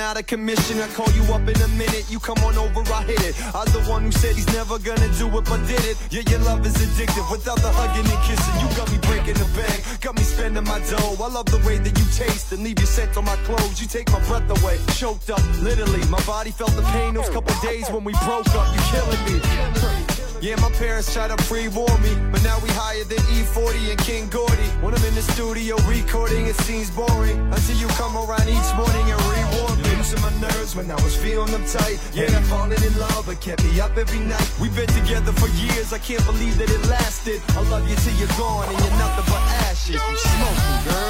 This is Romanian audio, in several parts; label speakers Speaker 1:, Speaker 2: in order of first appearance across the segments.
Speaker 1: out, of commission. I call you up in a minute, you come on over, I hit it. I was the one who said he's never gonna do it, but did it. Yeah, your love is addictive. Without the hugging and kissing, you got me breaking the bank, got me spending my dough. I love the way that you taste and leave your scent on my clothes. You take my breath away, choked up, literally. My body felt the pain those couple days when we broke up. You're killing me. Yeah, my parents tried to pre-warn me, but now we higher than E40 and King Gordy. When I'm in the studio recording, it seems boring until you come around each morning and reward. Losing my nerves when I was feeling uptight. Yeah, I'm falling in love, but kept me up every night. We've been together for years, I can't believe that it lasted. I love you till you're gone and you're nothing but ashes. You smoking, girl.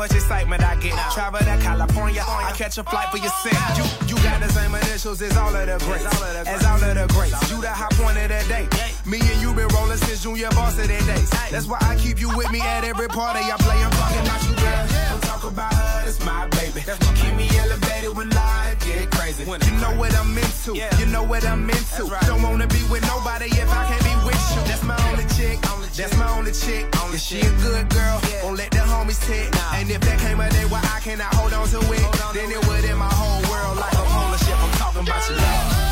Speaker 2: Much excitement I get. Travel to California, I catch a flight for your sin. You, you got the same initials as all of the greats. As all of the greats. You the high point of the day. Me and you been rolling since junior varsity days. That's why I keep you with me at every party I play. I'm talking about you, girl. Don't talk about her, that's my baby. Keep me elevated when life get crazy. You know what I'm into. You know what I'm into. Don't wanna be with nobody if I can't be with you. That's my only chick. That's my only chick. If she a good girl, won't let the homies tick. And if there came a day where I cannot hold on to it, then it would in my whole world like a polar ship. I'm talking about your love.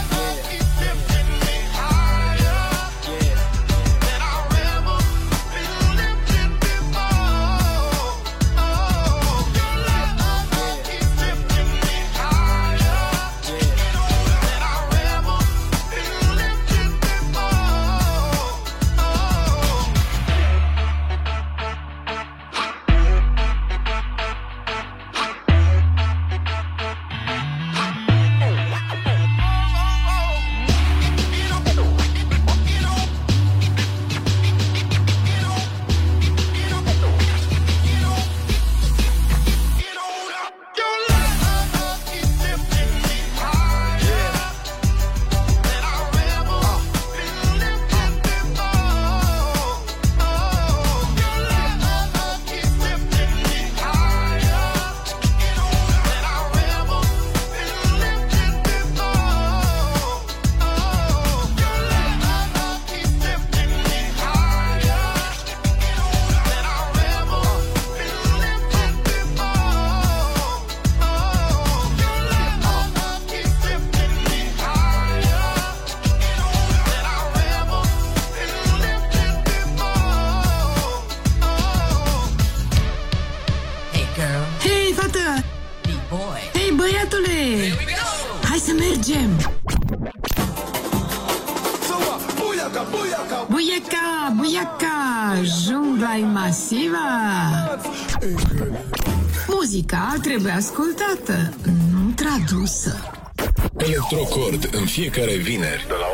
Speaker 3: Fiecare vineri de la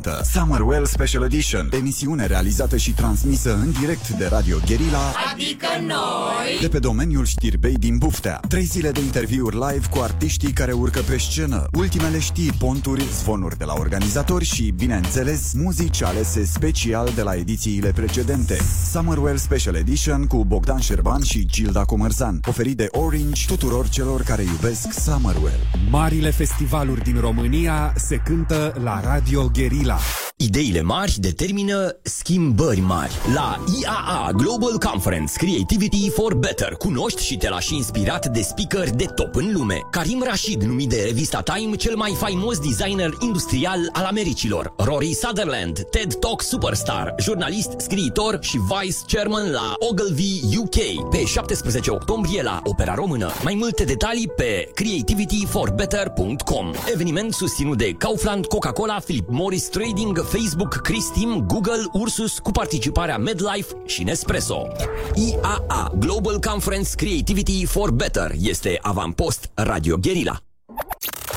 Speaker 4: prezintă Summerwell Special Edition, emisiune realizată și transmisă în direct de Radio Guerilla,
Speaker 5: Adică noi
Speaker 4: de pe domeniul știrbei din Buftea. Trei zile de interviuri live cu artiștii care urcă pe scenă, ultimele știri, ponturi, zvonuri de la organizatori și, bineînțeles, muzici alese special de la edițiile precedente. Summerwell Special Edition cu Bogdan Șerban și Gilda Comărzan, oferit de Orange tuturor celor care iubesc Summerwell.
Speaker 6: Marile festivaluri din România se cântă la Radio Guerilla. Ideile mari determină schimbări mari. La IAA Global Conference Creativity for Better cunoști și te lași inspirat de speaker de top în lume. Karim Rashid, numit de revista Time cel mai faimos designer industrial al Americilor. Rory Sutherland, TED Talk Superstar, jurnalist, scriitor și vice chairman la Ogilvy UK. Pe 17 octombrie la Opera Română. Mai multe detalii pe creativityforbetter.com. Eveniment susținut de Kaufland, Coca-Cola, Philip Morris Trading, Facebook, Christim, Google, Ursus cu participarea MedLife și Nespresso. IAA Global Conference Creativity for Better este avampost Radio Guerilla.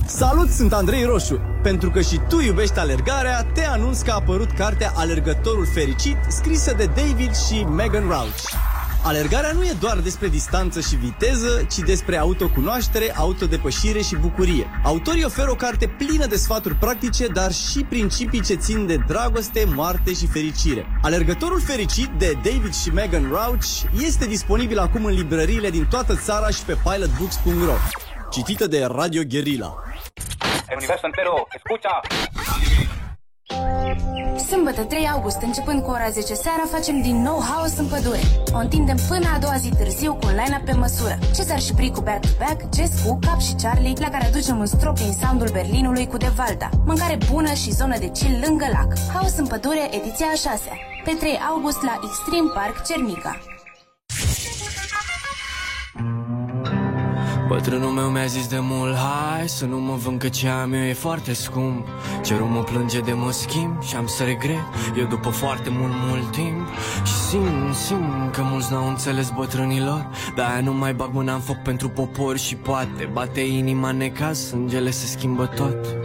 Speaker 7: Salut, sunt Andrei Roșu. Pentru că și tu iubești alergarea, te anunț că a apărut cartea Alergătorul Fericit, scrisă de David și Megan Rauch. Alergarea nu e doar despre distanță și viteză, ci despre autocunoaștere, autodepășire și bucurie. Autorii oferă o carte plină de sfaturi practice, dar și principii ce țin de dragoste, moarte și fericire. Alergătorul fericit de David și Megan Rauch este disponibil acum în librăriile din toată țara și pe pilotbooks.ro. Citită de Radio Guerilla.
Speaker 8: El universo entero, escucha.
Speaker 9: Sâmbătă 3 august, începând cu ora 10 seara, facem din nou haos în pădure. O întindem până a doua zi târziu cu un line-up pe măsură. Cezar și Pricu back-to-back, Jess cu Cap și Charlie, la care aducem un strop din soundul Berlinului cu Devalda. Mâncare bună și zonă de chill lângă lac. Haos în pădure, ediția a 6 Pe 3 august la Extreme Park Cermica.
Speaker 10: Bătrânul meu mi-a zis de mult Hai să nu mă vând că ce am eu e foarte scump. Cerul mă plânge de mă schimb și am să regret. Eu după foarte mult, mult timp Și simt, simt că mulți n-au înțeles bătrânilor. Dar aia nu mai bag mâna în foc pentru popor Și poate bate inima în necaz Sângele se schimbă tot.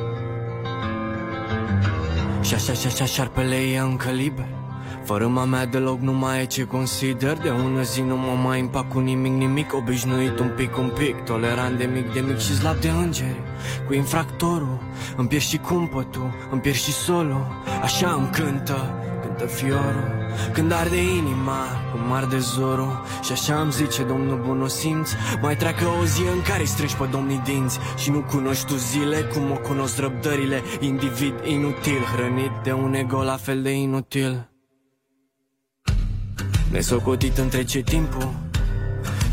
Speaker 10: Și așa, și așa șarpele e încă liber fără mea deloc nu mai e ce consider. De ună zi nu mă mai împac cu nimic, nimic. Obișnuit un pic, un pic. Tolerant de mic, de mic și slab de îngeri. Cu infractorul Îmi pierd și cumpătul Îmi pierd și solo Așa îmi cântă Cântă fiorul. Când arde inima, cum arde zorul. Și așa îmi zice domnul bunosimț Mai treacă o zi în care strângi pe domnii dinți. Și nu cunoști tu zile cum o cunosc răbdările. Individ inutil, hrănit de un ego la fel de inutil Nesocotit întrece timpul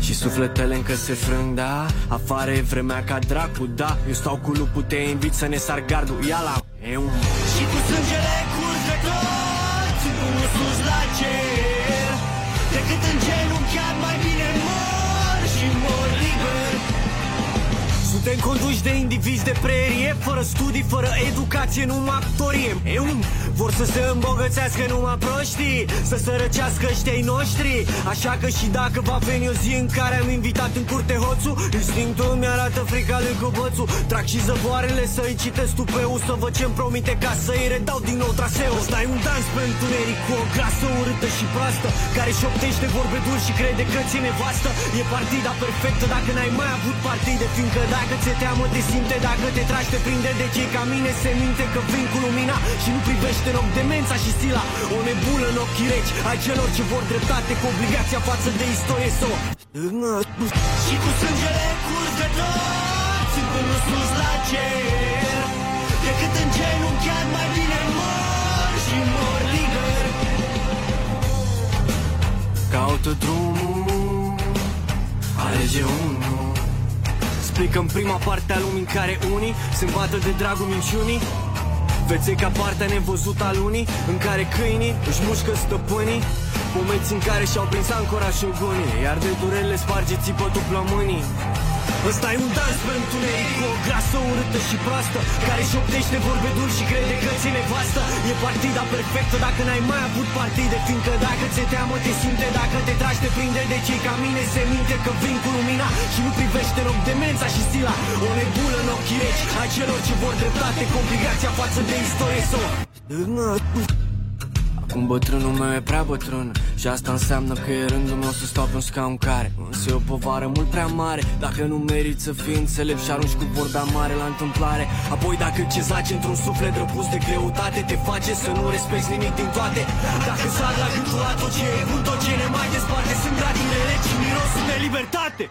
Speaker 10: și sufletele încă se frâng, da? Afară e vremea ca dracu, da? Eu stau cu lupul, te invit să ne sar gardul. Ia la e un...
Speaker 11: Și cu sângele curgător Ținut sus la cer. Decât în genunchiat mai
Speaker 10: Suntem conduși de indivizi de prerie Fără studii, fără educație, numai actorie E un vor să se îmbogățească numai proștii Să sărăcească ăștia noștri. Așa că și dacă va veni o zi în care am invitat în curte hoțul Instinctul mi-arată frica lui cobățul Trag și zăvoarele să-i citesc tupeu Să văd ce-mi promite ca să-i redau din nou traseu. Ăsta e un dans pentru Eric cu o grasă urâtă și proastă Care șoptește vorbe dulci și crede că ține vastă. E partida perfectă dacă n-ai mai avut partide Fiindcă dacă ți-e teamă te simte Dacă te tragi te prinde de cei ca mine. Se minte că vin cu lumina și nu privești în loc demența și stila O nebulă în ochii reci ai celor ce vor dreptate Cu obligația față de istorie să o
Speaker 11: Și cu sângele curgător Țin până sus la cer. Decât în genunchiat mai bine mor și mor liber.
Speaker 10: Caută drumul Alege unul Explicăm prima parte a lumii în care unii Se îmbată de dragul minciunii. Veți ca partea nevăzută a lunii În care câinii își mușcă stăpânii Momenți în care și-au prins ancora șogunii Iar de durele sparge țipătul plămânii. Ăsta e un dans pentru ei cu o grasă urâtă și proastă Care șoptește vorbe dulci și crede că ține vastă E partida perfectă dacă n-ai mai avut partide Fiindcă dacă ți-e teamă te simte Dacă te tragi te prinde de cei ca mine Se minte că vin cu lumina Și nu privește în demența și stila. O nebulă în ochii reci Ai celor ce vor dreptate Cu obligația față de istorie să Acum bătrânul meu e prea bătrân Și asta înseamnă că e rândul meu să stau pe un scaun care Însă e o povară mult prea mare Dacă nu meriți să fii înțelept și arunci cu vorba mare la întâmplare Apoi dacă ce zace într-un suflet răpus de greutate Te face să nu respecti nimic din toate. Dacă sar la gândul la tot ce e bun, tot ce ne mai desparte Sunt gratinele și mirosul de libertate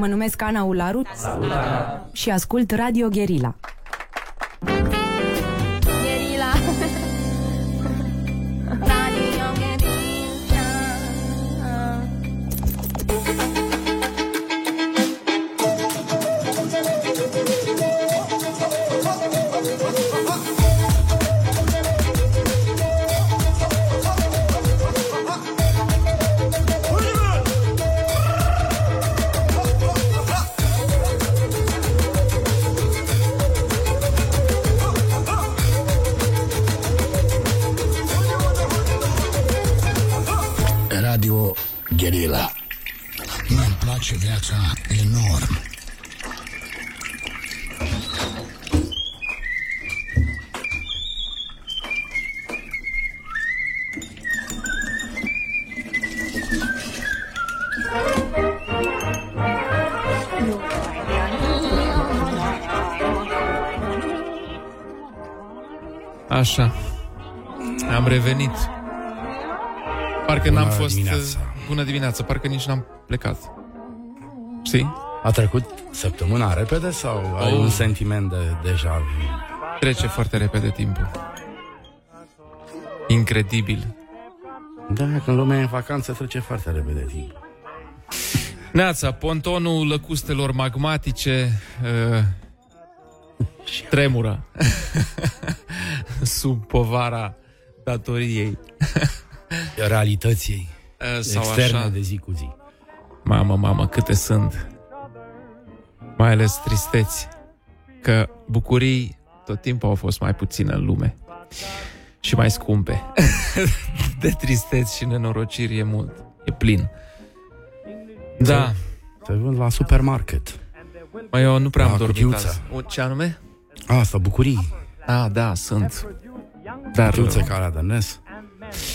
Speaker 12: mă numesc Ana Ularu și ascult Radio Guerilla.
Speaker 13: Bună dimineața, parcă nici n-am plecat. Știi?
Speaker 14: A trecut săptămâna repede sau ai
Speaker 13: Oh.
Speaker 14: un sentiment de deja vu?
Speaker 13: Trece foarte repede timpul. Incredibil.
Speaker 14: Da, când lumea e în vacanță trece foarte repede timp.
Speaker 13: Neața, pontonul lăcustelor magmatice uh, tremură sub povara datoriei.
Speaker 14: Realității
Speaker 13: Uh, sau
Speaker 14: externe
Speaker 13: așa.
Speaker 14: de zi cu zi.
Speaker 13: Mamă, mamă, câte sunt. Mai ales tristeți. Că bucurii tot timpul au fost mai puține în lume. Și mai scumpe. de tristeți și nenorociri e mult. E plin. Da.
Speaker 14: Se vând la supermarket.
Speaker 13: Mai eu nu prea
Speaker 14: La
Speaker 13: am dormit
Speaker 14: cutiuță.
Speaker 13: azi. O, Ce anume?
Speaker 14: Asta, bucurii.
Speaker 13: Ah, da, sunt. Dar
Speaker 14: Cutiuțe ca alea de NES.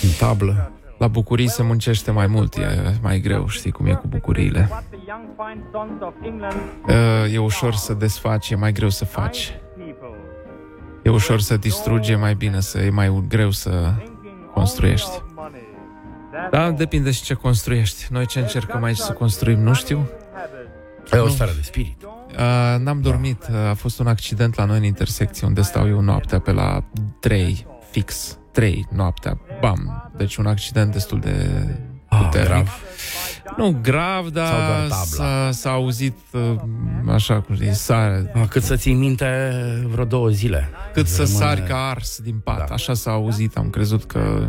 Speaker 14: În tablă.
Speaker 13: La bucurii se muncește mai mult, e mai greu, știi cum e cu bucuriile. Uh, E ușor să desfaci, e mai greu să faci. E ușor să distrugi, e mai bine să e mai greu să construiești. Da, depinde și ce construiești. Noi ce încercăm aici să construim, nu știu.
Speaker 14: E o stare de spirit.
Speaker 13: Uh, n-am dormit. Uh, a fost un accident la noi în intersecție unde stau eu noaptea pe la 3, fix 3 noaptea. Bam. Deci un accident destul de puternic.
Speaker 14: grav?
Speaker 13: Nu grav, dar
Speaker 14: Sau doar tabla?
Speaker 13: s-a, s-a auzit uh, așa cum zici, sare.
Speaker 14: A, cât să ții minte vreo două zile.
Speaker 13: Cât să
Speaker 14: Rămâne-
Speaker 13: sari ca ars din pat. Da. Așa s-a auzit. Am crezut că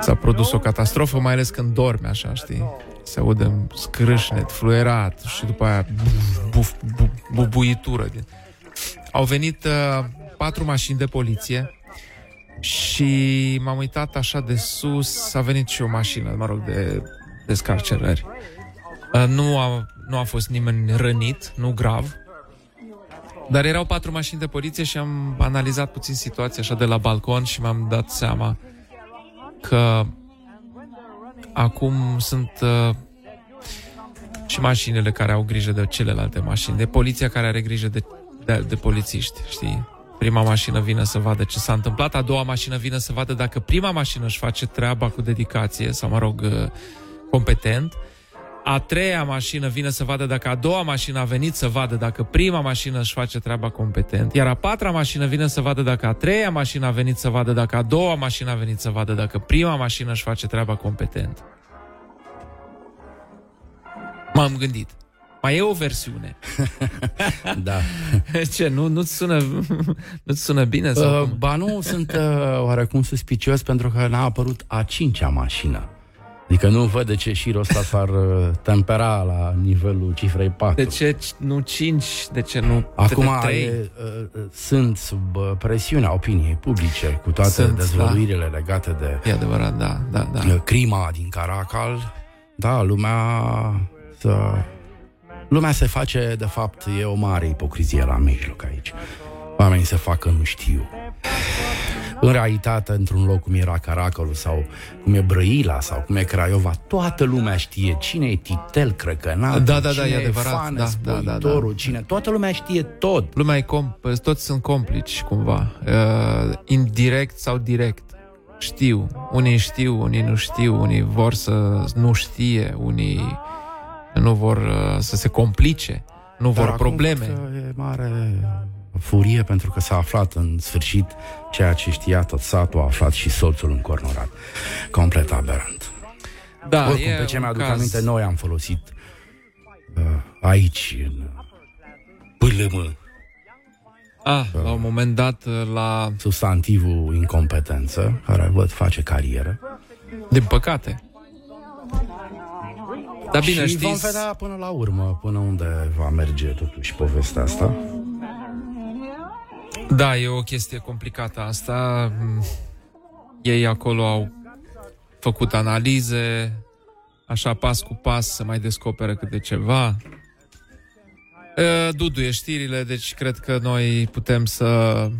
Speaker 13: s-a produs o catastrofă, mai ales când dormi așa, știi? Se aude scrâșnet, fluierat și după aia buf, bu, bubuitură. Au venit uh, patru mașini de poliție și m-am uitat așa de sus, a venit și o mașină, mă rog, de descarcerări. Uh, nu, a, nu a fost nimeni rănit, nu grav, dar erau patru mașini de poliție și am analizat puțin situația așa de la balcon și m-am dat seama că acum sunt uh, și mașinile care au grijă de celelalte mașini, de poliția care are grijă de, de, de polițiști, știi? Prima mașină vine să vadă ce s-a întâmplat, a doua mașină vine să vadă dacă prima mașină își face treaba cu dedicație sau, mă rog, uh, competent, a treia mașină vine să vadă dacă a doua mașină a venit să vadă dacă prima mașină își face treaba competent, iar a patra mașină vine să vadă dacă a treia mașină a venit să vadă dacă a doua mașină a venit să vadă dacă prima mașină își face treaba competent. M-am gândit. Mai e o versiune.
Speaker 14: da.
Speaker 13: Ce, nu, nu-ți sună, nu-ți sună bine? Sau
Speaker 14: Uh,
Speaker 13: cum?
Speaker 14: ba nu, sunt uh, oarecum suspicios pentru că n-a apărut a cincea mașină. Adică nu văd de ce șirul ăsta s-ar uh, tempera la nivelul cifrei 4.
Speaker 13: De ce nu 5? De ce nu
Speaker 14: Acum
Speaker 13: 3?
Speaker 14: e, uh, sunt sub uh, presiunea opiniei publice cu toate
Speaker 13: Sunt,
Speaker 14: dezvăluirile legate de
Speaker 13: E adevărat, da, da, da.
Speaker 14: uh, crima din Caracal. Da, lumea să... Lumea se face, de fapt, e o mare ipocrizie la mijloc aici. Oamenii se fac că nu știu. În realitate, într-un loc cum era Caracolul sau cum e Brăila sau cum e Craiova, toată lumea știe cine e Titel Crăcănat,
Speaker 13: Da, da, da,
Speaker 14: cine
Speaker 13: e adevărat,
Speaker 14: Fanes,
Speaker 13: da, da, da, da.
Speaker 14: Boitorul, cine... Toată lumea știe tot.
Speaker 13: Lumea e comp- toți sunt complici, cumva. Uh, indirect sau direct. Știu. Unii știu, unii nu știu, unii vor să nu știe, unii nu vor uh, să se complice, nu
Speaker 14: Dar
Speaker 13: vor
Speaker 14: acum
Speaker 13: probleme.
Speaker 14: văd că E mare furie pentru că s-a aflat în sfârșit ceea ce știa tot satul, a aflat și soțul încornorat. Complet aberant.
Speaker 13: Da,
Speaker 14: Oricum,
Speaker 13: e
Speaker 14: pe ce
Speaker 13: un
Speaker 14: mi-aduc
Speaker 13: caz.
Speaker 14: aminte, noi am folosit uh, aici, în PLM,
Speaker 13: Ah, la un moment dat, uh, la...
Speaker 14: substantivul incompetență, care văd face carieră.
Speaker 13: Din păcate. Dar bine,
Speaker 14: și vom
Speaker 13: știți...
Speaker 14: vedea până la urmă, până unde va merge totuși povestea asta.
Speaker 13: Da, e o chestie complicată asta. Mm, Ei acolo au făcut analize, așa pas cu pas să mai descoperă câte ceva. E, Duduie știrile, deci cred că noi putem să...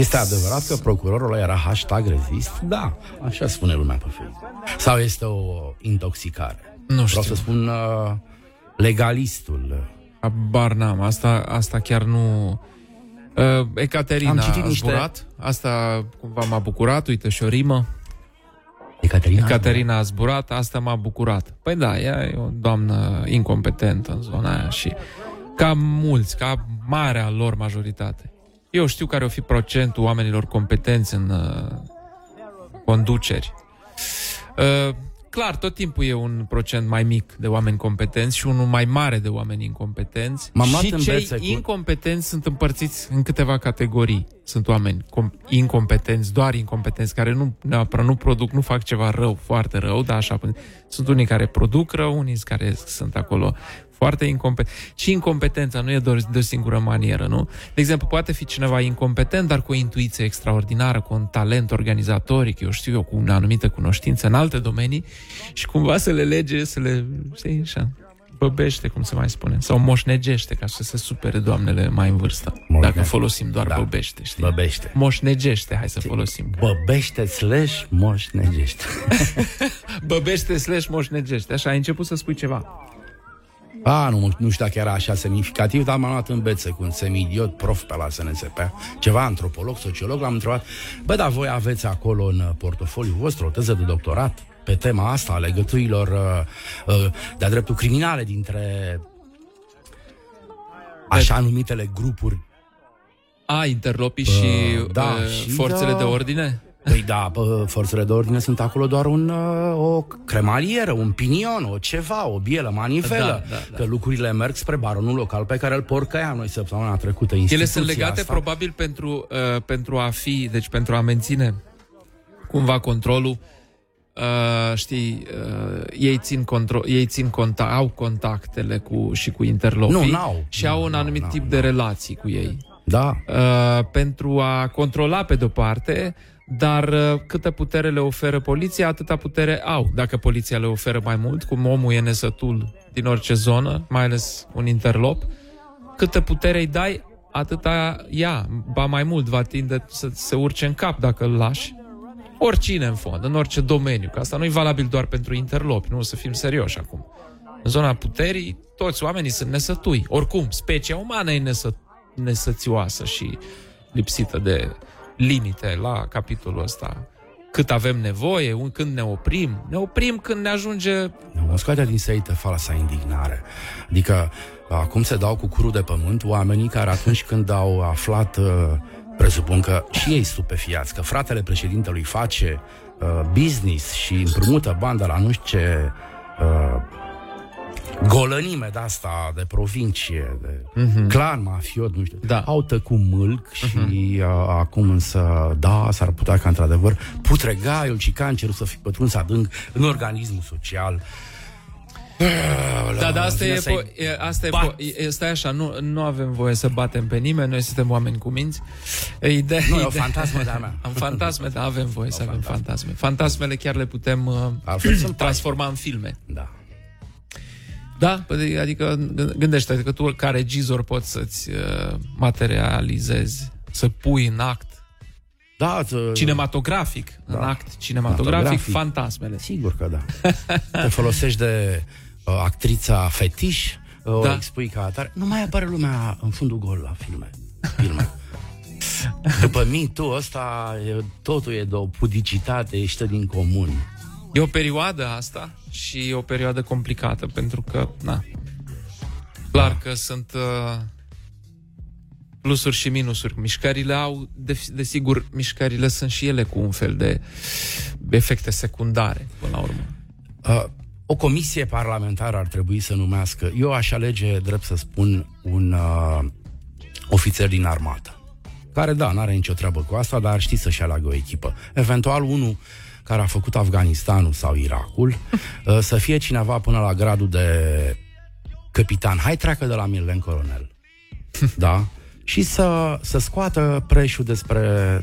Speaker 14: Este adevărat că procurorul ăla era hashtag rezist? Da, așa spune lumea pe Facebook. Sau este o intoxicare?
Speaker 13: Nu știu.
Speaker 14: Vreau să spun uh, legalistul.
Speaker 13: Habar n-am, asta, asta chiar nu... Uh, Ecaterina
Speaker 14: Am citit
Speaker 13: a
Speaker 14: niște-
Speaker 13: zburat, asta cumva m-a bucurat, uite și o rimă.
Speaker 14: Ecaterina?
Speaker 13: Ecaterina a zburat, asta m-a bucurat. Păi da, ea e o doamnă incompetentă în zona aia și ca mulți, ca marea lor majoritate. Eu știu care o fi procentul oamenilor competenți în uh, conduceri. Uh, clar, tot timpul e un procent mai mic de oameni competenți și unul mai mare de oameni incompetenți.
Speaker 14: M-am luat
Speaker 13: și
Speaker 14: în
Speaker 13: cei
Speaker 14: bețe cu-
Speaker 13: incompetenți sunt împărțiți în câteva categorii. Sunt oameni com- incompetenți, doar incompetenți, care nu neapărat nu produc, nu fac ceva rău, foarte rău, dar așa. Sunt unii care produc rău, unii care sunt acolo Foarte incompetent. Și incompetența nu e doar de o singură manieră, nu? De exemplu, poate fi cineva incompetent, dar cu o intuiție extraordinară, cu un talent organizatoric, eu știu eu, cu o anumită cunoștință în alte domenii și cumva să le lege, să le, știi, așa, băbește, cum se mai spune, sau moșnegește, ca să se supere doamnele mai în vârstă.
Speaker 14: Moșne-
Speaker 13: Dacă folosim doar
Speaker 14: Da.
Speaker 13: băbește, știi?
Speaker 14: Băbește.
Speaker 13: Moșnegește, hai să folosim.
Speaker 14: Băbește slash moșnegește.
Speaker 13: Băbește slash moșnegește. Așa, ai început să spui ceva.
Speaker 14: A, nu, nu știu dacă era așa semnificativ, dar m-am luat în bețe cu un semidiot prof pe la SNSP, ceva antropolog, sociolog, l-am întrebat, bă, dar voi aveți acolo în uh, portofoliu vostru o teză de doctorat pe tema asta, a legăturilor uh, uh, de-a dreptul criminale dintre așa numitele grupuri
Speaker 13: A, interlopii și,
Speaker 14: da,
Speaker 13: uh,
Speaker 14: și
Speaker 13: forțele
Speaker 14: da.
Speaker 13: de ordine?
Speaker 14: Păi da, bă, forțele de ordine sunt acolo doar un, uh, o cremalieră, un pinion, o ceva, o bielă, manivelă.
Speaker 13: Da, da, da.
Speaker 14: Că lucrurile merg spre baronul local pe care îl porcăia noi săptămâna trecută.
Speaker 13: Ele
Speaker 14: Instituția
Speaker 13: sunt legate
Speaker 14: asta.
Speaker 13: probabil pentru, uh, pentru a fi, deci pentru a menține cumva controlul Uh, știi, uh, ei țin, control, ei țin conta, au contactele cu, și cu interlopii
Speaker 14: Nu, n-au.
Speaker 13: și au un anumit tip de relații cu ei.
Speaker 14: Da.
Speaker 13: Uh, pentru a controla pe de-o parte, dar uh, câtă putere le oferă poliția, atâta putere au. Dacă poliția le oferă mai mult, cum omul e nesătul din orice zonă, mai ales un interlop, câtă putere îi dai, atâta ia, ba mai mult, va tinde să se urce în cap dacă îl lași. Oricine în fond, în orice domeniu, că asta nu e valabil doar pentru interlopi, nu o să fim serioși acum. În zona puterii, toți oamenii sunt nesătui. Oricum, specia umană e nesă, nesățioasă și lipsită de limite la capitolul ăsta. Cât avem nevoie, un- când ne oprim. Ne oprim când ne ajunge...
Speaker 14: Mă scoate din seită falsa indignare. Adică, acum se dau cu curul de pământ oamenii care atunci când au aflat, uh, presupun că și ei stupefiați, că fratele președintelui face uh, business și împrumută bani de la nu știu ce uh, golănime de asta de provincie, de
Speaker 13: Mhm.
Speaker 14: clan mafiot, nu știu.
Speaker 13: Da.
Speaker 14: Au tăcut mâlc și uh, acum însă, da, s-ar putea ca într-adevăr putregaiul și cancerul să fi pătruns adânc în organismul social.
Speaker 13: Da, dar asta
Speaker 14: Vine
Speaker 13: e,
Speaker 14: să-i
Speaker 13: po- e, asta e,
Speaker 14: bat.
Speaker 13: po- e, stai așa, nu, nu avem voie să batem pe nimeni, noi suntem oameni cu minți. E, Ideea,
Speaker 14: Nu, e o
Speaker 13: ideea-
Speaker 14: fantasmă de-a mea.
Speaker 13: Am fantasme, da, avem voie să avem fantasme. Fantasmele chiar le putem uh,
Speaker 14: Altfel sunt
Speaker 13: transforma în filme.
Speaker 14: Da.
Speaker 13: Da, păi, adică gâ- gândește că tu ca regizor poți să-ți uh, materializezi, să pui în act
Speaker 14: Da, ță-
Speaker 13: cinematografic, da. în act cinematografic,
Speaker 14: Cinematografic.
Speaker 13: fantasmele.
Speaker 14: Sigur că da. Te folosești de uh, actrița fetiș, uh, o
Speaker 13: Da.
Speaker 14: expui ca atare. Nu mai apare lumea în fundul gol la filme. filme. După tu ăsta, e, totul e de o pudicitate ieșită din comun.
Speaker 13: E o perioadă asta și e o perioadă complicată pentru că, na, clar că sunt uh, plusuri și minusuri. Mișcările au, de, desigur, mișcările sunt și ele cu un fel de efecte secundare, până la urmă.
Speaker 14: Uh, o comisie parlamentară ar trebui să numească, eu aș alege, drept să spun, un uh, ofițer din armată. Care, da, n-are nicio treabă cu asta, dar ar ști să-și aleagă o echipă. Eventual, unul care a făcut Afganistanul sau Irakul, uh, să fie cineva până la gradul de capitan. Hai, treacă de la mine în colonel. Da? Și să, să scoată preșul despre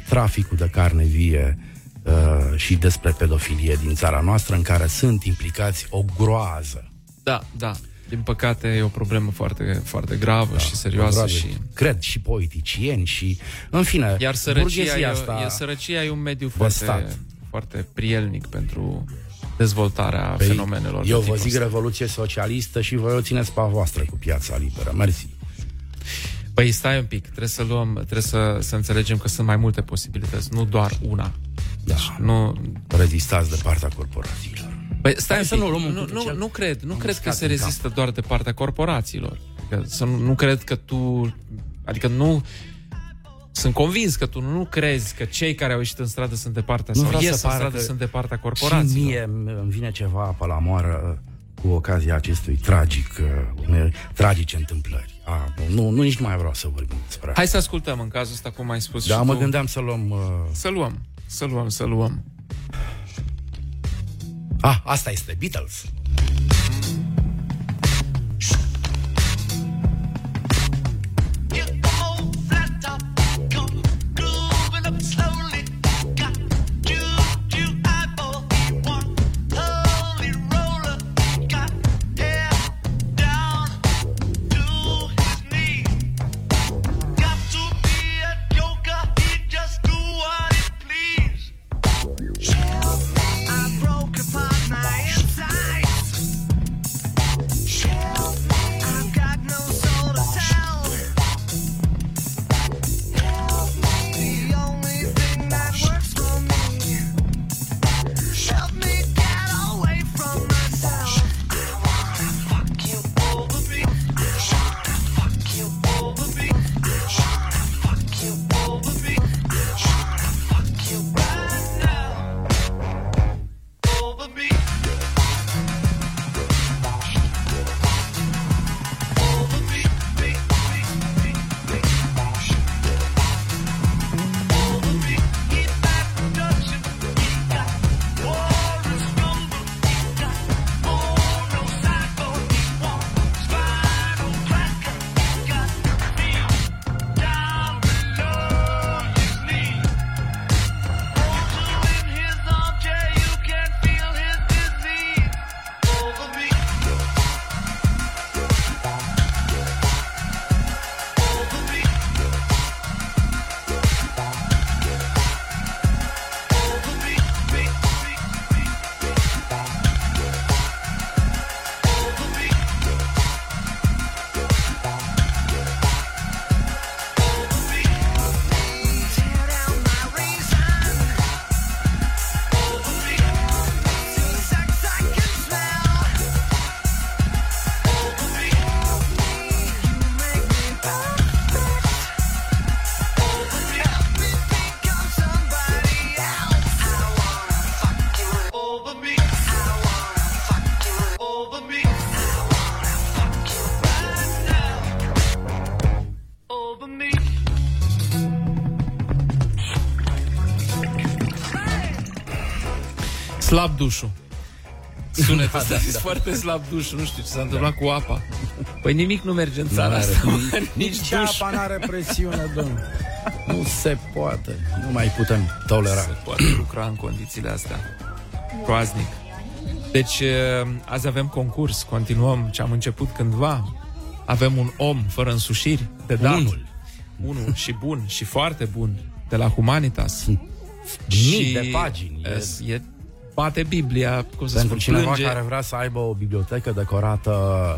Speaker 14: traficul de carne vie uh, și despre pedofilie din țara noastră, în care sunt implicați o groază.
Speaker 13: Da, da. Din păcate e o problemă foarte, foarte gravă da, și serioasă
Speaker 14: groază.
Speaker 13: și...
Speaker 14: Cred și politicieni și, în fine,
Speaker 13: Iar sărăcia
Speaker 14: burghezia
Speaker 13: e,
Speaker 14: asta
Speaker 13: e, sărăcia e un mediu
Speaker 14: de
Speaker 13: foarte,
Speaker 14: stat.
Speaker 13: Foarte prielnic pentru dezvoltarea
Speaker 14: Păi,
Speaker 13: fenomenelor. de
Speaker 14: Eu vă
Speaker 13: tipul
Speaker 14: zic
Speaker 13: ăsta.
Speaker 14: revoluție socialistă și voi o țineți pe a voastră cu piața liberă. Mersi.
Speaker 13: Păi stai un pic, trebuie să luăm, trebuie să, să înțelegem că sunt mai multe posibilități, nu doar una. Deci nu...
Speaker 14: Rezistați de partea corporațiilor.
Speaker 13: Păi stai
Speaker 14: Hai
Speaker 13: un
Speaker 14: să
Speaker 13: pic,
Speaker 14: nu luăm un
Speaker 13: nu,
Speaker 14: câte
Speaker 13: nu,
Speaker 14: cel-
Speaker 13: nu cred, nu
Speaker 14: am
Speaker 13: cred că
Speaker 14: uscat
Speaker 13: se
Speaker 14: în
Speaker 13: rezistă doar de partea corporațiilor. Adică, să nu, nu cred că tu, adică nu, sunt convins că tu nu crezi că cei care au ieșit în stradă sunt de partea
Speaker 14: Nu
Speaker 13: sau
Speaker 14: vreau
Speaker 13: ies
Speaker 14: să
Speaker 13: în
Speaker 14: pară
Speaker 13: stradă
Speaker 14: că
Speaker 13: sunt de partea
Speaker 14: Și
Speaker 13: corporațiilor.
Speaker 14: mie îmi vine ceva pe la moară cu ocazia acestui tragic, uh, unei tragice întâmplări. A, nu, nu, nici nu mai vreau să vorbim despre asta.
Speaker 13: Hai să ascultăm în cazul ăsta cum ai spus
Speaker 14: Da,
Speaker 13: și
Speaker 14: mă
Speaker 13: tu.
Speaker 14: gândeam să luăm... Uh...
Speaker 13: Să luăm, să luăm, să luăm.
Speaker 14: Ah, asta este Beatles.
Speaker 13: Slab dușul. Sunetul
Speaker 14: Da,
Speaker 13: ăsta
Speaker 14: da,
Speaker 13: da,
Speaker 14: da.
Speaker 13: foarte slab dușul, nu știu ce s-a întâmplat cu apa. Păi nimic nu merge în țara
Speaker 14: N-are.
Speaker 13: asta. mă,
Speaker 14: Nici
Speaker 13: Nici duș.
Speaker 14: apa n-are presiune, domnule. Nu se poate. Nu mai putem tolera.
Speaker 13: Se poate lucra în condițiile astea. Groaznic. Deci, uh, azi avem concurs, continuăm ce am început cândva. Avem un om fără însușiri de dat.
Speaker 14: Unul.
Speaker 13: Unul și bun, și foarte bun, de la Humanitas.
Speaker 14: Mii de pagini.
Speaker 13: E, e bate Biblia, cum să
Speaker 14: Pentru
Speaker 13: spun,
Speaker 14: cineva
Speaker 13: plânge.
Speaker 14: care vrea să aibă o bibliotecă decorată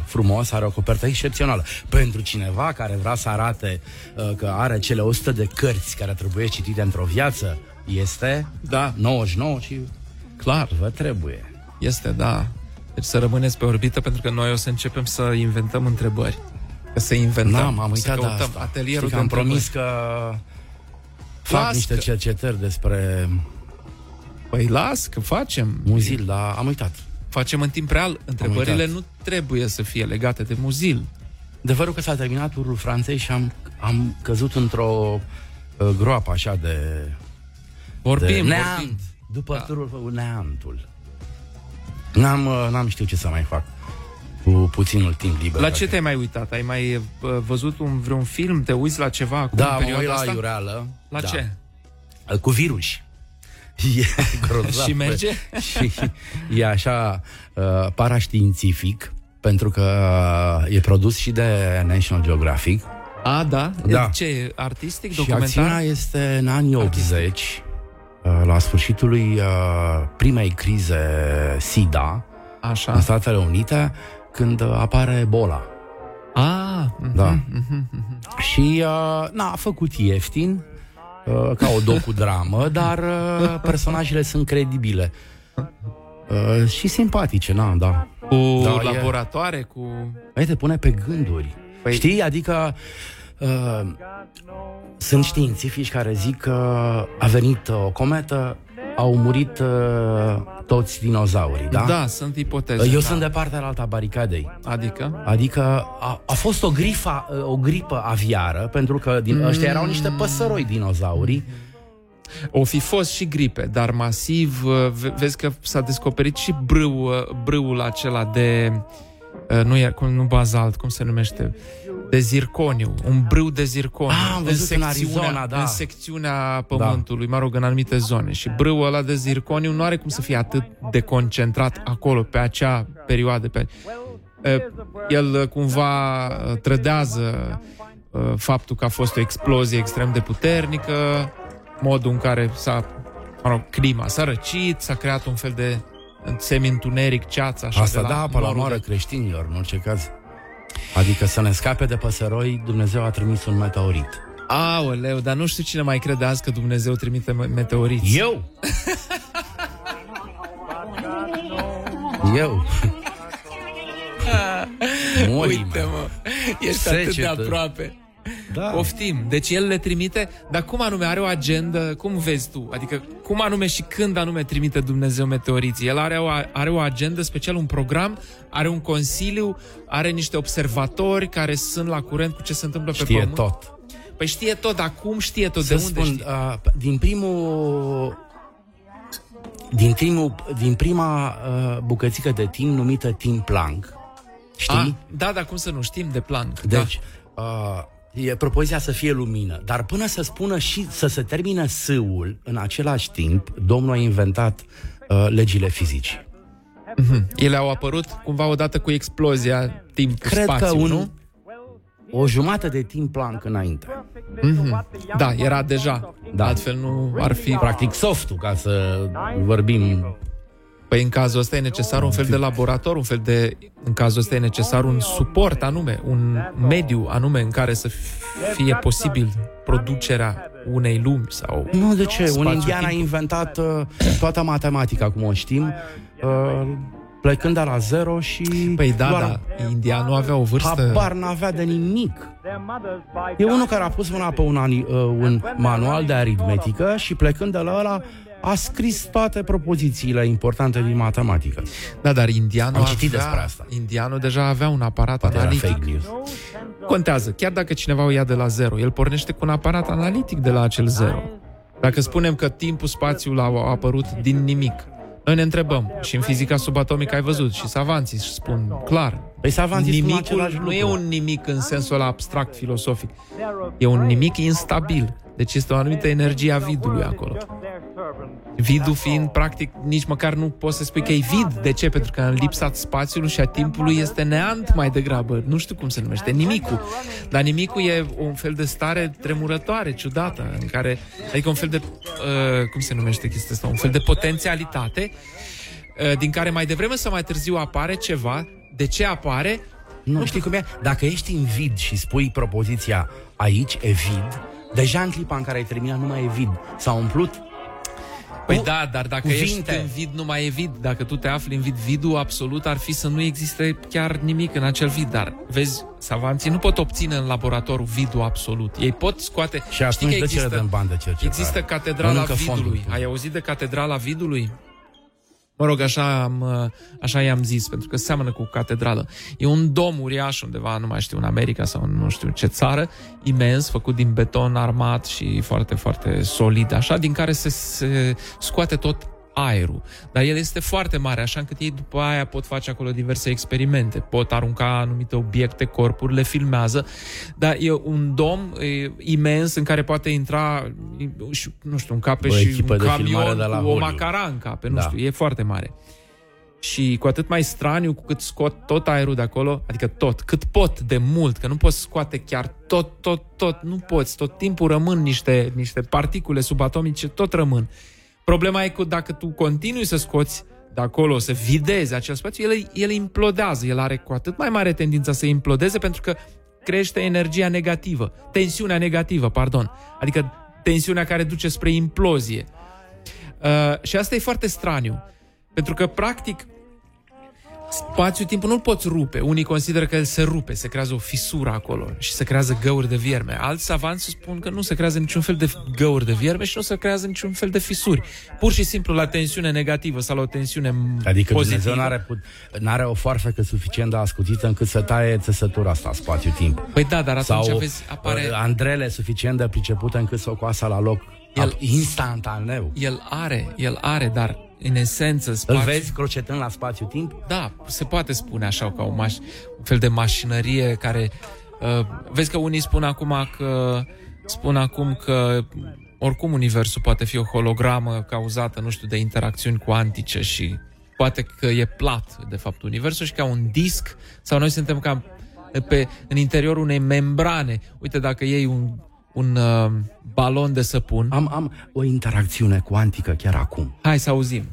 Speaker 14: frumos, are o copertă excepțională. Pentru cineva care vrea să arate uh, că are cele 100 de cărți care trebuie citite într-o viață, este
Speaker 13: da.
Speaker 14: 99 și
Speaker 13: clar
Speaker 14: vă trebuie.
Speaker 13: Este, da. Deci să rămâneți pe orbită pentru că noi o să începem să inventăm întrebări. Că să inventăm,
Speaker 14: Da, m-am
Speaker 13: să
Speaker 14: uitat de
Speaker 13: căutăm
Speaker 14: asta.
Speaker 13: atelierul
Speaker 14: Știi că
Speaker 13: de
Speaker 14: am promis
Speaker 13: întrebări.
Speaker 14: că fac
Speaker 13: Las
Speaker 14: niște
Speaker 13: că-
Speaker 14: cercetări despre
Speaker 13: Păi las că facem.
Speaker 14: muzil, dar am uitat.
Speaker 13: Facem în timp real. Întrebările
Speaker 14: uitat.
Speaker 13: nu trebuie să fie legate de muzil.
Speaker 14: Adevărul că s-a terminat turul Franței și am, am căzut într-o uh, groapă așa de...
Speaker 13: Vorbim,
Speaker 14: de
Speaker 13: vorbim.
Speaker 14: neant. După da. turul neantul. N-am, uh, n-am știut ce să mai fac cu puținul timp liber.
Speaker 13: La ce te-ai mai uitat? Ai mai uh, văzut un, vreun film? Te uiți la ceva acum
Speaker 14: Da,
Speaker 13: în
Speaker 14: mă
Speaker 13: perioada
Speaker 14: uit la
Speaker 13: asta?
Speaker 14: Iureală.
Speaker 13: La
Speaker 14: Da.
Speaker 13: ce?
Speaker 14: Cu virus. E grozav.
Speaker 13: Și merge?
Speaker 14: și e așa uh, paraștiințific, pentru că uh, e produs și de National Geographic.
Speaker 13: A, da?
Speaker 14: Da.
Speaker 13: Ce, e artistic,
Speaker 14: Și
Speaker 13: documentar?
Speaker 14: acțiunea este în anii 80, uh, la sfârșitul lui uh, primei crize SIDA
Speaker 13: Așa.
Speaker 14: în Statele Unite, când uh, apare Ebola.
Speaker 13: Ah, mhm,
Speaker 14: Da.
Speaker 13: mhm, mhm.
Speaker 14: Și uh, n-a făcut ieftin, uh, ca o docu-dramă, dar uh, personajele sunt credibile. Uh, și simpatice, na, da.
Speaker 13: Cu
Speaker 14: Da, e-
Speaker 13: laboratoare, cu...
Speaker 14: Păi te pune pe gânduri. Păi... Știi? Adică uh, sunt științifici care zic că a venit o cometă, au murit uh, toți dinozaurii, da?
Speaker 13: Da, sunt ipoteze.
Speaker 14: Eu
Speaker 13: da.
Speaker 14: sunt de partea alta a baricadei.
Speaker 13: Adică?
Speaker 14: Adică a, a fost o, grifa, o gripă aviară, pentru că din,
Speaker 13: Mm.
Speaker 14: ăștia erau niște păsăroi dinozaurii.
Speaker 13: O fi fost și gripe, dar masiv, uh, ve- vezi că s-a descoperit și brâu, uh, brâul acela de, uh, nu, e, cum, nu bazalt, cum se numește, de zirconiu, un brâu de zirconiu.
Speaker 14: Ah, am văzut în Arizona, da.
Speaker 13: În secțiunea pământului, mă rog, în anumite zone. Și brâul ăla de zirconiu nu are cum să fie atât de concentrat acolo, pe acea perioadă. Pe... Uh, El uh, cumva uh, trădează uh, faptul că a fost o explozie extrem de puternică, modul în care s-a, mă rog, clima s-a răcit, s-a creat un fel de semi-întuneric, ceață, așa,
Speaker 14: Asta
Speaker 13: de
Speaker 14: da apă la
Speaker 13: norul
Speaker 14: moară
Speaker 13: de-
Speaker 14: creștinilor, în orice caz. Adică să ne scape de păsăroi, Dumnezeu a trimis un meteorit.
Speaker 13: Aoleu, dar nu știu cine mai crede azi că Dumnezeu trimite me- meteoriți.
Speaker 14: Eu? Eu? Morii
Speaker 13: Uite,
Speaker 14: mei.
Speaker 13: mă, ești atât de
Speaker 14: Secetă.
Speaker 13: aproape.
Speaker 14: Da.
Speaker 13: Poftim. Deci el le trimite, dar cum anume are o agendă, cum vezi tu? Adică cum anume și când anume trimite Dumnezeu meteoriții? El are o, are o agendă special, un program, are un consiliu, are niște observatori care sunt la curent cu ce se întâmplă pe
Speaker 14: Știe
Speaker 13: pământ.
Speaker 14: tot.
Speaker 13: Păi știe tot, dar cum știe tot?
Speaker 14: Să
Speaker 13: de unde
Speaker 14: spun,
Speaker 13: știe?
Speaker 14: uh, din primul din, primul, din prima uh, bucățică de timp numită timp Planck, știi?
Speaker 13: Ah, da, dar cum să nu știm de plan?
Speaker 14: Deci, uh, e propoziția să fie lumină, dar până să spună și să se termină sâul în același timp, Domnul a inventat uh, legile fizicii.
Speaker 13: Mhm. Ele au apărut cumva odată cu explozia timp
Speaker 14: Cred
Speaker 13: spațiu,
Speaker 14: că un,
Speaker 13: nu?
Speaker 14: o jumătate de timp Planck înainte.
Speaker 13: Mhm. Da, era deja.
Speaker 14: Da.
Speaker 13: Altfel nu ar fi...
Speaker 14: Practic softul, ca să vorbim...
Speaker 13: Păi în cazul ăsta e necesar un fel de laborator, un fel de... În cazul ăsta e necesar un suport anume, un mediu anume în care să fie posibil producerea unei lumi sau...
Speaker 14: Nu, de ce? Un
Speaker 13: spațiu
Speaker 14: indian a
Speaker 13: timp.
Speaker 14: inventat uh, toată matematica, cum o știm, uh, plecând de la zero și...
Speaker 13: Păi da,
Speaker 14: doar
Speaker 13: da, indianul avea o vârstă...
Speaker 14: Habar n-avea de nimic. E unul care a pus mâna pe un, ani, uh, un manual de aritmetică și plecând de la ăla a scris toate propozițiile importante din matematică.
Speaker 13: Da, dar indianul
Speaker 14: Am citit
Speaker 13: avea,
Speaker 14: despre asta.
Speaker 13: Indianul deja avea un aparat
Speaker 14: Poate era
Speaker 13: analitic.
Speaker 14: fake news.
Speaker 13: Contează, chiar dacă cineva o ia de la zero, el pornește cu un aparat analitic de la acel zero. Dacă spunem că timpul, spațiul au apărut din nimic, Noi ne întrebăm și în fizica subatomică ai văzut și savanții își spun clar.
Speaker 14: Păi savanții spun
Speaker 13: nimicul
Speaker 14: același
Speaker 13: nu
Speaker 14: lucru.
Speaker 13: e un nimic în sensul ăla abstract filosofic. E un nimic instabil. Deci este o anumită energie a vidului acolo. Vidul fiind, practic, nici măcar nu poți să spui că e vid. De ce? Pentru că în lipsa spațiului și a timpului este neant mai degrabă. Nu știu cum se numește. Nimicul. Dar nimicul e un fel de stare tremurătoare, ciudată, în care, adică un fel de, uh, cum se numește chestia asta? Un fel de potențialitate uh, din care mai devreme sau mai târziu apare ceva. De ce apare?
Speaker 14: Nu știi cum e? Dacă ești în vid și spui propoziția aici e vid, deja în clipa în care ai terminat nu mai e vid. S-a umplut
Speaker 13: Păi
Speaker 14: cu
Speaker 13: da, dar dacă
Speaker 14: cuvinte.
Speaker 13: ești în vid, nu mai e vid. Dacă tu te afli în vid, vidul absolut ar fi să nu existe chiar nimic în acel vid. Dar, vezi, savanții nu pot obține în laborator vidul absolut. Ei pot scoate...
Speaker 14: Și atunci de ce le dăm bani de cercetare?
Speaker 13: Există catedrala
Speaker 14: Mănâncă fondul.
Speaker 13: vidului. Ai auzit de catedrala vidului? Mă rog, așa, am, uh, așa i-am zis, pentru că seamănă cu catedrală. E un dom uriaș undeva, nu mai știu, în America sau în nu știu ce țară, imens, făcut din beton armat și foarte, foarte solid, așa, din care se, se scoate tot aerul. Dar el este foarte mare, așa încât ei după aia pot face acolo diverse experimente, pot arunca anumite obiecte, corpuri, le filmează, dar e un dom e, imens în care poate intra, e, și, nu știu, un cape
Speaker 14: O
Speaker 13: și
Speaker 14: echipă
Speaker 13: un
Speaker 14: de filmare
Speaker 13: camion
Speaker 14: de la
Speaker 13: cu o
Speaker 14: Hollywood.
Speaker 13: macara în cape, nu
Speaker 14: Da.
Speaker 13: știu, e foarte mare. Și cu atât mai straniu cu cât scot tot aerul de acolo, adică tot, cât pot de mult, că nu poți scoate chiar tot, tot, tot, nu poți, tot timpul rămân niște, niște particule subatomice, tot rămân. Problema e că dacă tu continui să scoți de acolo, să videzi acel spațiu, el, el implodează, el are cu atât mai mare tendința să implodeze pentru că crește energia negativă, tensiunea negativă, pardon, adică tensiunea care duce spre implozie. Uh, și asta e foarte straniu. Pentru că, practic, spațiul-timpul nu-l poți rupe. Unii consideră că el se rupe, se creează o fisură acolo și se creează găuri de vierme. Alți savanți spun că nu se creează niciun fel de găuri de vierme și nu se creează niciun fel de fisuri. Pur și simplu la tensiune negativă sau la o tensiune
Speaker 14: Adică
Speaker 13: pozitivă.
Speaker 14: Dumnezeu n-are, put- n-are o foarfecă suficient de ascuțită încât să taie țesătura asta, spațiu-timp.
Speaker 13: Păi da, dar atunci
Speaker 14: Sau
Speaker 13: vezi, apare...
Speaker 14: uh, Andrele suficient de pricepută încât să o coasă la loc el, instantaneu.
Speaker 13: El are, el are, dar în esență
Speaker 14: Îl
Speaker 13: spațiu...
Speaker 14: vezi crocetând la spațiu-timp?
Speaker 13: Da, se poate spune așa, ca o maș- un fel de mașinărie care... Uh, vezi că unii spun acum că... Spun acum că oricum universul poate fi o hologramă cauzată, nu știu, de interacțiuni cuantice și poate că e plat, de fapt, universul și ca un disc sau noi suntem ca pe, în interiorul unei membrane. Uite, dacă iei un, un uh, balon de săpun...
Speaker 14: Am, am o interacțiune cuantică chiar acum.
Speaker 13: Hai să auzim.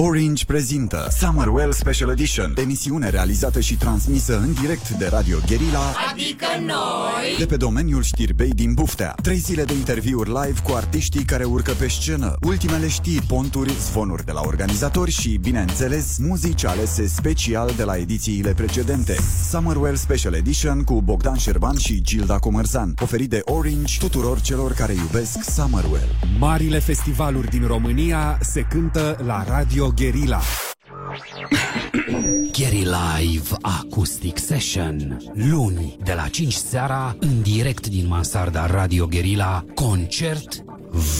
Speaker 4: Orange prezintă Summerwell Special Edition, emisiune realizată și transmisă în direct de Radio Guerilla
Speaker 15: Adică noi
Speaker 4: de pe domeniul știrbei din Buftea. Trei zile de interviuri live cu artiștii care urcă pe scenă, ultimele știri, ponturi, zvonuri de la organizatori și, bineînțeles, muzici alese special de la edițiile precedente. Summerwell Special Edition cu Bogdan Șerban și Gilda Comărzan, oferit de Orange tuturor celor care iubesc Summerwell.
Speaker 16: Marile festivaluri din România se cântă la Radio Guerilla.
Speaker 17: Gary Live Acoustic Session. Luni de la 5 seara În direct din mansarda Radio Guerilla Concert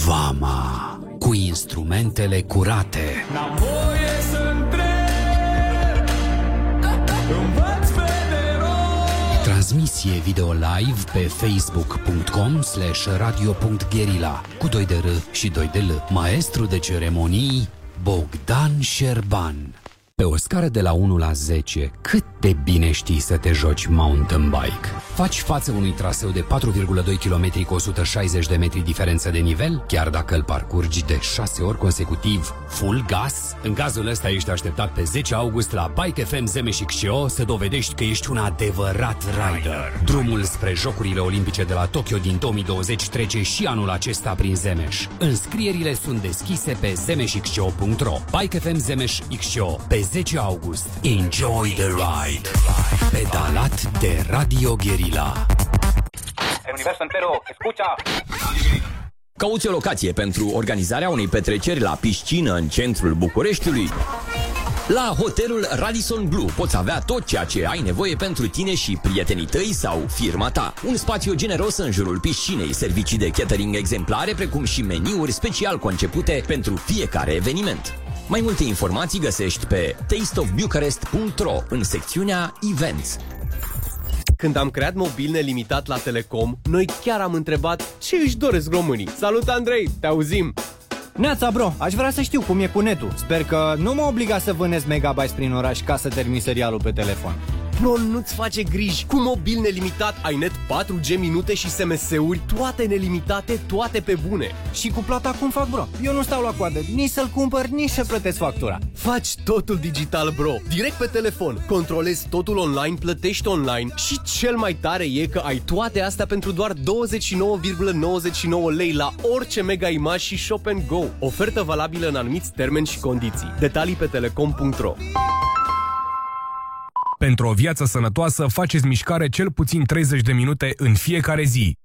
Speaker 17: Vama Cu instrumentele curate.
Speaker 18: N-am voie să întreb. Învăț pe de rost
Speaker 17: Transmisie video live pe facebook.com slash radio.guerilla Cu 2 de R și 2 de L. Maestru de ceremonii Bogdan Șerban Pe o scară de la 1 la 10, cât de bine știi să te joci mountain bike? Faci față unui traseu de 4,2 km cu 160 de metri diferență de nivel, chiar dacă îl parcurgi de 6 ori consecutiv, full gas? În cazul ăsta ești așteptat pe 10 august la Bike FM Zemeșic Show să dovedești că ești un adevărat rider. Drumul spre Jocurile Olimpice de la Tokyo din 2020 trece și anul acesta prin Zemeș. Înscrierile sunt deschise pe zemeșicshow.ro Bike FM Zemeș Show pe 10 august. Enjoy the ride! Pedalat de Radio Guerilla.
Speaker 8: El universo entero, escucha!
Speaker 17: Cauți o locație pentru organizarea unei petreceri la piscină în centrul Bucureștiului?
Speaker 6: La hotelul Radisson Blue poți avea tot ceea ce ai nevoie pentru tine și prietenii tăi sau firma ta. Un spațiu generos în jurul piscinei, servicii de catering exemplare, precum și meniuri special concepute pentru fiecare eveniment. Mai multe informații găsești pe tasteofbucharest.ro în secțiunea Events.
Speaker 19: Când am creat mobil nelimitat la Telecom, noi chiar am întrebat ce își doresc românii. Salut Andrei, te auzim!
Speaker 20: Neața, bro, aș vrea să știu cum e cu netul. Sper că nu mă obliga să vânez megabytes prin oraș ca să termin serialul pe telefon.
Speaker 19: Pro nu-ți face griji. Cu mobil nelimitat ai net 4G minute și SMS-uri, toate nelimitate, toate pe bune.
Speaker 20: Și cu plata cum fac, bro? Eu nu stau la coadă, nici să-l cumpăr, nici să plătesc factura.
Speaker 19: Faci totul digital, bro. Direct pe telefon. Controlezi totul online, plătești online și cel mai tare e că ai toate astea pentru doar 29,99 lei la orice mega imagi și Shop and Go. Ofertă valabilă în anumiți termeni și condiții. Detalii pe telecom.ro
Speaker 21: pentru o viață sănătoasă, faceți mișcare cel puțin 30 de minute în fiecare zi.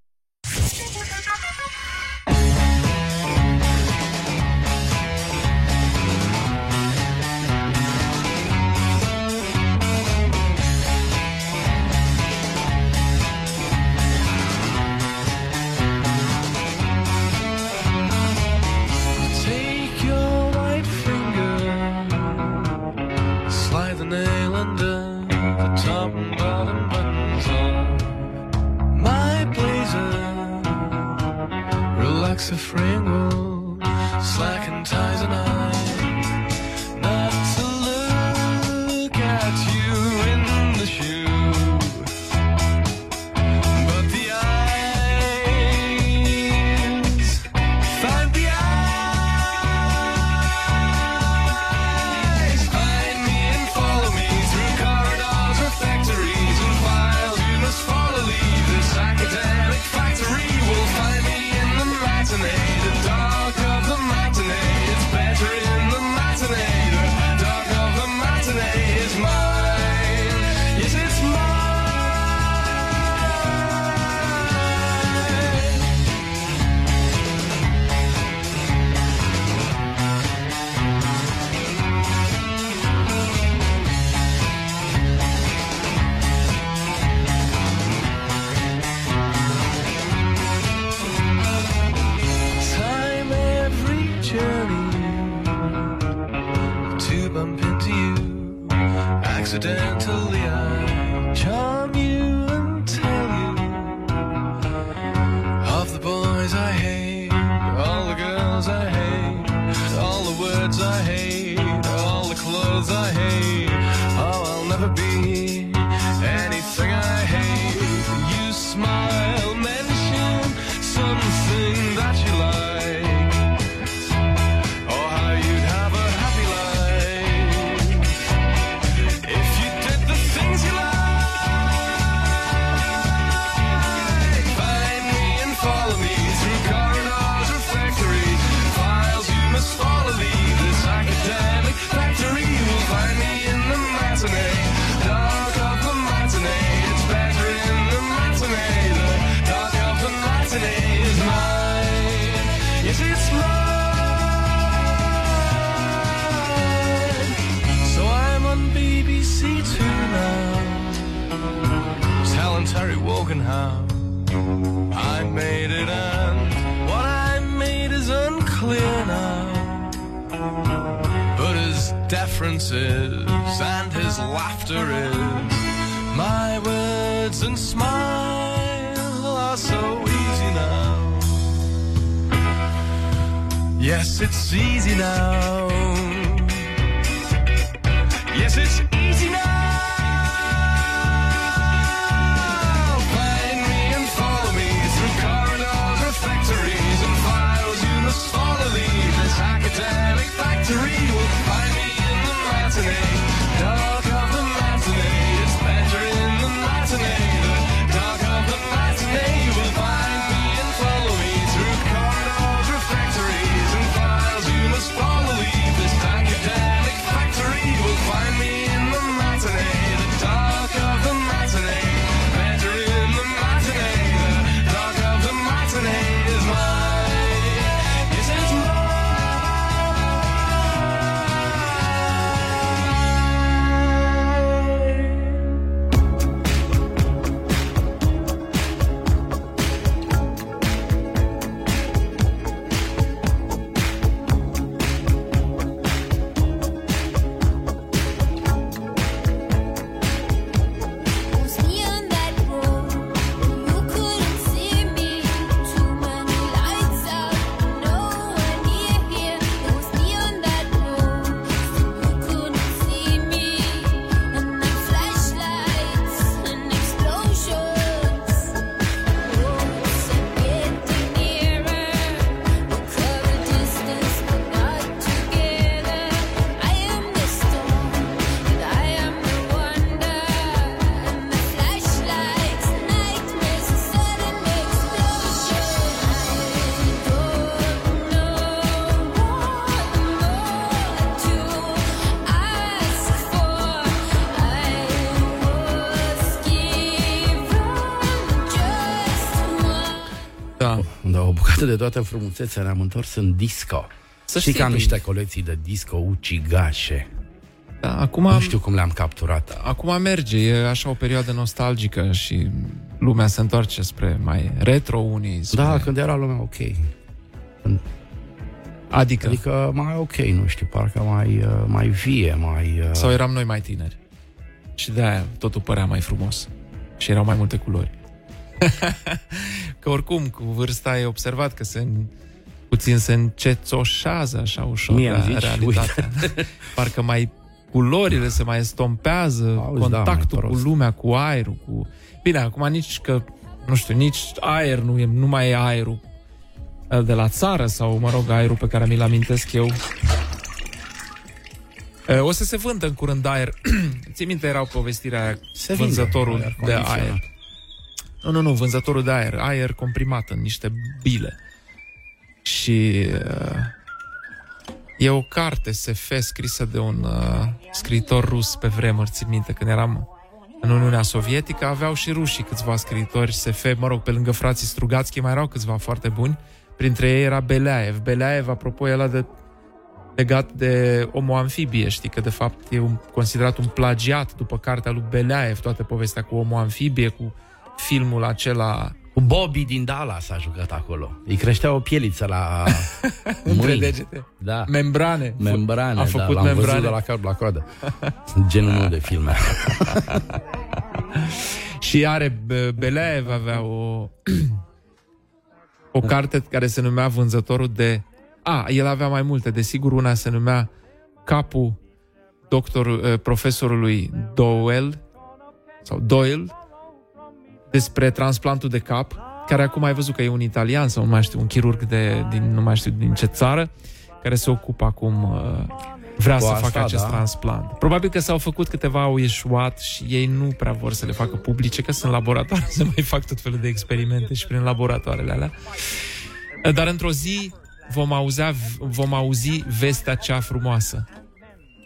Speaker 14: Toată frumusețea ne-am întors în disco.
Speaker 13: Să
Speaker 14: Știi
Speaker 13: știi
Speaker 14: că am
Speaker 13: tu.
Speaker 14: niște colecții de disco ucigașe.
Speaker 13: Da, acum,
Speaker 14: Nu știu cum le-am capturat.
Speaker 13: acum merge, e așa o perioadă nostalgică și lumea se întoarce spre mai retro unii. Spre...
Speaker 14: Da, când era lumea ok.
Speaker 13: Adică?
Speaker 14: Adică mai ok, nu știu, parcă mai, uh, mai vie, mai... uh,
Speaker 13: Sau eram noi mai tineri. Și de-aia totul părea mai frumos. Și erau mai multe culori. că oricum, cu vârsta ai observat că se puțin se încețoșează așa ușor
Speaker 14: Mie
Speaker 13: da,
Speaker 14: îmi zici,
Speaker 13: realitatea. Parcă mai culorile se mai estompează,
Speaker 14: Auzi, da,
Speaker 13: contactul
Speaker 14: mai
Speaker 13: cu
Speaker 14: prost.
Speaker 13: lumea, cu aerul, cu... Bine, acum nici că, nu știu, nici aer nu, e, nu mai e aerul de la țară sau, mă rog, aerul pe care mi-l amintesc eu. E, O să se vândă în curând aer. Ții minte, era o povestire aia,
Speaker 14: Se vinde
Speaker 13: vânzătorul
Speaker 14: aer
Speaker 13: de
Speaker 14: condiționat.
Speaker 13: aer. Nu, nu, nu, vânzătorul de aer. Aer comprimat în niște bile. Și uh, e o carte SF scrisă de un uh, scriitor rus pe vremuri, țin minte, când eram în Uniunea Sovietică, aveau și rușii câțiva scriitori SF, mă rog, pe lângă frații Strugatski mai erau câțiva foarte buni, printre ei era Beleaev. Beleaev, apropo, el de legat de omoamfibie, știi că de fapt e un, considerat un plagiat după cartea lui Beleaev, toată povestea cu omoamfibie, cu filmul acela
Speaker 14: Cu Bobby din Dallas a jucat acolo. Îi creștea o pieliță la
Speaker 13: Între
Speaker 14: mâini.
Speaker 13: degete.
Speaker 14: Da.
Speaker 13: Membrane.
Speaker 14: Membrane,
Speaker 13: A făcut
Speaker 14: da, l-am
Speaker 13: membrane.
Speaker 14: văzut de la cap la coadă. Genul meu de filme.
Speaker 13: Și are Be- Beleaev avea o o carte care se numea Vânzătorul de A, el avea mai multe, desigur una se numea Capul doctor, eh, profesorului Doyle sau Doyle despre transplantul de cap, care acum ai văzut că e un italian sau nu mai știu, un chirurg de, din nu mai știu din ce țară, care se ocupă acum uh, vrea
Speaker 14: Cu
Speaker 13: să
Speaker 14: asta,
Speaker 13: facă acest
Speaker 14: da.
Speaker 13: transplant. Probabil că s-au făcut câteva au ieșuat și ei nu prea vor să le facă publice, că sunt laboratoare, să mai fac tot felul de experimente și prin laboratoarele alea. Dar într-o zi vom, auzea, vom auzi vestea cea frumoasă.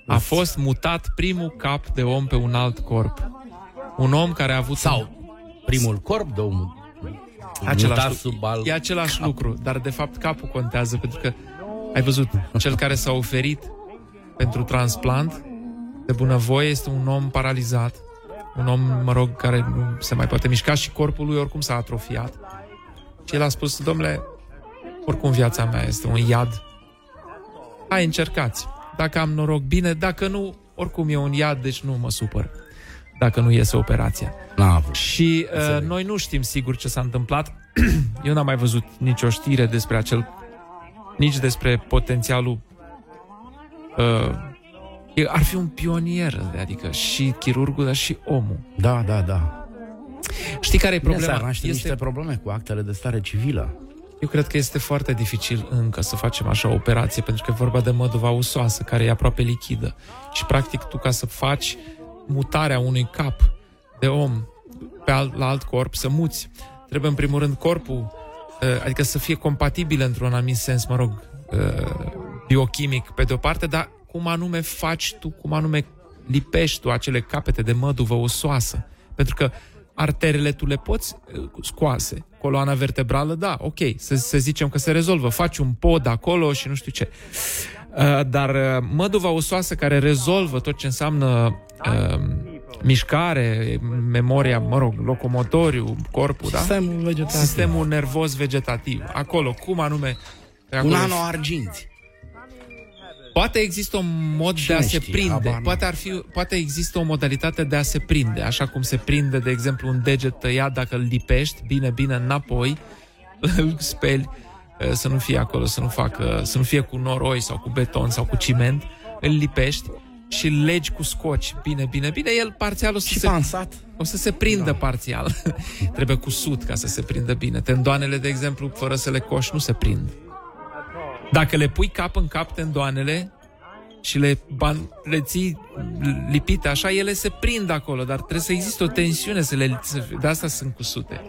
Speaker 13: A fost mutat primul cap de om pe un alt corp. Un om care a avut...
Speaker 14: Sau primul corp de om
Speaker 13: Același
Speaker 14: mutat
Speaker 13: lucru.
Speaker 14: sub alt
Speaker 13: E același lucru, dar de fapt capul contează pentru că ai văzut, cel care s-a oferit pentru transplant de bunăvoie este un om paralizat, un om, mă rog, care nu se mai poate mișca și corpul lui oricum s-a atrofiat. Și el a spus, domnule, oricum viața mea este un iad. Hai, încercați. Dacă am noroc, bine, dacă nu, oricum e un iad, deci nu mă supăr dacă nu iese operația.
Speaker 14: N-a avut.
Speaker 13: Și uh, noi nu știm sigur ce s-a întâmplat. Eu n-am mai văzut nicio știre despre acel nici despre potențialul uh, e- ar fi un pionier, adică și chirurgul, dar și omul.
Speaker 14: Da, da, da.
Speaker 13: Știi care e
Speaker 14: Bine,
Speaker 13: problema?
Speaker 14: s-ar naște niște probleme cu actele de stare civilă.
Speaker 13: Eu cred că este foarte dificil încă să facem așa o operație, pentru că e vorba de măduva usoasă, care e aproape lichidă. Și, practic, tu ca să faci mutarea unui cap de om pe alt, la alt corp, să muți, trebuie în primul rând corpul, uh, adică să fie compatibil într-un anumit sens, mă rog, uh, biochimic pe de o parte, dar cum anume faci tu, cum anume lipești tu acele capete de măduvă osoasă. Pentru că arterele tu le poți uh, scoase. Coloana vertebrală, da, ok, să, să zicem că se rezolvă. Faci un pod acolo și nu știu ce. Uh, Dar uh, măduva osoasă care rezolvă tot ce înseamnă uh, mișcare, memoria, mă rog, locomotoriu, corpul, da?
Speaker 14: Sistemul vegetativ.
Speaker 13: Sistemul nervos vegetativ. Acolo, cum anume...
Speaker 14: Un
Speaker 13: acolo-
Speaker 14: nanoarginți.
Speaker 13: Poate există un mod
Speaker 14: Cine
Speaker 13: de a se
Speaker 14: știe?
Speaker 13: prinde.
Speaker 14: Habar n-am.
Speaker 13: Poate, ar fi, poate există o modalitate de a se prinde. Așa cum se prinde, de exemplu, un deget tăiat dacă îl lipești bine, bine înapoi, îl speli, eh, să nu fie acolo, să nu facă, să nu fie cu noroi sau cu beton sau cu ciment, îl lipești și îl legi cu scoci. Bine, bine, bine, el parțial o să
Speaker 14: Și
Speaker 13: se...
Speaker 14: pansat.
Speaker 13: O să se prindă da. parțial. Trebuie cusut ca să se prindă bine. Tendoanele, de exemplu, fără să le coși, nu se prind. Dacă le pui cap în cap tendoanele și le, ban- le ții lipite așa, ele se prind acolo, dar trebuie să existe o tensiune, să le, să, de asta sunt cusute.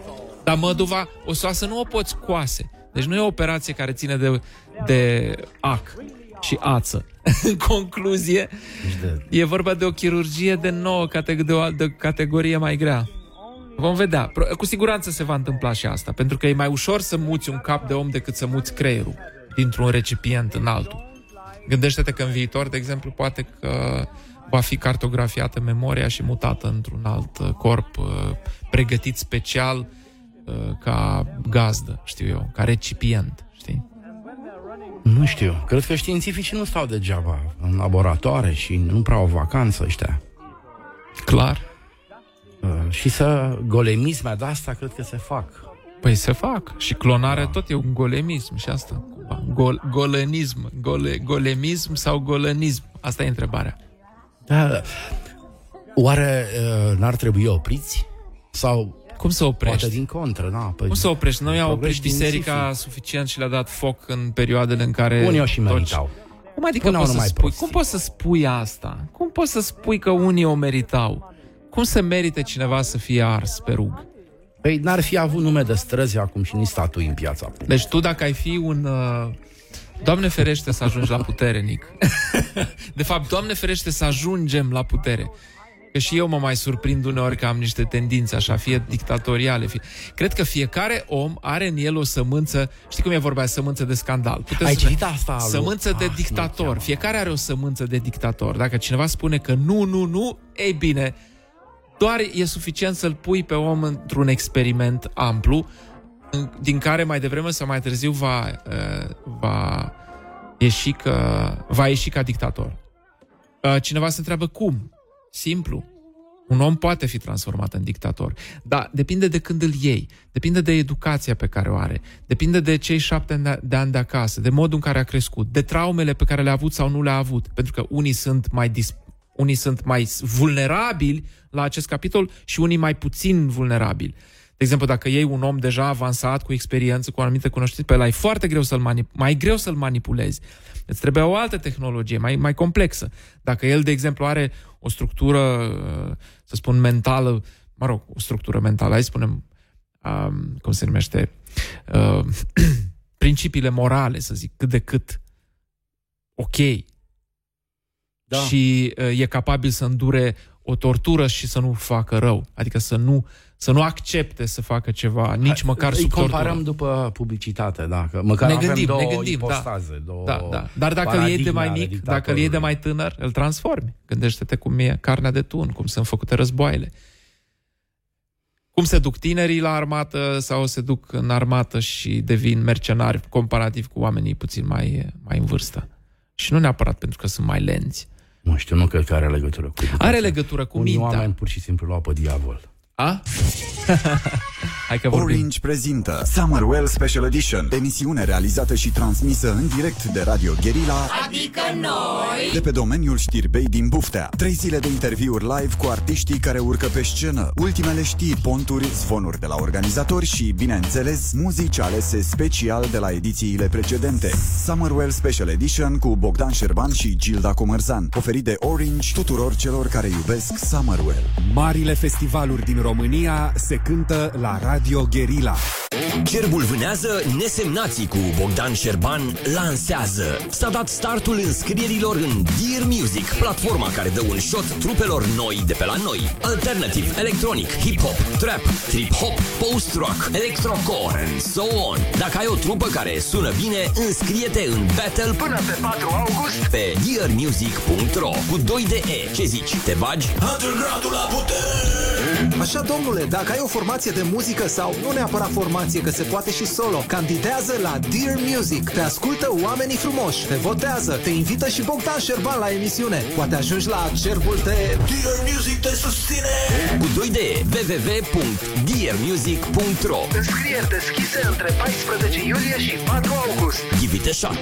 Speaker 13: Dar măduva osoasă nu o poți coase. Deci nu e o operație care ține de, de ac și ață. în concluzie, e vorba de o chirurgie de nouă, categ- de o altă categorie mai grea. Vom vedea. Pro- Cu siguranță se va întâmpla și asta, pentru că e mai ușor să muți un cap de om decât să muți creierul dintr-un recipient în altul. Gândește-te că în viitor, de exemplu, poate că va fi cartografiată memoria și mutată într-un alt uh, corp uh, pregătit special uh, ca gazdă, știu eu, ca recipient, știi?
Speaker 14: Nu știu. Cred că științificii nu stau degeaba în laboratoare și nu prea au vacanță ăștia.
Speaker 13: Clar.
Speaker 14: Uh, și să golemisme de asta cred că se fac.
Speaker 13: Păi se fac. Și clonarea da. tot e un golemism și asta. cumva. Gol, golenism. Gole, golemism sau golănism? Asta e întrebarea.
Speaker 14: Da. Oare uh, n-ar trebui opriți? Sau
Speaker 13: Cum să oprești?
Speaker 14: poate din contră, da. Păi,
Speaker 13: Cum să oprești? Noi au
Speaker 14: progres
Speaker 13: oprit biserica
Speaker 14: științific.
Speaker 13: suficient și le-a dat foc în perioadele în care...
Speaker 14: Unii o și
Speaker 13: toți-
Speaker 14: meritau.
Speaker 13: Cum adică
Speaker 14: Spuneau
Speaker 13: poți să
Speaker 14: numai
Speaker 13: spui?
Speaker 14: prostii.
Speaker 13: Cum poți să spui asta? Cum poți să spui că unii o meritau? Cum se merită cineva să fie ars pe rug?
Speaker 14: Păi n-ar fi avut nume de străzi acum și nici statui în piața publică.
Speaker 13: Deci tu dacă ai fi un... Uh... Doamne ferește să ajungi la putere, Nic. De fapt, Doamne ferește să ajungem la putere. Că și eu mă mai surprind uneori că am niște tendințe așa, fie dictatoriale. Fie... Cred că fiecare om are în el o sămânță, știi cum e vorba, sămânță de scandal. Puteți
Speaker 14: Ai
Speaker 13: să-
Speaker 14: citit asta, lui?
Speaker 13: Sămânță de
Speaker 14: Ah,
Speaker 13: dictator. Fiecare are o sămânță de dictator. Dacă cineva spune că nu, nu, nu, ei bine, doar e suficient să-l pui pe om într-un experiment amplu, în- din care mai devreme sau mai târziu va, uh, va, ieși că, va ieși ca dictator. Uh, Cineva se întreabă cum? Simplu. Un om poate fi transformat în dictator. Dar depinde de când îl iei, depinde de educația pe care o are, depinde de cei șapte ani de- de ani de acasă, de modul în care a crescut, de traumele pe care le-a avut sau nu le-a avut. Pentru că unii sunt mai dis- unii sunt mai vulnerabili la acest capitol și unii mai puțin vulnerabili. De exemplu, dacă iei un om deja avansat, cu experiență, cu o anumită cunoștință, pe ăla e foarte greu să-l manip- mai greu să-l manipulezi. Îți trebuie o altă tehnologie, mai, mai complexă. Dacă el, de exemplu, are o structură, uh, să spun, mentală, mă rog, o structură mentală, hai să spunem, um, cum se numește, uh, principiile morale, să zic, cât de cât ok,
Speaker 14: Da.
Speaker 13: și uh, e capabil să îndure o tortură și să nu facă rău. Adică să nu, să nu accepte să facă ceva, nici măcar
Speaker 14: Îi
Speaker 13: sub
Speaker 14: comparăm
Speaker 13: tortură.
Speaker 14: după publicitate, da, că măcar
Speaker 13: ne
Speaker 14: avem
Speaker 13: gândim,
Speaker 14: două
Speaker 13: ne gândim,
Speaker 14: ipostaze,
Speaker 13: da.
Speaker 14: două
Speaker 13: da, da. Dar dacă îl iei de mai
Speaker 14: paradigme ale
Speaker 13: mic, dacă îl iei de mai tânăr, îl transformi. Gândește-te cum e carnea de tun, cum sunt făcute războaiele. Cum se duc tinerii la armată sau se duc în armată și devin mercenari comparativ cu oamenii puțin mai, mai în vârstă. Și nu neapărat pentru că sunt mai lenți.
Speaker 14: Nu știu, nu cred că are legătură cu educația.
Speaker 13: Are legătură cu
Speaker 14: Unii
Speaker 13: mintea.
Speaker 14: oameni pur și simplu luau pe diavol.
Speaker 13: A? Hai că vorbim.
Speaker 4: Orange prezintă Summerwell Special Edition, emisiune realizată și transmisă în direct de Radio Guerilla
Speaker 5: Adică noi
Speaker 4: de pe domeniul știrbei din Buftea. Trei zile de interviuri live cu artiștii care urcă pe scenă, ultimele știri, ponturi, zvonuri de la organizatori și, bineînțeles, muzici alese special de la edițiile precedente. Summerwell Special Edition cu Bogdan Șerban și Gilda Comărzan, oferit de Orange tuturor celor care iubesc Summerwell.
Speaker 21: Marile festivaluri din România se cântă la Radio Guerilla.
Speaker 6: Gerbul vânează, nesemnații cu Bogdan Șerban lansează. S-a dat startul înscrierilor în Dear Music, platforma care dă un shot trupelor noi de pe la noi. Alternativ, electronic, hip-hop, trap, trip-hop, post-rock, electrocore and so on. Dacă ai o trupă care sună bine, înscrie-te în battle până pe 4 august pe dearmusic.ro cu 2 de E. Ce zici, te bagi?
Speaker 22: Underground-ul la putere! Așa, domnule, dacă ai o formație de muzică sau nu neapărat formație, că se poate și solo, candidează la Dear Music. Te ascultă oamenii frumoși, te votează, te invită și Bogdan Șerban la emisiune. Poate ajungi la cerbul de... Dear Music te susține!
Speaker 6: Cu 2 de E, www.dearmusic.ro
Speaker 22: Înscrieri deschise între 14 iulie și 4 august.
Speaker 6: Give it a shot!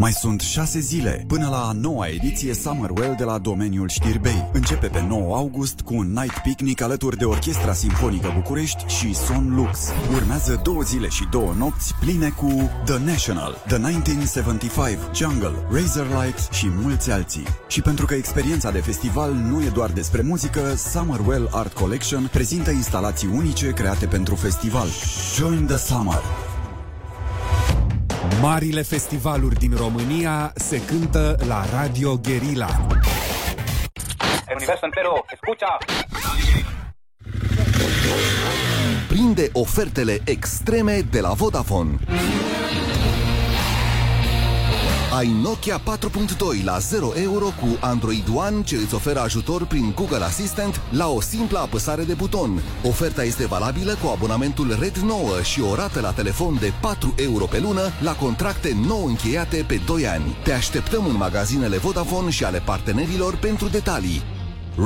Speaker 4: Mai sunt șase zile până la a noua ediție Summerwell de la domeniul Știrbei. Începe pe 9 august cu un night picnic alături de Orchestra Simfonică București și Son Lux. Urmează două zile și două nopți pline cu The National, The 1975, Jungle, Razorlight și mulți alții. Și pentru că experiența de festival nu e doar despre muzică, Summerwell Art Collection prezintă instalații unice create pentru festival. Join the Summer!
Speaker 21: Marile festivaluri din România se cântă la Radio Guerilla.
Speaker 8: El universo entero escucha.
Speaker 23: Prinde ofertele extreme de la Vodafone. Ai Nokia 4.2 la 0 euro cu Android One ce îți oferă ajutor prin Google Assistant la o simplă apăsare de buton. Oferta este valabilă cu abonamentul Red 9 și o rată la telefon de 4 euro pe lună la contracte nou încheiate pe 2 ani. Te așteptăm în magazinele Vodafone și ale partenerilor pentru detalii.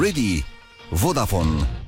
Speaker 23: Ready! Vodafone.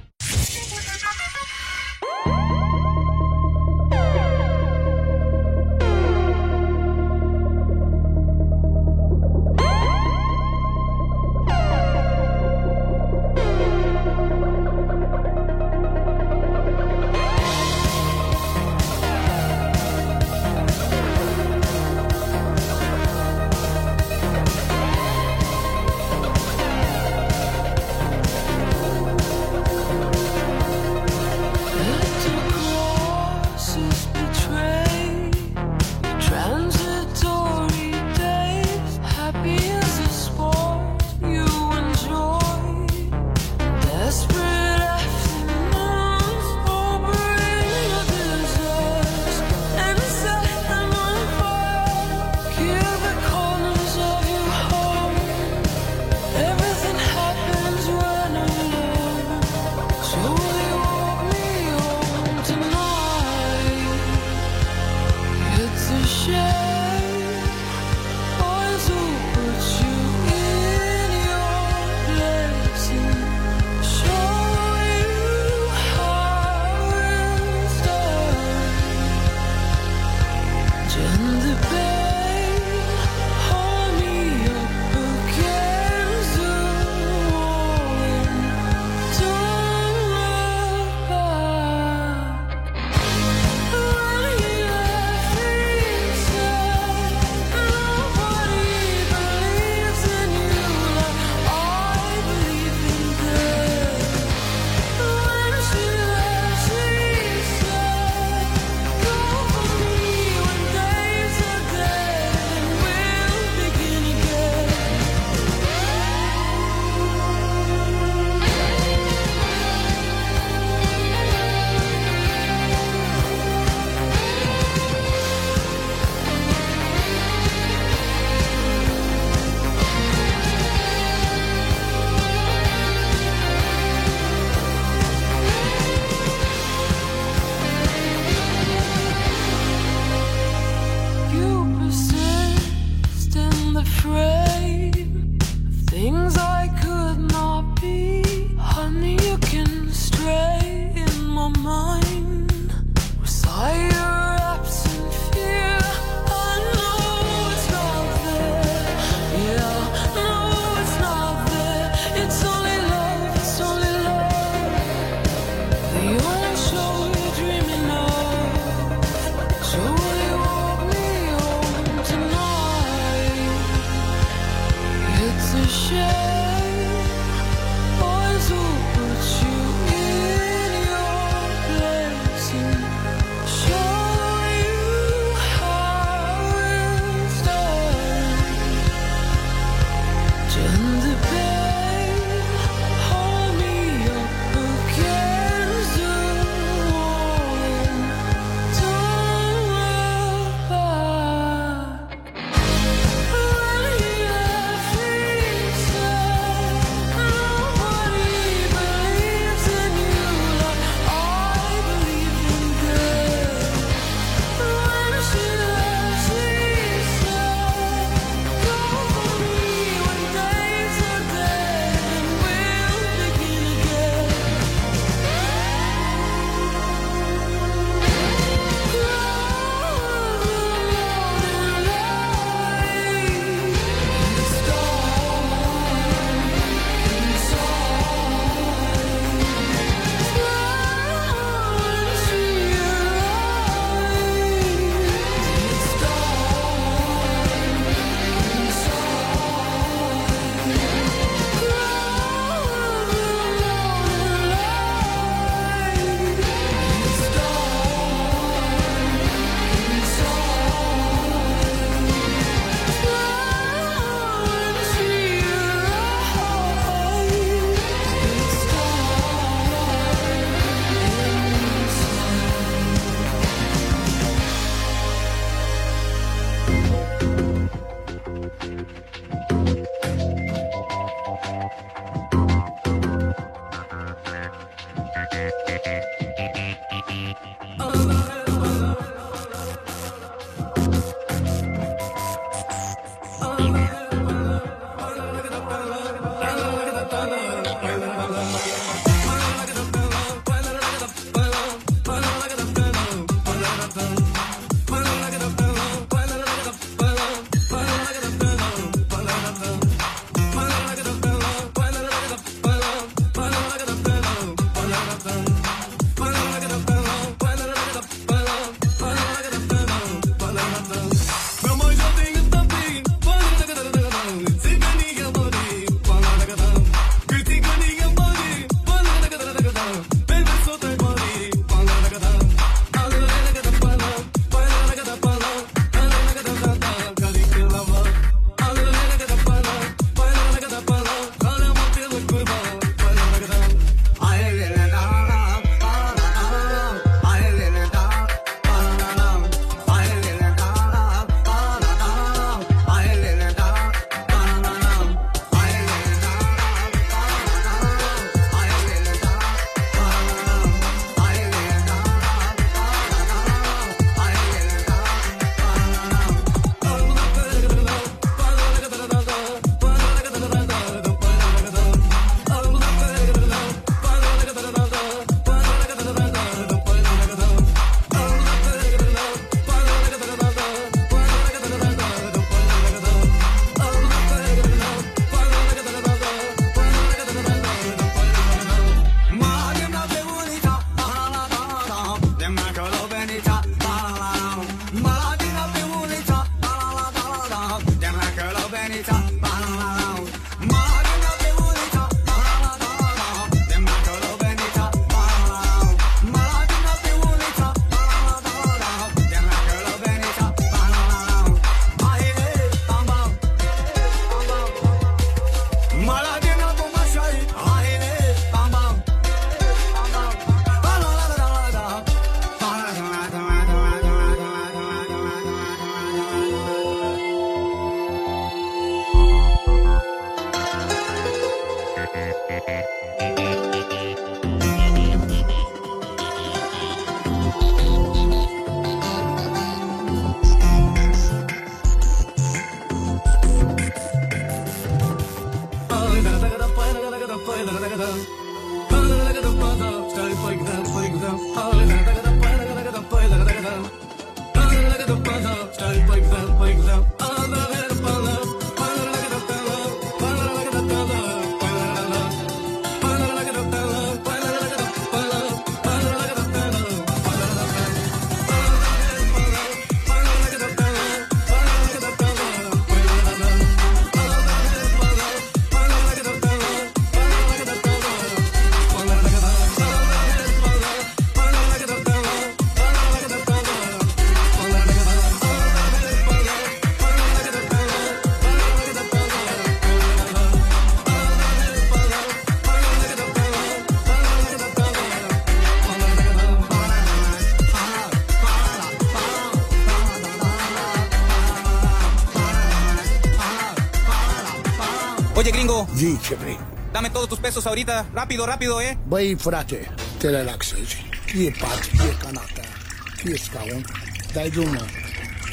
Speaker 24: Gringo,
Speaker 25: Zice, bre.
Speaker 24: dame todos tus pesos ahorita. Rápido, rápido, eh.
Speaker 25: Băi, frate, te relaxezi. Fie pat, fie canapea, fie scaun, dai drumul.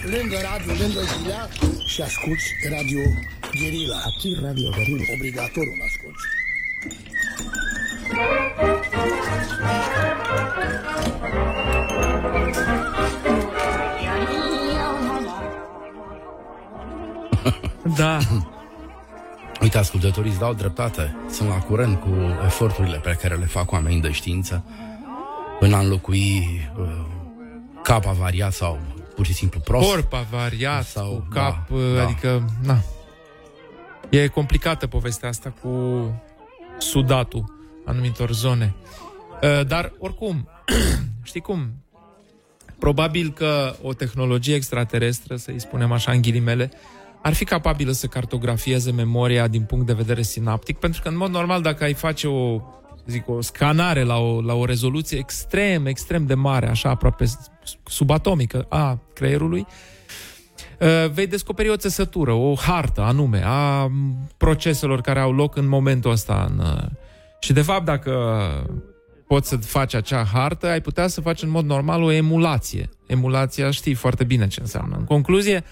Speaker 25: Lângă radio, lângă zilea și asculti Radio Guerilla. Aquí Radio Guerilla. Obligatoriu îl asculti.
Speaker 13: Da.
Speaker 14: Uite, ascultătorii îți dau dreptate. Sunt la curent cu eforturile pe care le fac oamenii de știință în a înlocui uh, cap avariat sau pur și simplu prost.
Speaker 13: Corp avariat sau cu
Speaker 14: da,
Speaker 13: cap,
Speaker 14: da.
Speaker 13: adică, na. E complicată povestea asta cu sudatul anumitor zone. Uh, Dar, oricum, știi cum? Probabil că o tehnologie extraterestră, să-i spunem așa în ghilimele, ar fi capabilă să cartografieze memoria din punct de vedere sinaptic, pentru că, în mod normal, dacă ai face o, să zic, o scanare la o, la o rezoluție extrem, extrem de mare, așa aproape subatomică a creierului, uh, vei descoperi o țesătură, o hartă anume a m, proceselor care au loc în momentul ăsta. În, uh, și de fapt, dacă poți să faci acea hartă, ai putea să faci în mod normal o emulație. Emulația știi foarte bine ce înseamnă. În concluzie,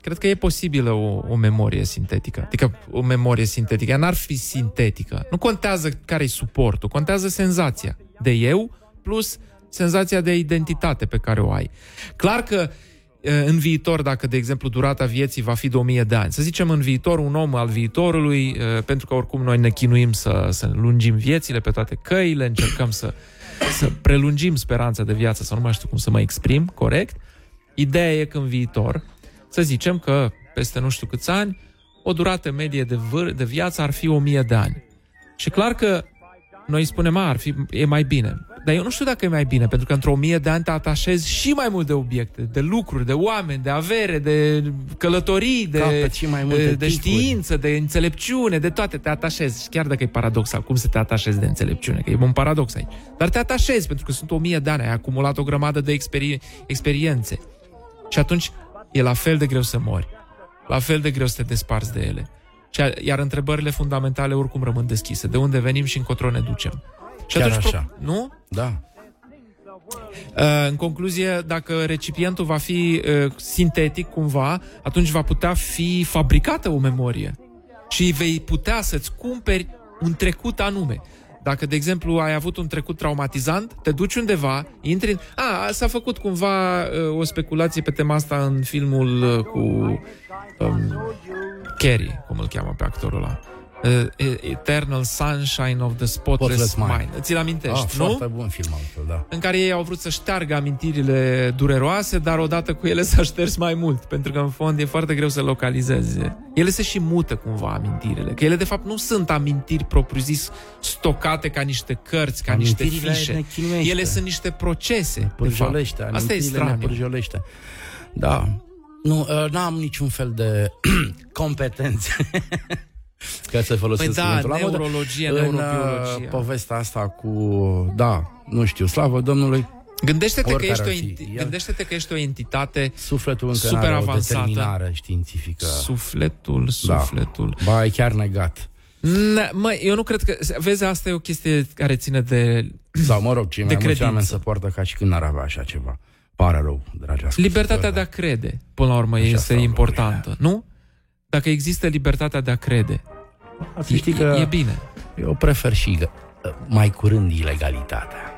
Speaker 13: cred că e posibilă o, o memorie sintetică. Adică o memorie sintetică. Ea n-ar fi sintetică. Nu contează care e suportul, contează senzația de eu plus senzația de identitate pe care o ai. Clar că e, în viitor, dacă, de exemplu, durata vieții va fi de 1000 de ani, să zicem în viitor, un om al viitorului, e, pentru că oricum noi ne chinuim să, să lungim viețile pe toate căile, încercăm să, să prelungim speranța de viață, sau nu mai știu cum să mă exprim corect, ideea e că în viitor, să zicem că peste nu știu câți ani, o durată medie de, vâr- de viață ar fi 1000 de ani. Și clar că noi spunem, a, ar fi, e mai bine. Dar eu nu știu dacă e mai bine, pentru că într-o mie de ani te atașezi și mai mult de obiecte, de lucruri, de oameni, de avere, de călătorii, de,
Speaker 14: Capăt și mai multe
Speaker 13: de, de
Speaker 14: ticuri.
Speaker 13: știință, de înțelepciune, de toate, te atașezi. Și chiar dacă e paradoxal, cum să te atașezi de înțelepciune? Că e un paradox aici. Dar te atașezi, pentru că sunt o mie de ani, ai acumulat o grămadă de experie- experiențe. Și atunci e la fel de greu să mori. La fel de greu să te desparți de ele. Și a- Iar întrebările fundamentale oricum rămân deschise. De unde venim și încotro ne ducem. Și
Speaker 14: Chiar
Speaker 13: atunci,
Speaker 14: așa.
Speaker 13: pro- nu?
Speaker 14: Da.
Speaker 13: Uh, În concluzie, dacă recipientul va fi uh, sintetic cumva, atunci va putea fi fabricată o memorie și vei putea să-ți cumperi un trecut anume. Dacă, de exemplu, ai avut un trecut traumatizant, te duci undeva, intri... în- A, s-a făcut cumva uh, o speculație pe tema asta în filmul uh, cu um, Carrie, cum îl cheamă pe actorul ăla. Uh, Eternal Sunshine of the Spotless,
Speaker 14: Spotless Mind.
Speaker 13: Mind. Ți-l amintești,
Speaker 14: ah,
Speaker 13: nu?
Speaker 14: Foarte bun film altfel, da.
Speaker 13: în care ei au vrut să șteargă amintirile dureroase, dar odată cu ele s-a șters mai mult, pentru că în fond e foarte greu să localizezi. Ele se și mută cumva amintirile, că ele de fapt nu sunt amintiri propriu-zis stocate ca niște cărți, ca niște
Speaker 14: Amintirile
Speaker 13: fișe.
Speaker 14: ne chinuiește.
Speaker 13: Ele sunt niște procese. de fapt.
Speaker 14: Pârjolește,
Speaker 13: Asta e
Speaker 14: amintirile ne
Speaker 13: straniu.
Speaker 14: pârjolește. Da. Nu, uh, n-am niciun fel de competențe. Ca să folosesc
Speaker 13: Păi da,
Speaker 14: cuvântul la modă.
Speaker 13: neurologie,
Speaker 14: În,
Speaker 13: neurobiologie.
Speaker 14: uh, povestea asta cu, da, nu știu, slavă Domnului,
Speaker 13: Gândește-te că,
Speaker 14: Oricare
Speaker 13: ești o,
Speaker 14: ar fi
Speaker 13: enti-
Speaker 14: el.
Speaker 13: gândește-te că ești o entitate
Speaker 14: sufletul încă
Speaker 13: super
Speaker 14: n-are o
Speaker 13: avansată.
Speaker 14: determinare științifică.
Speaker 13: Sufletul,
Speaker 14: Da.
Speaker 13: sufletul.
Speaker 14: Ba, e chiar negat.
Speaker 13: Ne, mă, eu nu cred că... Vezi, asta e o chestie care ține de...
Speaker 14: Sau, mă rog, cei
Speaker 13: de
Speaker 14: mai mulți oameni
Speaker 13: credință.
Speaker 14: se poartă ca și când n-ar avea așa ceva. Pare rău, dragi ascultători.
Speaker 13: Libertatea de a crede, până la urmă,
Speaker 14: Așa
Speaker 13: este
Speaker 14: stau
Speaker 13: importantă, nu? Dacă există libertatea de a crede,
Speaker 14: Să știi că
Speaker 13: e, e bine.
Speaker 14: Eu prefer și uh, mai curând ilegalitatea.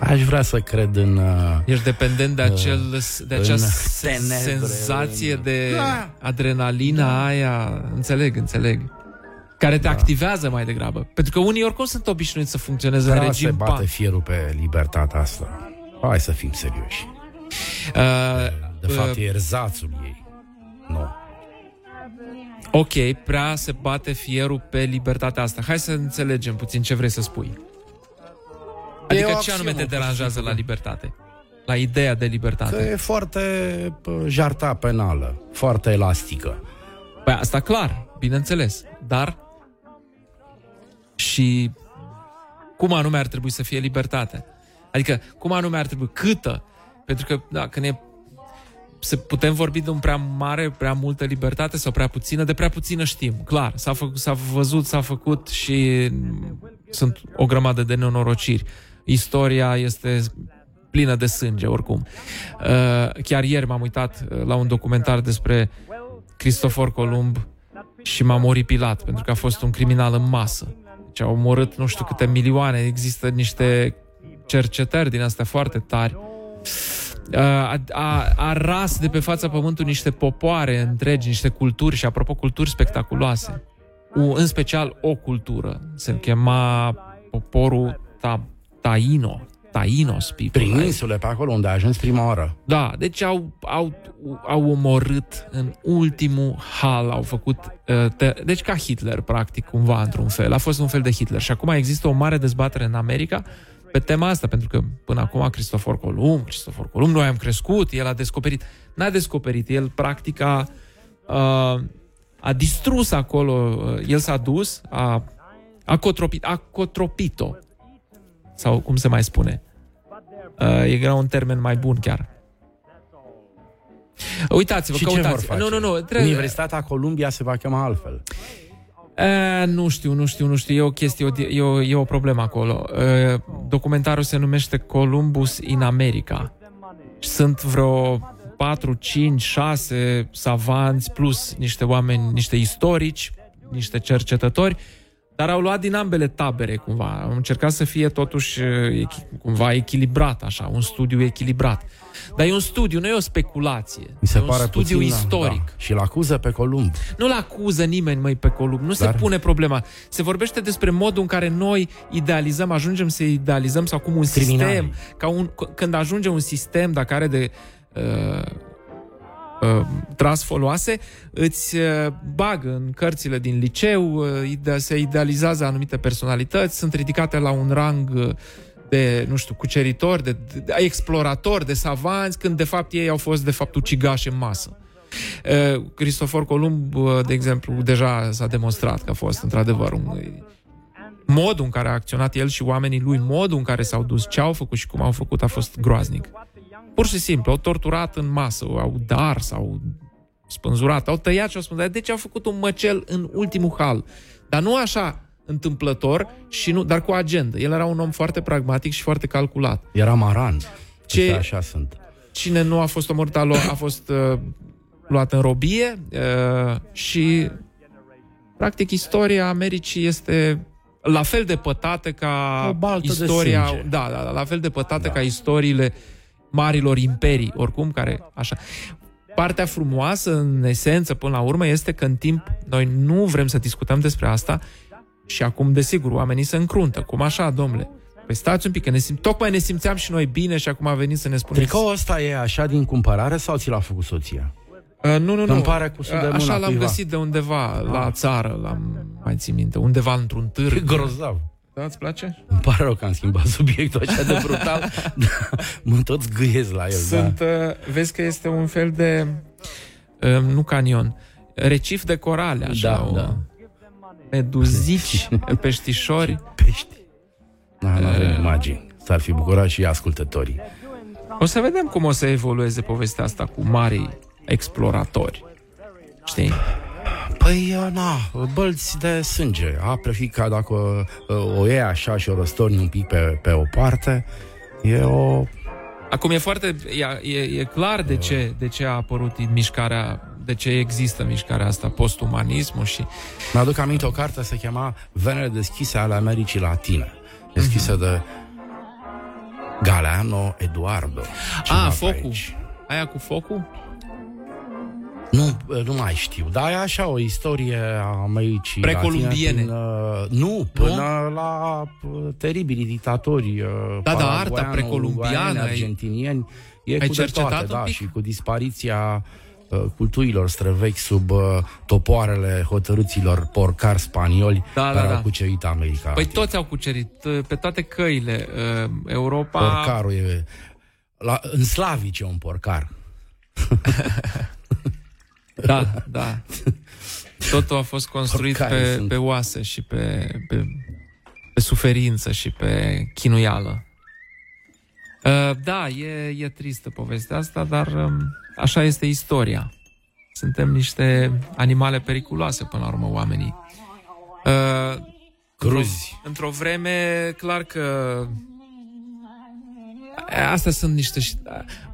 Speaker 14: Aș vrea să cred în... Uh,
Speaker 13: Ești dependent de, acel, de acea
Speaker 14: în
Speaker 13: s-
Speaker 14: tenebre,
Speaker 13: senzație
Speaker 14: în-
Speaker 13: de
Speaker 14: Da.
Speaker 13: adrenalina aia, înțeleg, înțeleg, care te activează mai degrabă. Pentru că unii oricum sunt obișnuiți să funcționeze în
Speaker 14: Prea se
Speaker 13: regim
Speaker 14: bate
Speaker 13: pan.
Speaker 14: fierul pe libertatea asta. Hai să fim serioși.
Speaker 13: Uh,
Speaker 14: De fapt,
Speaker 13: uh,
Speaker 14: e erzațul ei. Nu.
Speaker 13: Ok, prea se bate fierul pe libertatea asta. Hai să înțelegem puțin ce vrei să spui. Adică
Speaker 14: o
Speaker 13: ce anume te
Speaker 14: axiomă,
Speaker 13: deranjează la libertate? La ideea de
Speaker 14: Că
Speaker 13: libertate?
Speaker 14: e foarte pă, jarta penală, foarte elastică.
Speaker 13: Păi asta clar, bineînțeles. Dar și cum anume ar trebui să fie libertatea? Adică cum anume ar trebui, câtă? Pentru că da, când e se putem vorbi de un prea mare, prea multă libertate sau prea puțină, de prea puțină știm, clar. S-a, făcut, s-a văzut, s-a făcut și sunt o grămadă de nenorociri. Istoria este plină de sânge, oricum. Uh, Chiar ieri m-am uitat uh, la un documentar despre Cristofor Columb și m-am oripilat, pentru că a fost un criminal în masă. Deci a omorât nu știu câte milioane, există niște cercetări din astea foarte tari. Uh, A, a, a ras de pe fața pământului niște popoare întregi, niște culturi și, apropo, culturi spectaculoase. U, în special o cultură. Se chema poporul ta, Taino. Tainos people.
Speaker 14: Prin insule, pe acolo unde a ajuns prima oară.
Speaker 13: Da, deci au, au, au omorât în ultimul hal, au făcut... Uh, te- deci ca Hitler, practic, cumva, într-un fel. A fost un fel de Hitler. Și acum există o mare dezbatere în America pe tema asta, pentru că până acum Cristofor Columb, Cristofor Columb, noi am crescut, el a descoperit. N-a descoperit, el practic a, uh, a distrus acolo, uh, el s-a dus, a, a, cotropit, a cotropit-o. Sau cum se mai spune. Uh, era un termen mai bun chiar. Uitați-vă,
Speaker 14: Și ce vor
Speaker 13: căutați.
Speaker 14: face?
Speaker 13: Nu, nu, nu. Trebuie...
Speaker 14: Universitatea Columbia se va chema altfel.
Speaker 13: E, nu știu, nu știu, nu știu. E o chestie, e o, e o problemă acolo. E, documentarul se numește Columbus in America. Sunt vreo 4, 5, 6 savanți plus niște oameni, niște istorici, niște cercetători, dar au luat din ambele tabere cumva. Au încercat să fie totuși e, cumva echilibrat, așa, un studiu echilibrat. Dar e un studiu, nu e o speculație.
Speaker 14: Mi se
Speaker 13: e
Speaker 14: pare
Speaker 13: un studiu
Speaker 14: puțin,
Speaker 13: istoric.
Speaker 14: Da. Și îl acuză pe Columb.
Speaker 13: Nu-l acuză nimeni, măi, pe Columb. Nu Dar...
Speaker 14: Dar-
Speaker 13: se pune problema. Se vorbește despre modul în care noi idealizăm, ajungem să idealizăm sau cum un
Speaker 14: Criminali.
Speaker 13: sistem, ca un, c- când ajunge un sistem, dacă are de uh, uh, tras foloase, îți uh, bagă în cărțile din liceu, uh, ide- se idealizează anumite personalități, sunt ridicate la un rang uh, de, nu știu, cuceritori, de, de, de exploratori, de savanți, când de fapt ei au fost de fapt ucigași în masă. Uh, Cristofor Columb, uh, de exemplu, deja s-a demonstrat că a fost într-adevăr un modul în care a acționat el și oamenii lui, modul în care s-au dus, ce au făcut și cum au făcut a fost groaznic. Pur și simplu, au torturat în masă, au dar, sau spânzurat, au tăiat și au spus, de ce au făcut un măcel în ultimul hal? Dar nu așa întâmplător, și nu, dar cu agendă. El era un om foarte pragmatic și foarte calculat.
Speaker 14: Era maran.
Speaker 13: Ce-
Speaker 14: Ce... Așa sunt.
Speaker 13: Cine nu a fost omorât a, lu- a fost uh, luat în robie uh, și practic istoria Americii este la fel de pătată ca
Speaker 14: O baltă de
Speaker 13: istoria,
Speaker 14: sânge.
Speaker 13: da, da, da, la fel de pătată da. ca istoriile marilor imperii, oricum care așa. Partea frumoasă, în esență, până la urmă, este că în timp noi nu vrem să discutăm despre asta și acum, desigur, oamenii se încruntă. Cum așa, domnule? Păi stați un pic, că ne sim... tocmai ne simțeam și noi bine și acum a venit să ne spuneți...
Speaker 14: Tricoul ăsta e așa din cumpărare sau ți l-a făcut soția?
Speaker 13: Uh, nu, nu, nu.
Speaker 14: Îmi pare cu sub de
Speaker 13: Uh,
Speaker 14: mâna
Speaker 13: Așa l-am
Speaker 14: cuiva.
Speaker 13: găsit de undeva la țară, l-am mai țin minte, undeva într-un târg.
Speaker 14: E grozav.
Speaker 13: Da, îți place?
Speaker 14: Îmi pare rău că am schimbat subiectul așa de brutal. mă tot zgâiez la el.
Speaker 13: Sunt,
Speaker 14: Da.
Speaker 13: uh, vezi că este un fel de, uh, nu canion, recif de corale, așa,
Speaker 14: Da,
Speaker 13: o,
Speaker 14: da.
Speaker 13: meduzici, peștișori.
Speaker 14: Pești. Da, nu avem imagini. S-ar fi bucurat și ascultătorii.
Speaker 13: O să vedem cum o să evolueze povestea asta cu mari exploratori. Știi?
Speaker 14: Păi, uh, na, bălți de sânge. Apre fica dacă uh, o iei așa și o răstorni un pic pe, pe o parte, e o...
Speaker 13: Acum e foarte, e, e, e clar de ce, de ce a apărut mișcarea, de ce există mișcarea asta, postumanismul și
Speaker 14: Mi-aduc aminte o carte se chema Venele deschise ale Americii Latine. Deschisă de Galeano Eduardo. Ceva
Speaker 13: A,
Speaker 14: pe
Speaker 13: focul.
Speaker 14: aici.
Speaker 13: Aia cu focul?
Speaker 14: Nu, nu mai știu, dar e așa o istorie a Americii
Speaker 13: Precolumbiene.
Speaker 14: Latine Prin, uh, nu, până la uh, teribilii dictatori. Uh,
Speaker 13: Da, da, arta
Speaker 14: paraguayano,
Speaker 13: precolumbiană,
Speaker 14: uruguayeni,
Speaker 13: ai-
Speaker 14: argentinieni. E
Speaker 13: ai
Speaker 14: cu de
Speaker 13: cercetat
Speaker 14: toate,
Speaker 13: un
Speaker 14: da,
Speaker 13: pic?
Speaker 14: și cu dispariția uh, culturilor străvechi sub uh, topoarele hotărâților porcari spanioli
Speaker 13: Da, da,
Speaker 14: care
Speaker 13: da.
Speaker 14: au cucerit America.
Speaker 13: Păi toți au cucerit uh, pe toate căile. uh, Europa...
Speaker 14: Porcarul e... La, în slavic e un porcar.
Speaker 13: Da, da. Totul a fost construit
Speaker 14: Porcarii
Speaker 13: pe,
Speaker 14: sunt.
Speaker 13: pe oase și pe, pe, pe suferință și pe chinuială. Uh, Da, e, e tristă povestea asta, dar um, așa este istoria. Suntem niște animale periculoase, până la urmă, oamenii. Uh,
Speaker 14: Cruzi.
Speaker 13: Într-o, într-o vreme, clar că Astea sunt niște... și-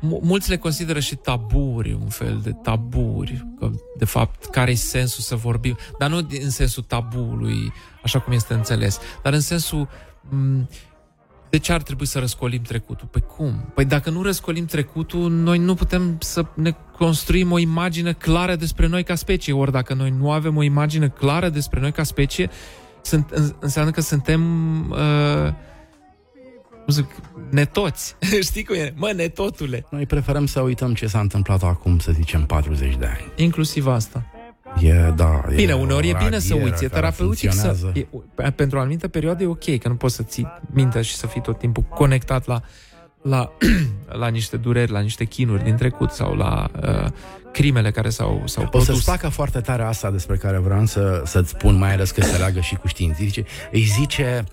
Speaker 13: mu- Mulți le consideră și taburi, un fel de taburi, că, de fapt, care e sensul să vorbim, dar nu în sensul tabului, așa cum este înțeles, dar în sensul m, de ce ar trebui să răscolim trecutul? Păi cum? Păi dacă nu răscolim trecutul, noi nu putem să ne construim o imagine clară despre noi ca specie. Ori dacă noi nu avem o imagine clară despre noi ca specie, sunt, în- înseamnă că suntem... Uh, cum zic, netoți. Știi cum e? Mă, netotule.
Speaker 14: Noi preferăm să uităm ce s-a întâmplat acum, să zicem, 40 de ani.
Speaker 13: Inclusiv asta.
Speaker 14: E, da, e
Speaker 13: Bine, uneori e
Speaker 14: o
Speaker 13: bine să
Speaker 14: radieră
Speaker 13: uiți, e
Speaker 14: care
Speaker 13: terapeutic să...
Speaker 14: funcționează.
Speaker 13: E, pe- pentru o anumită perioadă e ok, că nu poți să ții mintea și să fii tot timpul conectat la, la, la niște dureri, la niște chinuri din trecut sau la uh, crimele care s-au, s-au
Speaker 14: O
Speaker 13: produs.
Speaker 14: să-ți placă foarte tare asta despre care vreau să, să-ți spun, mai ales că se leagă și cu științifice. Îi zice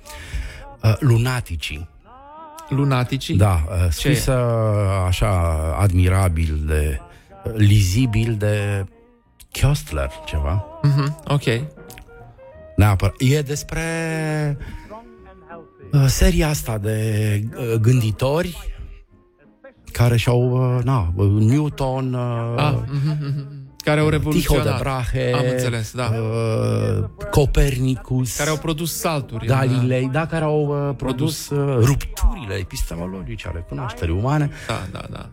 Speaker 14: uh, lunaticii.
Speaker 13: Lunaticii?
Speaker 14: Da, uh,
Speaker 13: Ce
Speaker 14: scrisă așa admirabil de uh, lizibil de Kostler, ceva.
Speaker 13: Mhm, ok.
Speaker 14: Neapărat. E despre uh, seria asta de uh, gânditori care și-au, uh, na, uh, Newton, uh,
Speaker 13: Ah, mhm, mhm. Care au
Speaker 14: Tycho
Speaker 13: revoluționat.
Speaker 14: de Brahe,
Speaker 13: Am înțeles, da.
Speaker 14: uh, Copernicus,
Speaker 13: Care au produs salturi. în-
Speaker 14: Galilei, da, care au uh, produs uh, rupturile epistemologice ale cunoașterii umane.
Speaker 13: Da, da, da.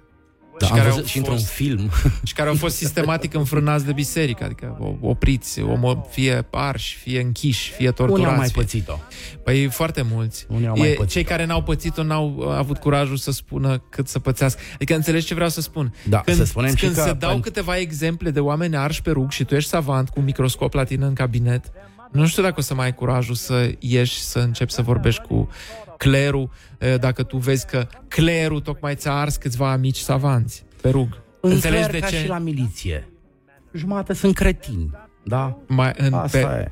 Speaker 14: Da,
Speaker 13: Și
Speaker 14: am
Speaker 13: care
Speaker 14: văzut
Speaker 13: au
Speaker 14: și într-un
Speaker 13: fost-
Speaker 14: film.
Speaker 13: Și care au fost sistematic înfrânați de biserică, adică o- opriți, omo, fie arși, fie închiși, fie torturați.
Speaker 14: Unii au mai
Speaker 13: fie-
Speaker 14: pățit-o.
Speaker 13: Păi foarte mulți.
Speaker 14: Unii au mai
Speaker 13: E,
Speaker 14: pățit-o.
Speaker 13: cei care n-au pățit-o n-au uh, avut curajul să spună cât să pățească. Adică înțelegi ce vreau să spun?
Speaker 14: Da,
Speaker 13: când,
Speaker 14: să spunem și
Speaker 13: când
Speaker 14: că
Speaker 13: se dau
Speaker 14: pen-
Speaker 13: câteva exemple de oameni arși pe rug și tu ești savant cu un microscop la tine în cabinet, nu știu dacă o să mai ai curajul să ieși să începi să vorbești cu clerul, uh, dacă tu vezi că clerul tocmai ți-a ars câțiva amici savanți pe rug.
Speaker 14: În
Speaker 13: Înțelegi
Speaker 14: cler
Speaker 13: de
Speaker 14: ca
Speaker 13: ce?
Speaker 14: și la miliție. Jumate sunt cretini, da?
Speaker 13: Mai, în,
Speaker 14: Asta
Speaker 13: pe...
Speaker 14: e.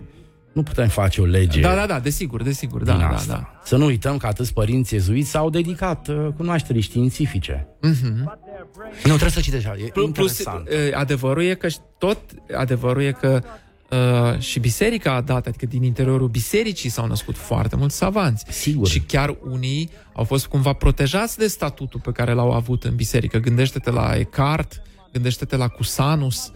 Speaker 14: Nu putem face o lege
Speaker 13: Da, da, da, desigur, desigur, da,
Speaker 14: din
Speaker 13: da,
Speaker 14: asta.
Speaker 13: da.
Speaker 14: Să nu uităm că atâți părinți ezuiți s-au dedicat uh, cunoașterii științifice.
Speaker 13: Mhm.
Speaker 14: Nu, trebuie să citești așa, e
Speaker 13: Plus, plus
Speaker 14: interesant.
Speaker 13: uh, adevărul e că și tot adevărul e că uh, și biserica a dat, adică din interiorul bisericii s-au născut foarte mulți savanți.
Speaker 14: Sigur.
Speaker 13: Și chiar unii au fost cumva protejați de statutul pe care l-au avut în biserică. Gândește-te la Eckhart, gândește-te la Cusanus,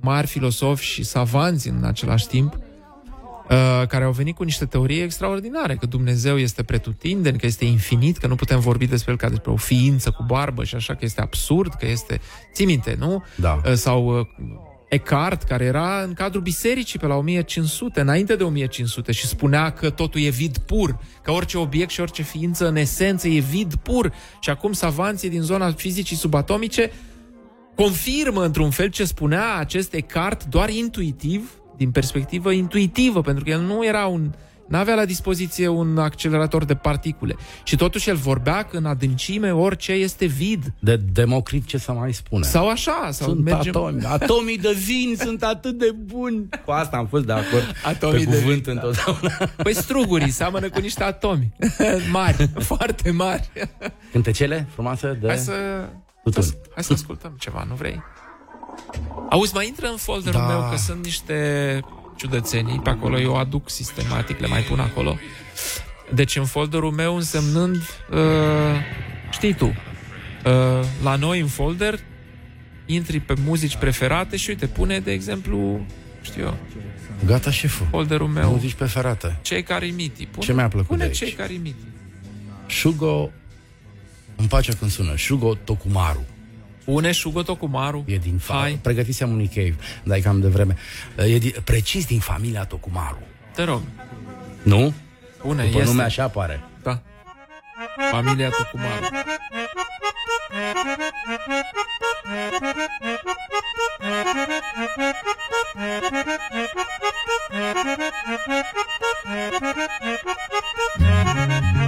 Speaker 13: mari filosofi și savanți în același timp, uh, care au venit cu niște teorii extraordinare, că Dumnezeu este pretutindeni, că este infinit, că nu putem vorbi despre el ca despre o ființă cu barbă și așa, că este absurd, că este... Ții minte, nu?
Speaker 14: Da.
Speaker 13: Uh, Sau uh, Eckhart, care era în cadrul bisericii pe la 1500, înainte de 1500 și spunea că totul e vid pur, că orice obiect și orice ființă în esență e vid pur. Și acum savanții din zona fizicii subatomice confirmă într-un fel ce spunea acest Eckhart doar intuitiv, din perspectivă intuitivă, pentru că el nu era un N-avea la dispoziție un accelerator de particule. Și totuși el vorbea că în adâncime orice este vid.
Speaker 14: De Democrit ce să mai spune?
Speaker 13: Sau așa, sau
Speaker 14: sunt
Speaker 13: mergem...
Speaker 14: atomi. Atomii de vin sunt atât de buni. Cu asta am fost de acord.
Speaker 13: Atomii
Speaker 14: pe
Speaker 13: de
Speaker 14: cuvânt
Speaker 13: vin, da.
Speaker 14: întotdeauna.
Speaker 13: Păi strugurii seamănă cu niște atomi mari, foarte mari.
Speaker 14: Cântecele frumoase de...
Speaker 13: Hai să,
Speaker 14: Tutun.
Speaker 13: să, hai să ascultăm ceva, nu vrei? Auzi, mai intră în folderul
Speaker 14: Da.
Speaker 13: meu că sunt niște ciudățenii pe acolo, eu aduc sistematic, le mai pun acolo. Deci în folderul meu însemnând, uh, știi tu, uh, la noi în folder intri pe muzici preferate și uite, pune de exemplu, știu eu,
Speaker 14: Gata, șeful.
Speaker 13: folderul meu,
Speaker 14: Muzici preferate.
Speaker 13: cei care imiti. Pune,
Speaker 14: Ce mi-a plăcut
Speaker 13: pune
Speaker 14: de aici?
Speaker 13: cei care imiti.
Speaker 14: Shugo... Îmi place când sună. Shugo Tokumaru.
Speaker 13: Pune Shugo Tokumaru.
Speaker 14: E din fa-
Speaker 13: Hai.
Speaker 14: Pregătisem unui cave, dar e cam de vreme. E din, precis din familia Tokumaru.
Speaker 13: Te rog,
Speaker 14: Nu?
Speaker 13: pune,
Speaker 14: După
Speaker 13: este.
Speaker 14: nume așa apare.
Speaker 13: Da. Familia Tokumaru.
Speaker 26: 「晴れ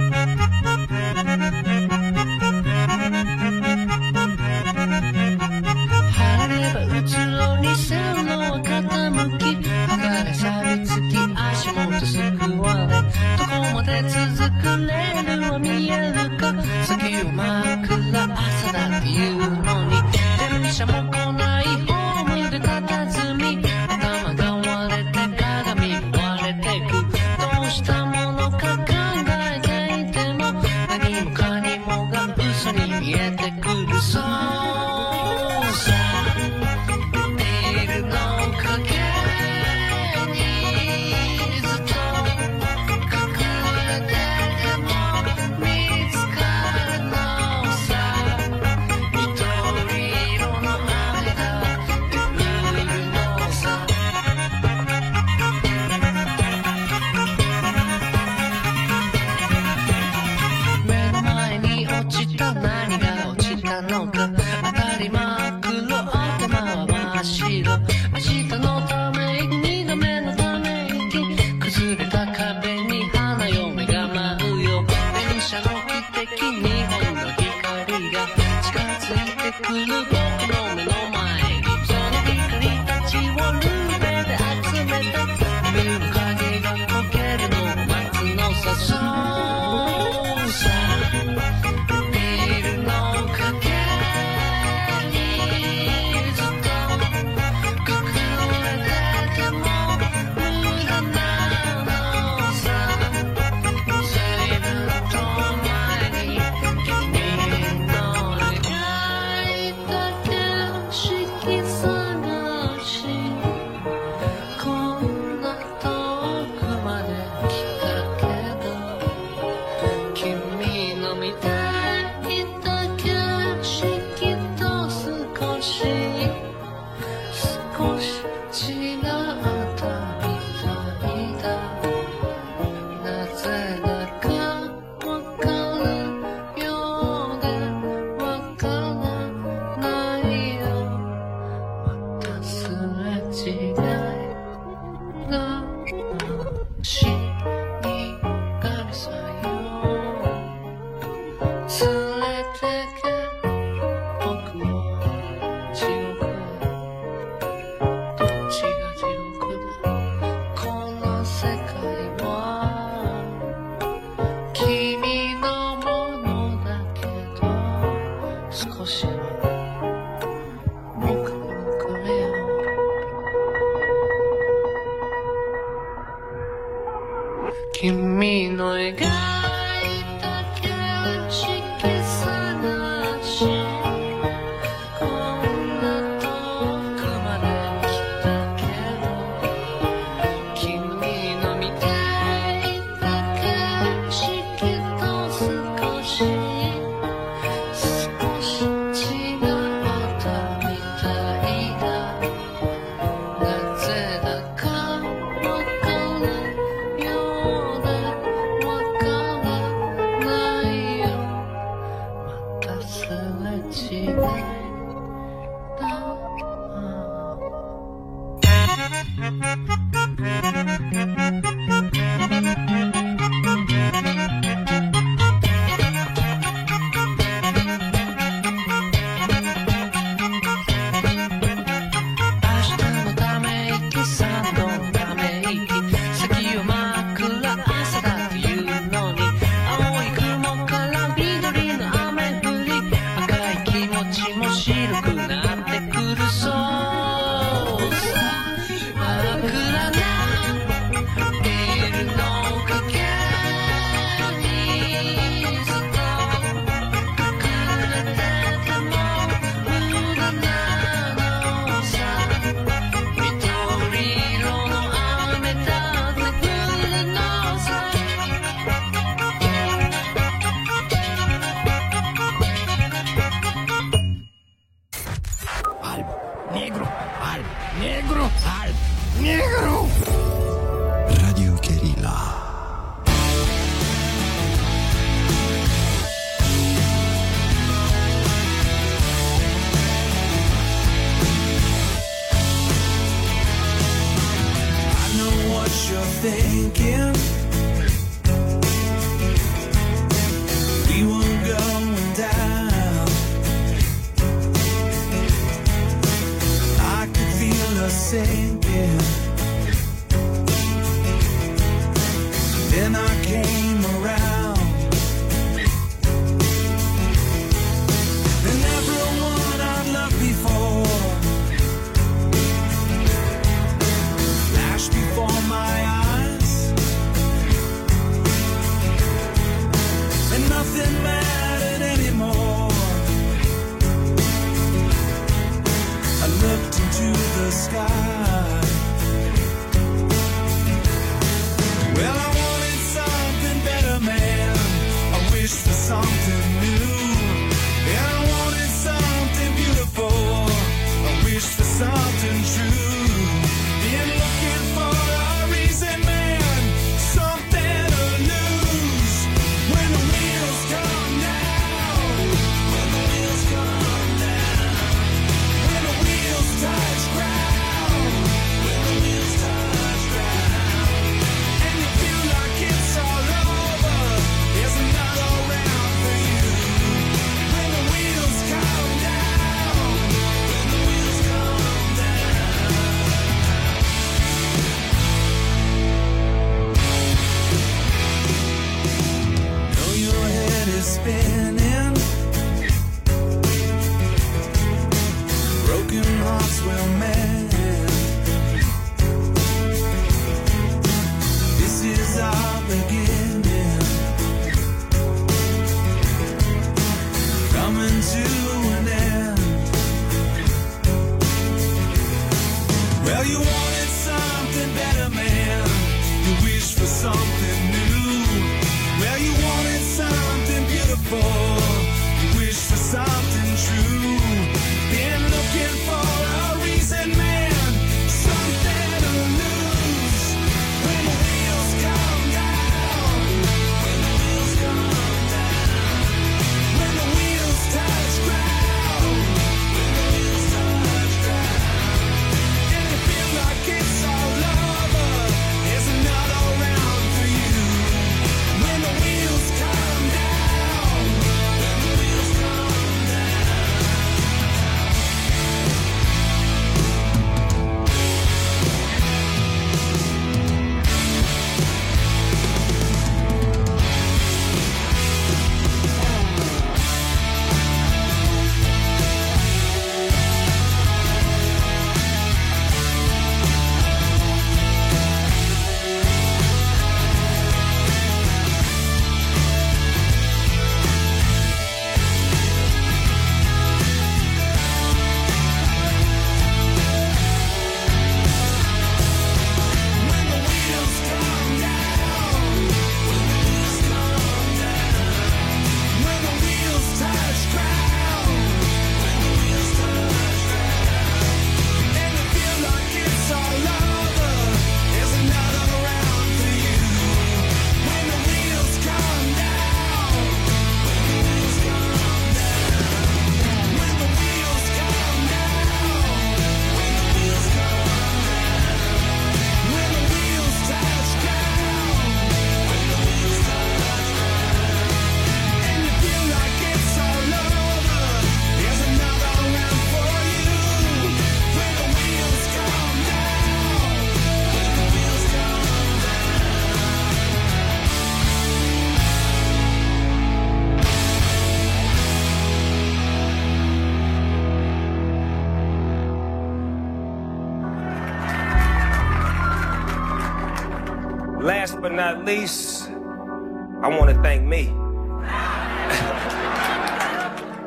Speaker 27: but not least, I want to thank me.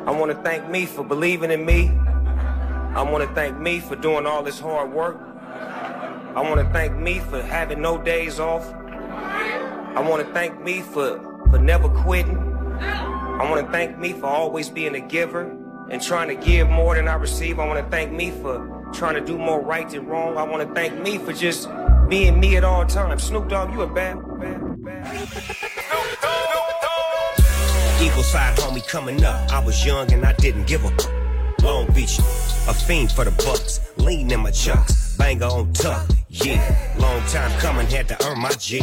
Speaker 27: I want to thank me for believing in me. I want to thank me for doing all this hard work. I want to thank me for having no days off. I want to thank me for, for never quitting. I want to thank me for always being a giver and trying to give more than I receive. I want to thank me for trying to do more right than wrong. I want to thank me for just being me at all times. Snoop Dogg, you a bad, bad, bad. Eagle side homie coming up. I was young and I didn't give a Long Beach, a fiend for the bucks. Lean in my chucks, banger on tuck. Yeah, long time coming, had to earn my G.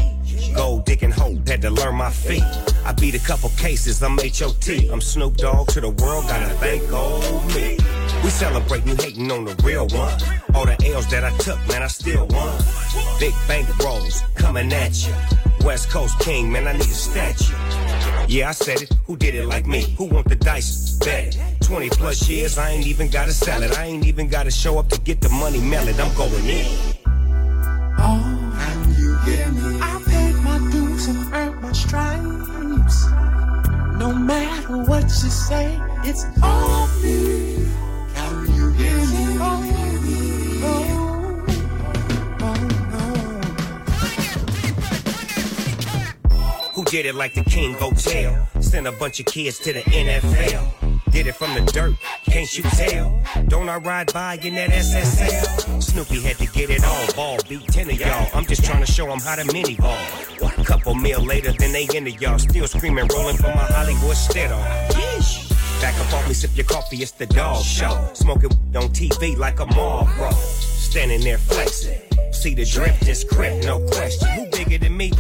Speaker 27: Gold digging hole, had to learn my feet. I beat a couple cases, I'm HOT. I'm Snoop Dogg to the world, gotta thank old me. We celebrate you hating on the real one. All the L's that I took, man, I still won. Big bank rolls coming at you. West Coast King, man, I need a statue. Yeah, I said it. Who did it like me? Who want the dice? Bet 20 plus years, I ain't even got a salad. I ain't even gotta show up to get the money it. I'm going in.
Speaker 26: I paid my dues and earned my stripes. No matter what you say, it's all me. Can you hear me?
Speaker 27: Who did it like the King Hotel? Sent a bunch of kids to the NFL. Did it from the dirt, can't you tell? Don't I ride by in that SSL? Snoopy had to get it all, ball beat 10 of y'all. I'm just trying to show 'em how to mini ball. Couple meal later, then they into y'all. Still screaming, rolling for my Hollywood stead on. Back up off me, sip your coffee, it's the dog show. Smoking on TV like a Marlboro. Standing there flexing. See the drip, this crip, no question. Who bigger than me?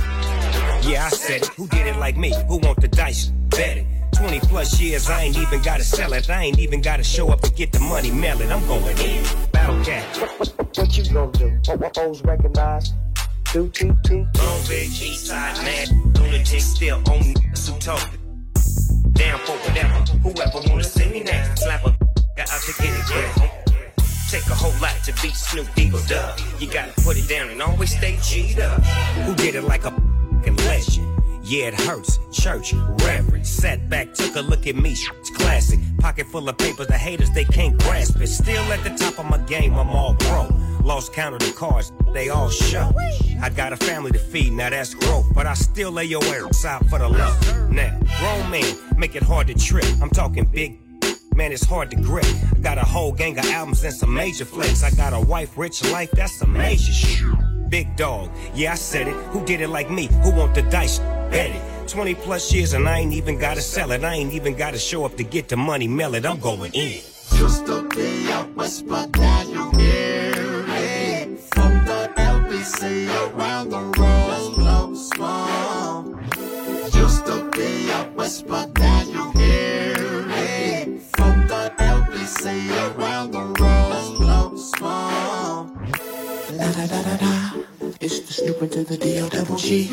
Speaker 27: Yeah, I said it. Who did it like me? Who want the dice? Bet it. 20 plus years, I ain't even gotta sell it. I ain't even gotta show up to get the money, mail it. I'm going in. Battle cat.
Speaker 28: What you gonna do? What hoes recognize? Do, do, do.
Speaker 27: Long Beach, East Side, man. Lunatic still on me. Who it? Down for whatever. Whoever wanna see me next. Slap a got out to get it, yeah. Take a whole lot to beat Snoop Eagle Dub. You gotta put it down and always stay G'd up. Who did it like a fucking legend? Yeah, it hurts. Church, reverend. Sat back, took a look at me. It's classic. Pocket full of papers, the haters, they can't grasp it. Still at the top of my game, I'm all pro. Lost count of the cars, they all show. I got a family to feed, now that's growth. But I still lay your ass out for the love. Now, grown man, make it hard to trip. I'm talking big Man, it's hard to grip. I got a whole gang of albums and some major flicks. I got a wife, rich life, that's some major shit. Big dog, yeah, I said it. Who did it like me? Who want the dice? Bet it. 20 plus years and I ain't even gotta sell it. I ain't even gotta show up to get the money, mail it. I'm going in.
Speaker 26: Just a be a whisper that you hear it from the LBC around the world. Just a be a whisper It's the Snoop to the D O double G.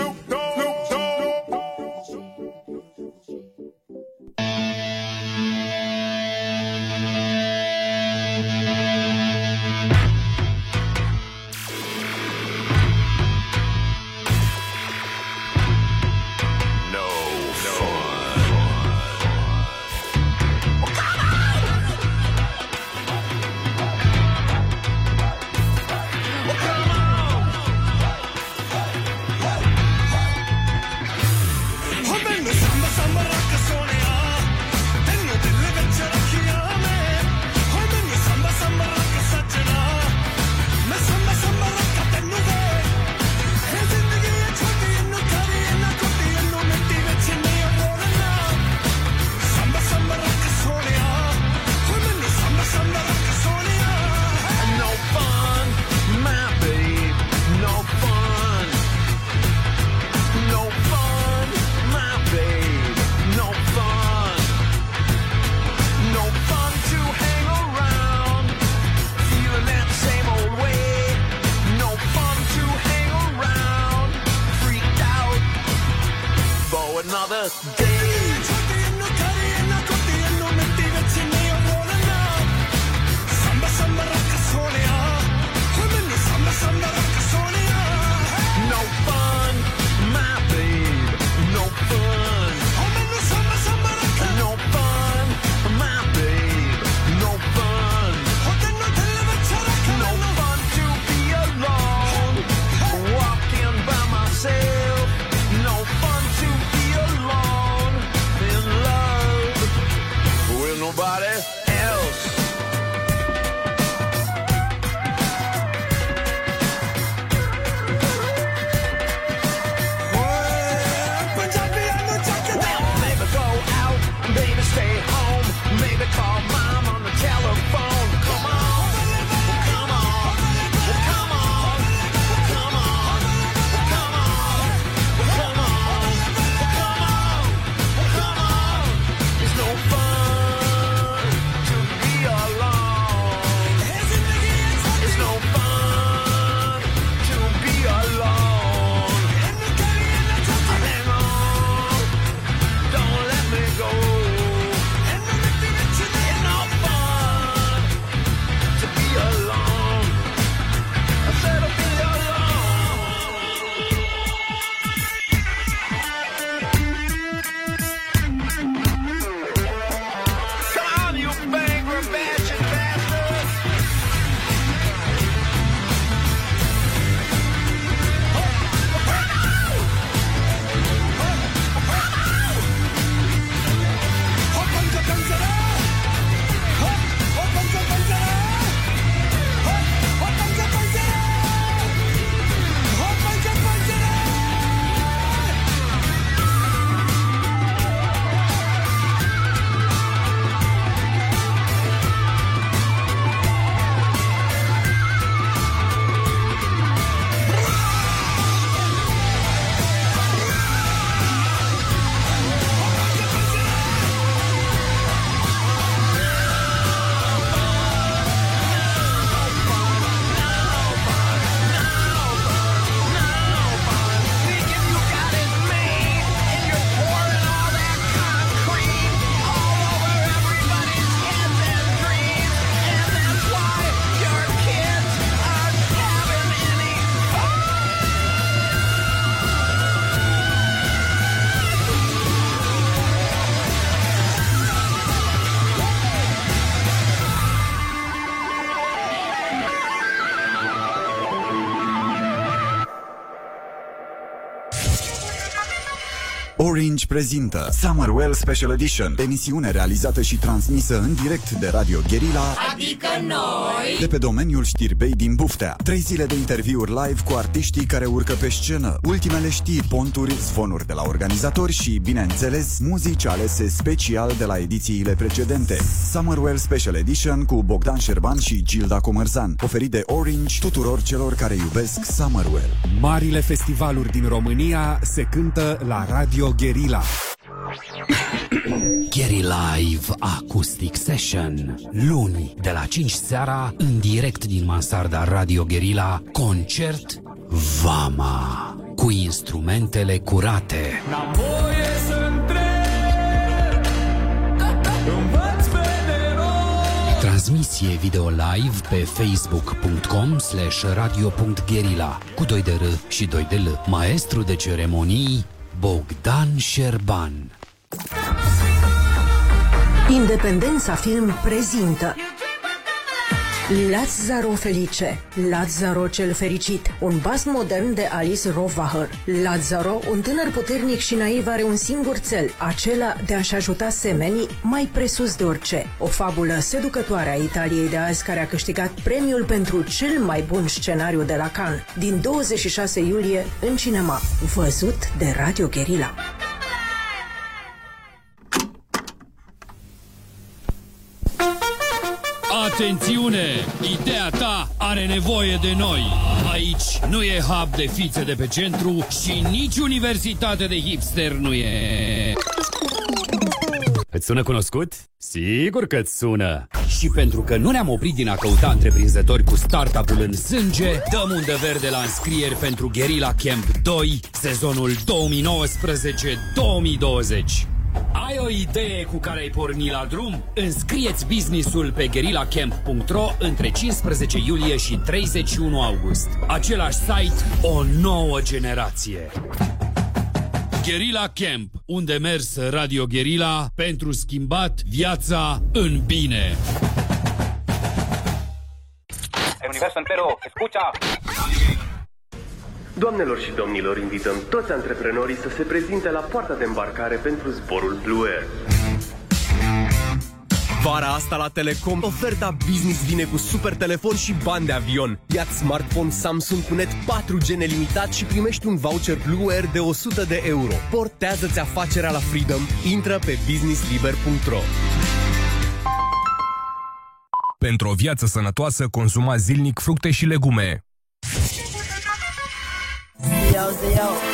Speaker 29: another day. Everybody
Speaker 4: Orange prezintă Summerwell Special Edition, emisiune realizată și transmisă în direct de Radio Guerilla
Speaker 30: Adică noi
Speaker 4: de pe domeniul știrbei din Buftea. Trei zile de interviuri live cu artiștii care urcă pe scenă, ultimele știri, ponturi, zvonuri de la organizatori și, bineînțeles, muzici alese special de la edițiile precedente. Summerwell Special Edition cu Bogdan Șerban și Gilda Comărzan, oferit de Orange tuturor celor care iubesc Summerwell.
Speaker 16: Marile festivaluri din România se cântă la Radio Guerilla.
Speaker 31: Gary Live Acoustic Session. Luni de la 5 seara În direct din mansarda Radio Guerilla Concert Vama Cu instrumentele curate.
Speaker 29: N-am voie să întreb. Învăț pe de rost
Speaker 31: Transmisie video live pe facebook.com slash radio.guerilla Cu 2 de R și 2 de L. Maestru de ceremonii Bogdan Șerban.
Speaker 32: Independența Film prezintă Lazzaro Felice, Lazzaro cel fericit, un bas modern de Alice Rovacher. Lazzaro, un tânăr puternic și naiv, are un singur cel, acela de a-și ajuta semenii mai presus de orice. O fabulă seducătoare a Italiei de azi care a câștigat premiul pentru cel mai bun scenariu de la Cannes, din 26 iulie în cinema, văzut de Radio Guerilla.
Speaker 33: Atențiune! Ideea ta are nevoie de noi. Aici nu e hub de fițe de pe centru și nici universitate de hipster nu e.
Speaker 17: Îți sună cunoscut? Sigur că îți sună! Și pentru că nu ne-am oprit din a căuta întreprinzători cu startup-ul în sânge, dăm undă verde la înscrieri pentru Guerilla Camp 2, sezonul 2019-2020. Ai o idee cu care ai porni la drum? Înscrieți businessul pe guerillacamp.ro între 15 iulie și 31 august. Același site, o nouă generație.
Speaker 33: Guerilla Camp, unde mers Radio Guerilla pentru schimbat viața în bine.
Speaker 8: El universo entero, escucha.
Speaker 19: Doamnelor și domnilor, invităm toți antreprenorii să se prezinte la poarta de îmbarcare pentru zborul Blue Air. Vara asta la Telecom, oferta business vine cu super telefon și bani de avion. Ia-ți smartphone Samsung cu net 4G nelimitat și primești un voucher Blue Air de 100 de euro. Portează-ți afacerea la Freedom, intră pe businessliber.ro
Speaker 16: Pentru o viață sănătoasă, consuma zilnic fructe și legume.
Speaker 34: Yo, yo.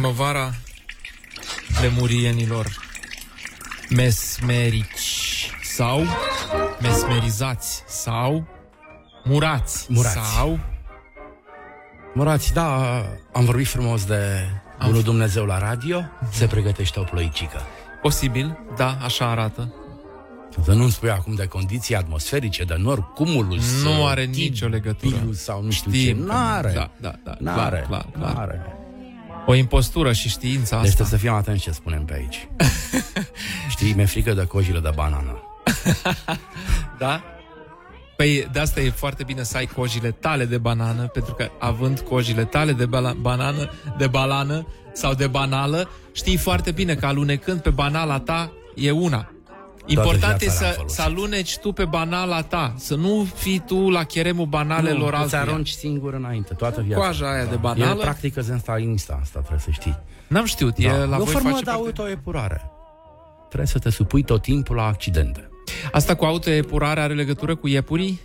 Speaker 13: Primăvara lemurienilor mesmerici sau mesmerizați sau murați,
Speaker 14: Murați.
Speaker 13: sau
Speaker 14: Murați, da, am vorbit frumos de Bunul Dumnezeu la radio, se pregătește o ploicică.
Speaker 13: posibil, da, așa arată.
Speaker 14: Să nu-mi spui acum de condiții atmosferice, de nor, cumulus,
Speaker 13: Nu are
Speaker 14: tib-
Speaker 13: nicio legătură.
Speaker 14: tibilus sau nu știu
Speaker 13: Știm
Speaker 14: ce.
Speaker 13: că-
Speaker 14: N-are.
Speaker 13: Da, da, da.
Speaker 14: N-are.
Speaker 13: Clar, clar, clar.
Speaker 14: N-are.
Speaker 13: O impostură și știința
Speaker 14: Deci
Speaker 13: asta.
Speaker 14: trebuie să fim atenți ce spunem pe aici. Știi, mi-e frică de cojile de banană.
Speaker 13: Da? Păi de asta e foarte bine să ai cojile tale de banană, pentru că având cojile tale de bala- banană, de balană sau de banală, știi foarte bine că alunecând pe banala ta e una. Important e
Speaker 14: viața le-am
Speaker 13: să,
Speaker 14: folosit.
Speaker 13: să aluneci tu pe banala ta, să nu fii tu la cheremul banalelor
Speaker 14: nu, îți
Speaker 13: altuia.
Speaker 14: arunci singur înainte, toată viața.
Speaker 13: Coaja aia de
Speaker 14: E
Speaker 13: banală.
Speaker 14: practică zenstalinistă asta, trebuie să știi.
Speaker 13: N-am știut, e la
Speaker 14: e o
Speaker 13: voi
Speaker 14: formă
Speaker 13: face
Speaker 14: de
Speaker 13: parte-
Speaker 14: autoepurare. Trebuie să te supui tot timpul la accidente.
Speaker 13: Asta cu autoepurare are legătură cu iepurii?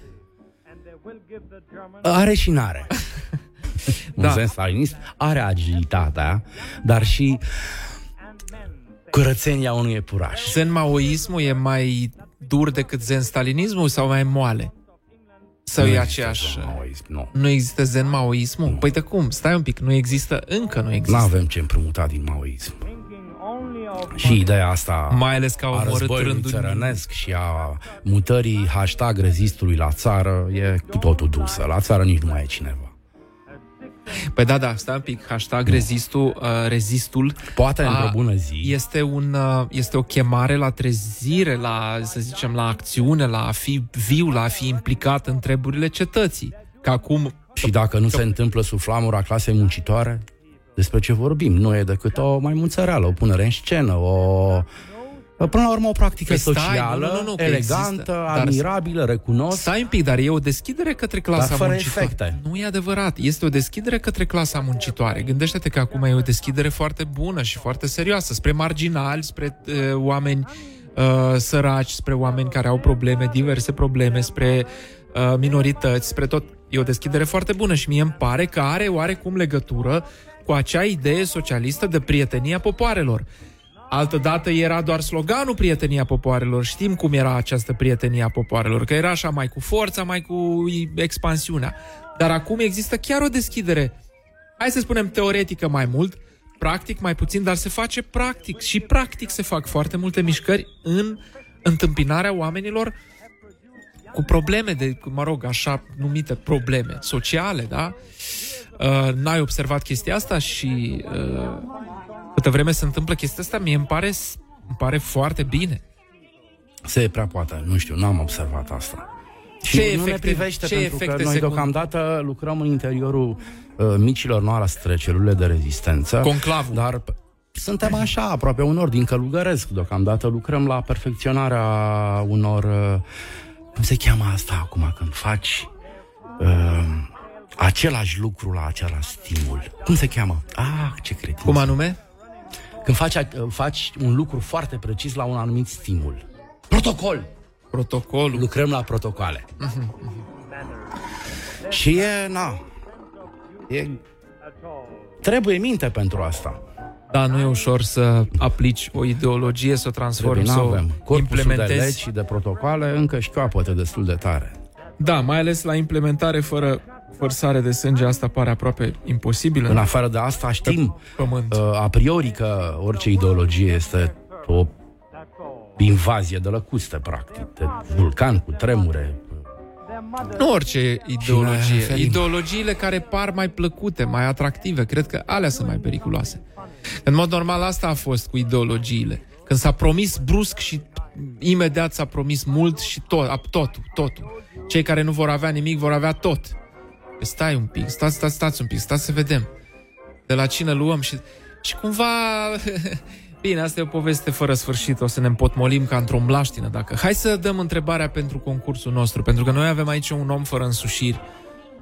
Speaker 14: Are și n-are. Un
Speaker 13: Da.
Speaker 14: da. sens stalinist are agilitatea, dar și curățenia unui epuraș.
Speaker 13: Zen maoismul e mai dur decât zen stalinismul sau mai moale? Sau
Speaker 14: Nu
Speaker 13: e
Speaker 14: există
Speaker 13: aceeași...
Speaker 14: zen maoism, nu.
Speaker 13: Nu există zen maoismul? Păi de cum? Stai un pic, nu există, încă nu există.
Speaker 14: Nu avem ce împrumuta din maoism. Și ideea asta
Speaker 13: Mai ales că au
Speaker 14: a
Speaker 13: omorât
Speaker 14: războiului
Speaker 13: rândul-
Speaker 14: țărănesc și a mutării hashtag rezistului la țară e cu totul dusă. La țară nici nu mai e cineva.
Speaker 13: Păi da, da, stai un pic, hashtag rezistul, uh, rezistul.
Speaker 14: Poate
Speaker 13: a-
Speaker 14: într-o bună zi.
Speaker 13: Este, un, uh, este o chemare la trezire, la, să zicem, la acțiune, la a fi viu, la a fi implicat în treburile cetății. Că acum...
Speaker 14: Și dacă nu se întâmplă sub flamura clasei muncitoare, despre ce vorbim? Nu e decât o mai mulțăreală, o punere în scenă, o Până la urmă o practică
Speaker 13: Păi stai,
Speaker 14: socială,
Speaker 13: nu, nu, nu, că
Speaker 14: elegantă,
Speaker 13: există, dar-
Speaker 14: admirabilă, recunosc.
Speaker 13: Stai un pic, dar e o deschidere către clasa
Speaker 14: Dar fără
Speaker 13: muncitoare.
Speaker 14: efecte.
Speaker 13: Nu e adevărat. Este o deschidere către clasa muncitoare. Gândește-te că acum e o deschidere foarte bună și foarte serioasă spre marginali, spre uh, oameni uh, săraci, spre oameni care au probleme, diverse probleme, spre uh, minorități, spre tot. E o deschidere foarte bună și mie îmi pare că are oarecum legătură cu acea idee socialistă de prietenia popoarelor. Altădată era doar sloganul prietenia popoarelor. Știm cum era această prietenia popoarelor, că era așa mai cu forța, mai cu expansiunea. Dar acum există chiar o deschidere. Hai să spunem teoretică mai mult, practic mai puțin, dar se face practic și practic se fac foarte multe mișcări în întâmpinarea oamenilor cu probleme de, mă rog, așa numite probleme sociale, da? Uh, n-ai observat chestia asta și uh, câtă vreme se întâmplă chestia asta, mie îmi pare, îmi pare foarte bine.
Speaker 14: Se prea poate, nu știu, n-am observat asta. Și
Speaker 13: Ce
Speaker 14: nu
Speaker 13: efecte-
Speaker 14: ne privește
Speaker 13: ce
Speaker 14: pentru că
Speaker 13: efecte
Speaker 14: noi
Speaker 13: secund-
Speaker 14: deocamdată lucrăm în interiorul uh, micilor noastre celule de rezistență.
Speaker 13: Conclavul.
Speaker 14: Dar p- suntem așa, aproape un ordin călugăresc. Deocamdată lucrăm la perfecționarea unor... Uh, cum se cheamă asta acum când faci uh, același lucru la același stimul? Cum se cheamă? Ah, ce cretin.
Speaker 13: Cum anume?
Speaker 14: Când faci, a- faci un lucru foarte precis la un anumit stimul. Protocol!
Speaker 13: Protocolul.
Speaker 14: Lucrăm la protocoale. Și e, na, e, trebuie minte pentru asta.
Speaker 13: Da, nu e ușor să aplici o ideologie, să o transformi,
Speaker 14: Trebuie,
Speaker 13: să o
Speaker 14: n-avem. Corpusul de
Speaker 13: implementezi.
Speaker 14: legi și de protocole încă șchioapătă destul de tare.
Speaker 13: Da, mai ales la implementare fără vărsare de sânge, asta pare aproape imposibilă.
Speaker 14: În afară de asta știm
Speaker 13: pământ.
Speaker 14: uh, a priori că orice ideologie este o invazie de lăcuste, practic, de vulcan cu tremure.
Speaker 13: Nu orice ideologie.
Speaker 14: ferim.
Speaker 13: Ideologiile care par mai plăcute, mai atractive, cred că alea sunt mai periculoase. În mod normal asta a fost cu ideologiile. Când s-a promis brusc și imediat s-a promis mult și tot, a- totul, totul. Cei care nu vor avea nimic vor avea tot. Păi Stai un pic, stați, stați, stați un pic, stați să vedem. De la cine luăm și... Și cumva... Bine, asta e o poveste fără sfârșit, o să ne împotmolim ca într-o mlaștină dacă... Hai să dăm întrebarea pentru concursul nostru, pentru că noi avem aici un om fără însușiri.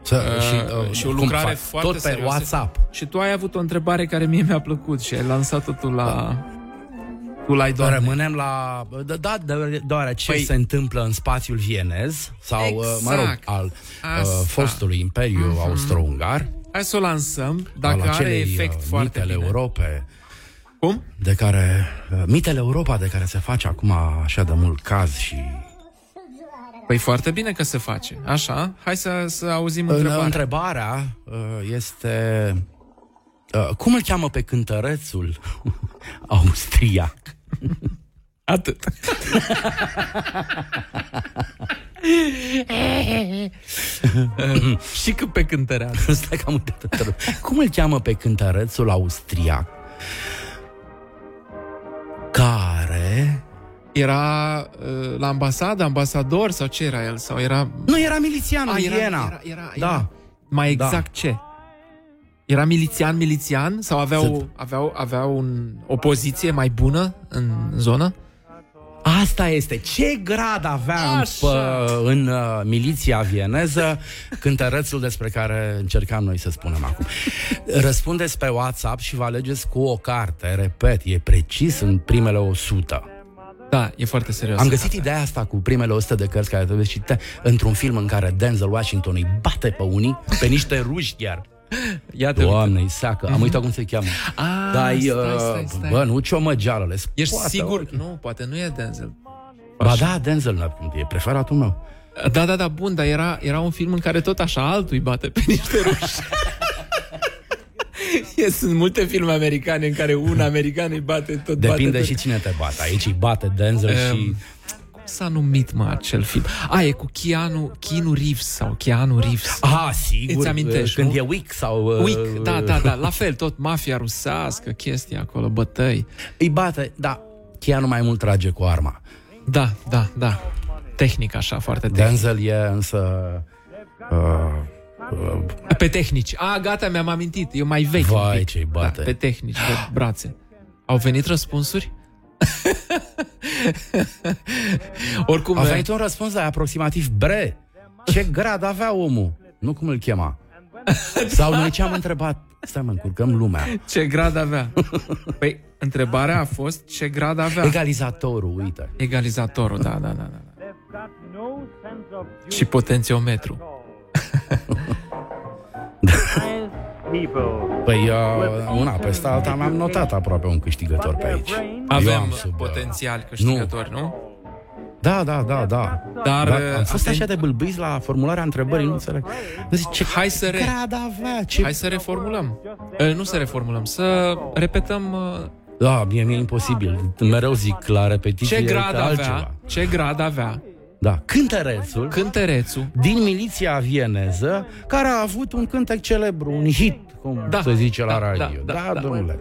Speaker 14: Să,
Speaker 13: Uh,
Speaker 14: și, uh,
Speaker 13: și o
Speaker 14: cum
Speaker 13: lucrare
Speaker 14: fac?
Speaker 13: foarte
Speaker 14: Tot pe
Speaker 13: serioasă.
Speaker 14: WhatsApp.
Speaker 13: Și tu ai avut o întrebare care mie mi-a plăcut și ai lansat-o tu la... Tu l-ai doamne.
Speaker 14: Rămânem la... Da, da de- deoarece
Speaker 13: Păi-
Speaker 14: se întâmplă în spațiul vienez sau, uh, mă rog,
Speaker 13: Exact.
Speaker 14: al
Speaker 13: Asta.
Speaker 14: uh, fostului Imperiu
Speaker 13: Mhm.
Speaker 14: Austro-Ungar,
Speaker 13: Hai să o lansăm, dacă
Speaker 14: al
Speaker 13: are
Speaker 14: acelei,
Speaker 13: efect
Speaker 14: uh,
Speaker 13: foarte
Speaker 14: mitele
Speaker 13: bine.
Speaker 14: Europe.
Speaker 13: Cum?
Speaker 14: De care... uh, Mitele Europa de care se face acum așa de mult caz și...
Speaker 13: Păi foarte bine că se face. Așa, hai să, să auzim
Speaker 14: În-
Speaker 13: întrebarea.
Speaker 14: Întrebarea uh, este... uh, Cum îl cheamă pe cântărețul austriac?
Speaker 13: Atât. și că pe cântăreață.
Speaker 14: Stai că am uitat întrebarea. Cum îl cheamă pe cântărețul austriac care...
Speaker 13: Era uh, la ambasadă, ambasador sau ce era el? Sau era...
Speaker 14: Nu, era milițian în
Speaker 13: Ah, era-
Speaker 14: Viena.
Speaker 13: era- era-
Speaker 14: da.
Speaker 13: era- Mai exact
Speaker 14: Da.
Speaker 13: ce? Era milițian, milițian? Sau avea,
Speaker 14: Să-
Speaker 13: o, avea, avea un, o poziție mai bună în zonă?
Speaker 14: Asta este. Ce grad avea în,
Speaker 13: Așa.
Speaker 14: pă, în uh, miliția vieneză cântărețul despre care încercam noi să spunem acum? Răspundeți pe WhatsApp și vă alegeți cu o carte. Repet, e precis în primele 100.
Speaker 13: Da, e foarte serios.
Speaker 14: Am găsit ideea asta cu primele 100 de cărți care trebuie citite într-un film în care Denzel Washington îi bate pe unii, pe niște ruși chiar.
Speaker 13: Iată,
Speaker 14: Doamne, îi seacă. Am uitat cum se cheamă.
Speaker 13: Ah,
Speaker 14: Dar,
Speaker 13: stai,
Speaker 14: uh,
Speaker 13: stai, stai.
Speaker 14: bă, nu ciomăgeală, le
Speaker 13: Ești
Speaker 14: scoate
Speaker 13: sigur?
Speaker 14: ochii.
Speaker 13: Nu, poate nu e Denzel.
Speaker 14: Ba da, Denzel e preferatul meu.
Speaker 13: Da, da, da, bun, dar era, era un film în care tot așa altul îi bate pe niște ruși. E, Sunt multe filme americane în care un american îi bate tot
Speaker 14: Depinde
Speaker 13: bate
Speaker 14: și cine te bate. Aici îi bate Denzel
Speaker 13: Em,
Speaker 14: și...
Speaker 13: Cum s-a numit, mă, acel film? A, e cu Keanu, Keanu Reeves sau Keanu Reeves.
Speaker 14: Ah, sigur.
Speaker 13: Îți amintești,
Speaker 14: Când
Speaker 13: nu?
Speaker 14: e weak sau... uh,
Speaker 13: Weak, da, da, da, la fel, tot mafia rusească, chestia acolo, bătăi.
Speaker 14: Îi bate, da. Keanu mai mult trage cu arma.
Speaker 13: Da, da, da. Tehnic așa, foarte tehnic.
Speaker 14: Denzel e însă... Uh, uh,
Speaker 13: Pe tehnici. A, gata, mi-am amintit. Eu mai vechi. un
Speaker 14: Vai,
Speaker 13: pic.
Speaker 14: ce-i bate.
Speaker 13: Da, pe tehnici, pe brațe. Au venit răspunsuri? Oricum,
Speaker 14: A venit un răspuns de aproximativ bre. Ce grad avea omul? Nu cum îl chema. Sau noi ce am întrebat? Stai mă, încurcăm lumea.
Speaker 13: Ce grad avea? Păi, întrebarea a fost ce grad avea.
Speaker 14: Egalizatorul, uite.
Speaker 13: Egalizatorul, da, da, da. da. Și potențiometru.
Speaker 14: Păi, uh, una peste alta mi-am notat aproape un câștigător pe aici. Eu
Speaker 13: Avem
Speaker 14: am sub, uh,
Speaker 13: potențial câștigători, nu?
Speaker 14: Da, da, da, da.
Speaker 13: Dar,
Speaker 14: da,
Speaker 13: uh,
Speaker 14: am fost
Speaker 13: atent-
Speaker 14: așa de bâlbâiți la formularea întrebării, nu înțeleg. Zice,
Speaker 13: Hai să, re...
Speaker 14: grad avea? Ce...
Speaker 13: Hai să reformulăm. Uh, Nu să reformulăm, să repetăm uh,
Speaker 14: Da, mie mi-e imposibil. Mereu zic la repetiție
Speaker 13: ce grad
Speaker 14: că altceva.
Speaker 13: avea, ce grad avea
Speaker 14: Da, cântărețul,
Speaker 13: cântărețul
Speaker 14: din miliția vieneză, care a avut un cântec celebru, un hit, cum
Speaker 13: Da,
Speaker 14: se zice la
Speaker 13: da,
Speaker 14: radio.
Speaker 13: da,
Speaker 14: Da,
Speaker 13: da, da.
Speaker 14: domnule.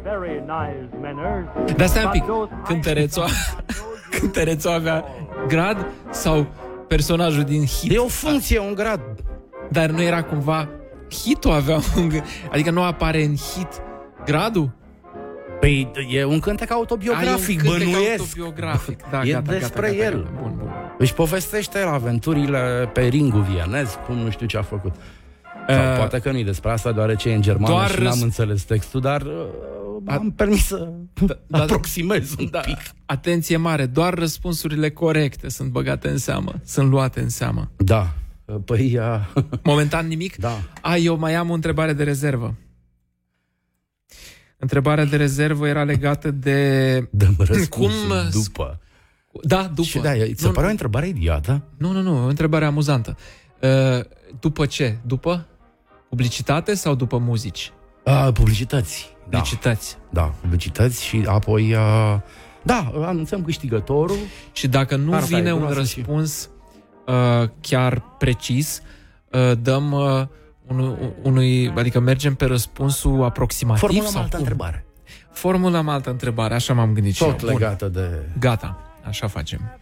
Speaker 13: Dar stai un pic, cântărețul, cântărețul avea grad sau personajul din hit?
Speaker 14: E o funcție, un grad.
Speaker 13: Dar nu era cumva hitul avea un... g- Adică nu apare în hit gradul?
Speaker 14: Păi e un cântec autobiografic,
Speaker 13: Ah, e un cântec
Speaker 14: bănuiesc.
Speaker 13: autobiografic. Da,
Speaker 14: e
Speaker 13: gata,
Speaker 14: despre
Speaker 13: gata, gata,
Speaker 14: el.
Speaker 13: gata. Bun, bun.
Speaker 14: Își povestește el aventurile pe ringul vienez, cum nu știu ce a făcut. Sau
Speaker 13: Uh,
Speaker 14: poate că nu-i despre asta, deoarece e în germană
Speaker 13: doar
Speaker 14: și n-am
Speaker 13: răs-
Speaker 14: înțeles textul, dar uh, am permis să
Speaker 13: da,
Speaker 14: aproximez un
Speaker 13: Da,
Speaker 14: pic.
Speaker 13: atenție mare, doar răspunsurile corecte sunt băgate în seamă, sunt luate în seamă.
Speaker 14: Da. Păi... Uh...
Speaker 13: Momentan nimic?
Speaker 14: Da.
Speaker 13: A, eu mai am o întrebare de rezervă. Întrebarea de rezervă era legată de...
Speaker 14: Dăm
Speaker 13: Cum...
Speaker 14: răspunsul după.
Speaker 13: Da, după.
Speaker 14: Și da, ți se
Speaker 13: Nu,
Speaker 14: pare o întrebare idiotă?
Speaker 13: Nu, nu, nu, o întrebare amuzantă. Uh, după ce? După publicitate sau după muzici?
Speaker 14: Uh, publicități. Da.
Speaker 13: Publicități.
Speaker 14: Da, publicități și apoi... Uh... Da, anunțăm câștigătorul.
Speaker 13: Și dacă nu
Speaker 14: Arta e
Speaker 13: vine un
Speaker 14: groasă și-
Speaker 13: răspuns uh, chiar precis, uh, dăm uh, unu- unui, adică mergem pe răspunsul aproximativ
Speaker 14: Formulăm
Speaker 13: sau
Speaker 14: altă
Speaker 13: cum?
Speaker 14: întrebare.
Speaker 13: Formulăm altă întrebare, așa m-am gândit și
Speaker 14: Tot
Speaker 13: eu. Bun.
Speaker 14: legată de
Speaker 13: Gata, așa facem.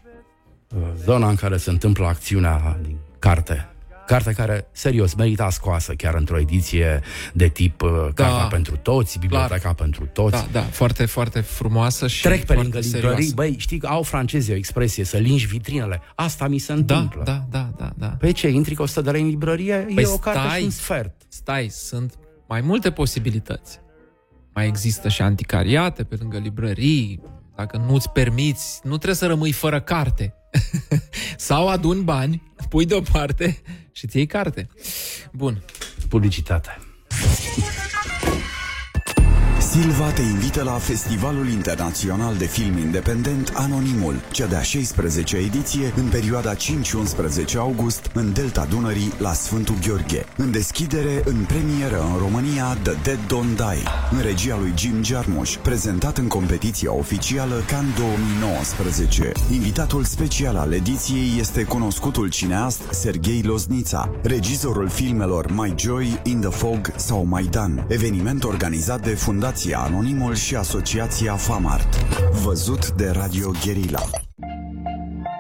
Speaker 14: uh, zona în care se întâmplă acțiunea din carte. Carte care, serios, merita scoasă chiar într-o ediție de tip uh, Cartea pentru toți, Biblioteca pentru toți.
Speaker 13: Da, da, foarte, foarte frumoasă și
Speaker 14: Trec pe
Speaker 13: foarte
Speaker 14: lângă librării,
Speaker 13: serioasă.
Speaker 14: băi, știi că au francezii o expresie, să lingi vitrinele. Asta mi se
Speaker 13: Da,
Speaker 14: întâmplă.
Speaker 13: da, da, da, da.
Speaker 14: Păi ce, intri cu 100 de lei în librărie,
Speaker 13: Păi
Speaker 14: e o carte
Speaker 13: stai.
Speaker 14: și un sfert.
Speaker 13: Stai, sunt mai multe posibilități. Mai există și anticariate pe lângă librării. Dacă nu-ți permiți, nu trebuie să rămâi fără carte. Sau aduni bani, pui deoparte și îți iei carte. Bun.
Speaker 14: Publicitate.
Speaker 4: Silva te invită la Festivalul Internațional de Film Independent Anonimul, cea de-a 16-a ediție, în perioada 5-11 august, în Delta Dunării, la Sfântul Gheorghe. În deschidere, în premieră în România, The Dead Don't Die, în regia lui Jim Jarmusch, prezentat în competiția oficială Cannes 2019. Invitatul special al ediției este cunoscutul cineast Sergei Loznița, regizorul filmelor My Joy, In the Fog sau Maidan, eveniment organizat de Fundația Anonimul și Asociația Famart. Văzut de Radio Guerilla.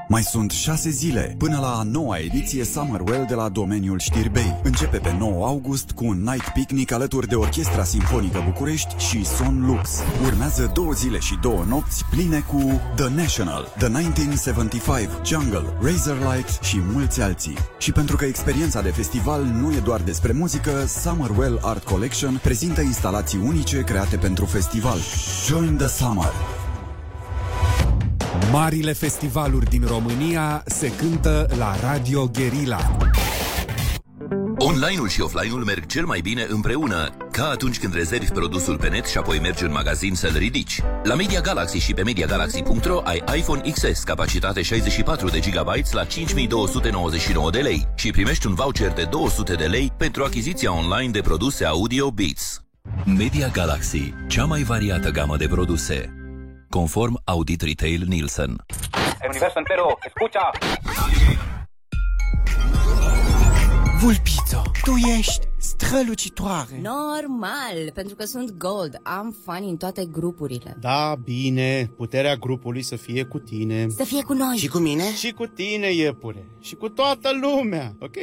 Speaker 4: Mai sunt șase zile până la noua ediție Summerwell de la domeniul Știrbei. Începe pe 9 august cu un night picnic alături de Orchestra Simfonică București și Son Lux. Urmează două zile și două nopți pline cu The National, The 1975, Jungle, Razorlight și mulți alții. Și pentru că experiența de festival nu e doar despre muzică, Summerwell Art Collection prezintă instalații unice create pentru festival. Join the Summer!
Speaker 21: Marile festivaluri din România se cântă la Radio Guerilla.
Speaker 35: Online-ul și offline-ul merg cel mai bine împreună, ca atunci când rezervi produsul pe net și apoi mergi în magazin să-l ridici. La Media Galaxy și pe MediaGalaxy.ro ai iPhone XS, capacitate 64 de GB la 5299 de lei și primești un voucher de 200 de lei pentru achiziția online de produse audio Beats. Media Galaxy, cea mai variată gamă de produse. Conform Audit Retail Nielsen.
Speaker 8: El universo entero, escucha.
Speaker 36: Vulpițo, tu ești strălucitoare.
Speaker 5: Normal, pentru că sunt gold. Am fani în toate grupurile.
Speaker 37: Da, bine, puterea grupului să fie cu tine.
Speaker 5: Să fie cu noi.
Speaker 36: Și cu mine?
Speaker 37: Și cu tine, iepure. Și cu toată lumea, ok?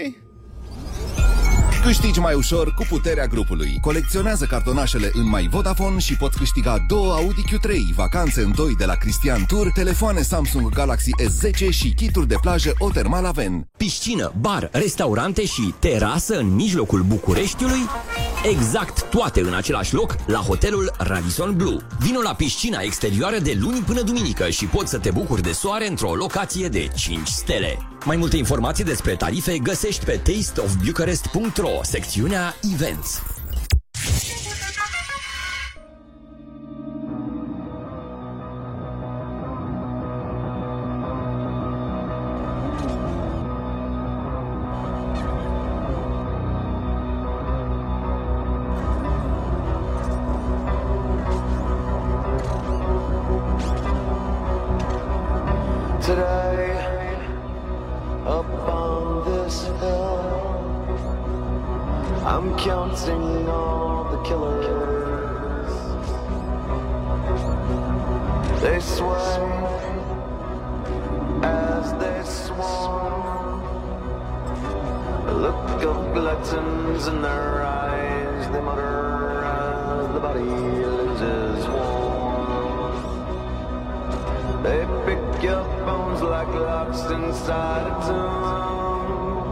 Speaker 23: Câștigi mai ușor cu puterea grupului. Colecționează cartonașele în My Vodafone și poți câștiga două Audi Q3, vacanțe în doi de la Cristian Tour, telefoane Samsung Galaxy S10 și kituri de plajă Otermal Aven.
Speaker 6: Piscină, bar, restaurante și terasă în mijlocul Bucureștiului? Exact toate în același loc la hotelul Radisson Blue. Vino la piscina exterioară de luni până duminică și poți să te bucuri de soare într-o locație de 5 stele. Mai multe informații despre tarife găsești pe tasteofbucharest.ro, secțiunea Events.
Speaker 29: Your bones like locks inside a tomb.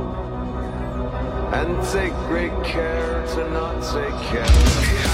Speaker 29: And take great care to not take care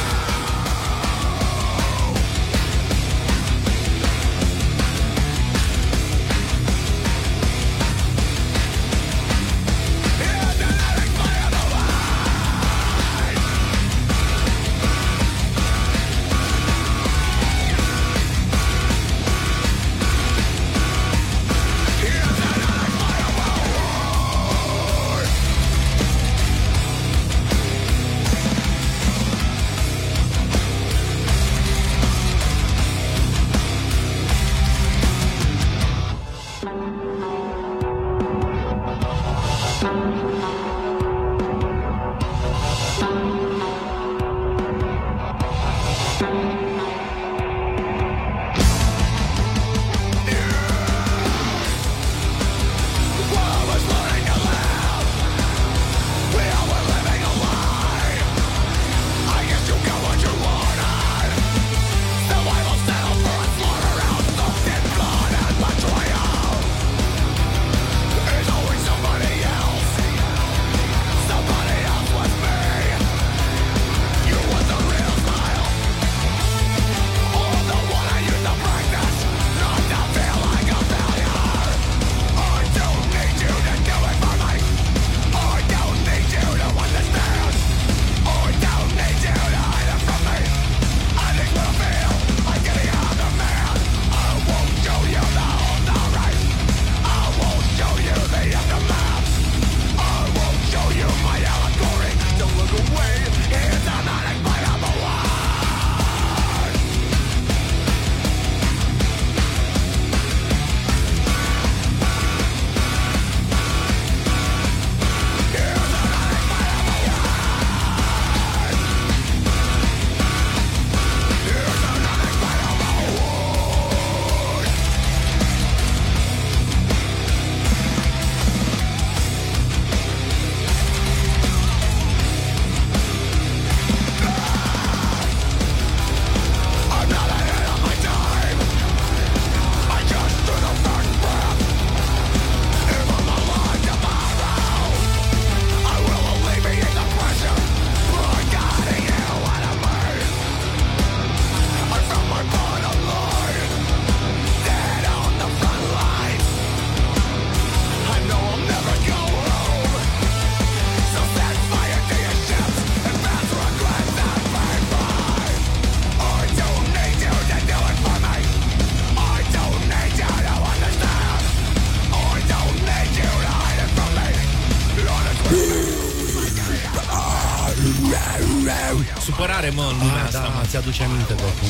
Speaker 14: ți-aduce aminte de cum.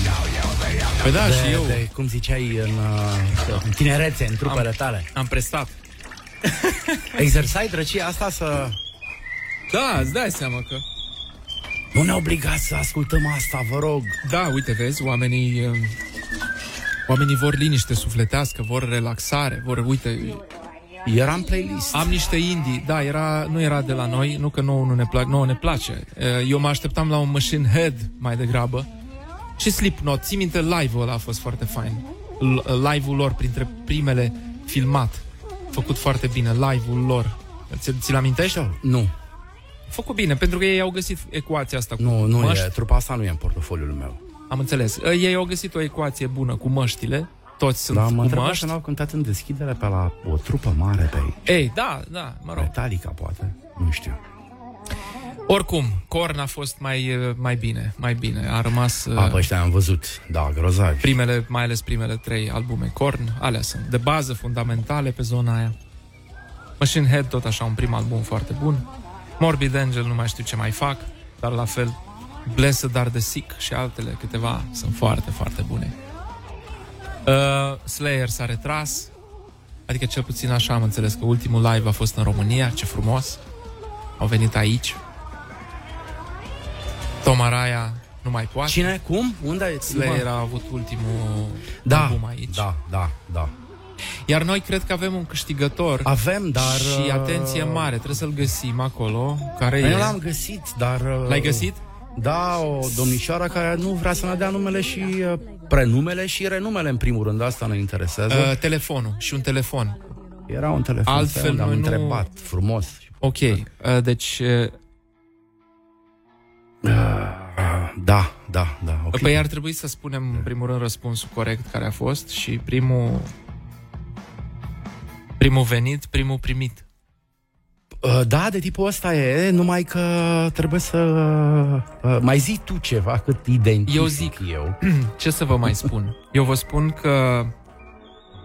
Speaker 13: Păi da,
Speaker 14: de,
Speaker 13: și eu.
Speaker 14: De, cum ziceai în, uh, în tinerețe, în trupele
Speaker 13: Am-
Speaker 14: tale.
Speaker 13: Am prestat.
Speaker 14: Exersai drăcia asta să...
Speaker 13: Da, îți dai seama că...
Speaker 14: Nu ne obligați să ascultăm asta, vă rog.
Speaker 13: Da, uite, vezi, oamenii... uh, Oamenii vor liniște sufletească, vor relaxare, vor, uite...
Speaker 14: Era în playlist.
Speaker 13: Am niște indie, da, era, nu era de la noi, nu că nouă nu ne, plac, nouă ne place. Uh, Eu mă așteptam la un Machine Head mai degrabă. Și Slipknot, ții minte, live-ul ăla a fost foarte fain. L- Live-ul lor, printre primele filmat. Făcut foarte bine, live-ul lor. Ți- Ți-l amintești?
Speaker 14: Nu.
Speaker 13: Făcut bine, pentru că ei au găsit ecuația asta cu
Speaker 14: Nu, nu
Speaker 13: măști.
Speaker 14: e, trupa asta nu e în portofoliul meu.
Speaker 13: Am înțeles. Ei au găsit o ecuație bună cu măștile. Toți sunt
Speaker 14: Dar Da, mă
Speaker 13: cu
Speaker 14: întreb
Speaker 13: măști.
Speaker 14: dacă n-au cântat în deschidere pe la o trupă mare pe aici.
Speaker 13: Ei, da, da, mă rog.
Speaker 14: Metallica, poate. Nu știu.
Speaker 13: Oricum, Korn a fost mai, uh, mai bine, mai bine. A rămas... uh,
Speaker 14: A, pe ăștia am văzut. Da, grozavi.
Speaker 13: Primele, mai ales primele trei albume Korn, alea sunt de bază fundamentale pe zona aia. Machine Head, tot așa, un prim album foarte bun. Morbid Angel, nu mai știu ce mai fac, dar la fel Blessed Are the Sick și altele câteva sunt foarte, foarte bune. Uh, Slayer s-a retras, adică cel puțin așa am înțeles că ultimul live a fost în România, ce frumos. Au venit aici. Tom Araya nu mai poate.
Speaker 14: Cine? Cum? Unde?
Speaker 13: Slayer a avut ultimul
Speaker 14: Da,
Speaker 13: album aici.
Speaker 14: da, da, da.
Speaker 13: Iar noi cred că avem un câștigător.
Speaker 14: Avem, dar...
Speaker 13: Și
Speaker 14: uh,
Speaker 13: atenție mare, trebuie să-l găsim acolo. Care
Speaker 14: Eu
Speaker 13: e?
Speaker 14: l-am găsit, dar... uh,
Speaker 13: L-ai găsit?
Speaker 14: Da, o domnișoară care nu vrea să ne dea numele și uh, prenumele și renumele, în primul rând. Asta ne interesează.
Speaker 13: Uh, telefonul și un telefon.
Speaker 14: Era un telefon,
Speaker 13: Altfel
Speaker 14: stai, unde am
Speaker 13: noi nu-
Speaker 14: întrebat, frumos.
Speaker 13: Ok, uh, deci... Uh,
Speaker 14: Da, da, da. o clipă.
Speaker 13: Păi ar trebui să spunem în primul rând răspunsul corect care a fost și primul... Primul venit, primul primit.
Speaker 14: Uh, Da, de tipul ăsta e, numai că trebuie să... uh, Mai zi tu ceva cât identific
Speaker 13: Eu zic,
Speaker 14: eu.
Speaker 13: ce să vă mai spun? Eu vă spun că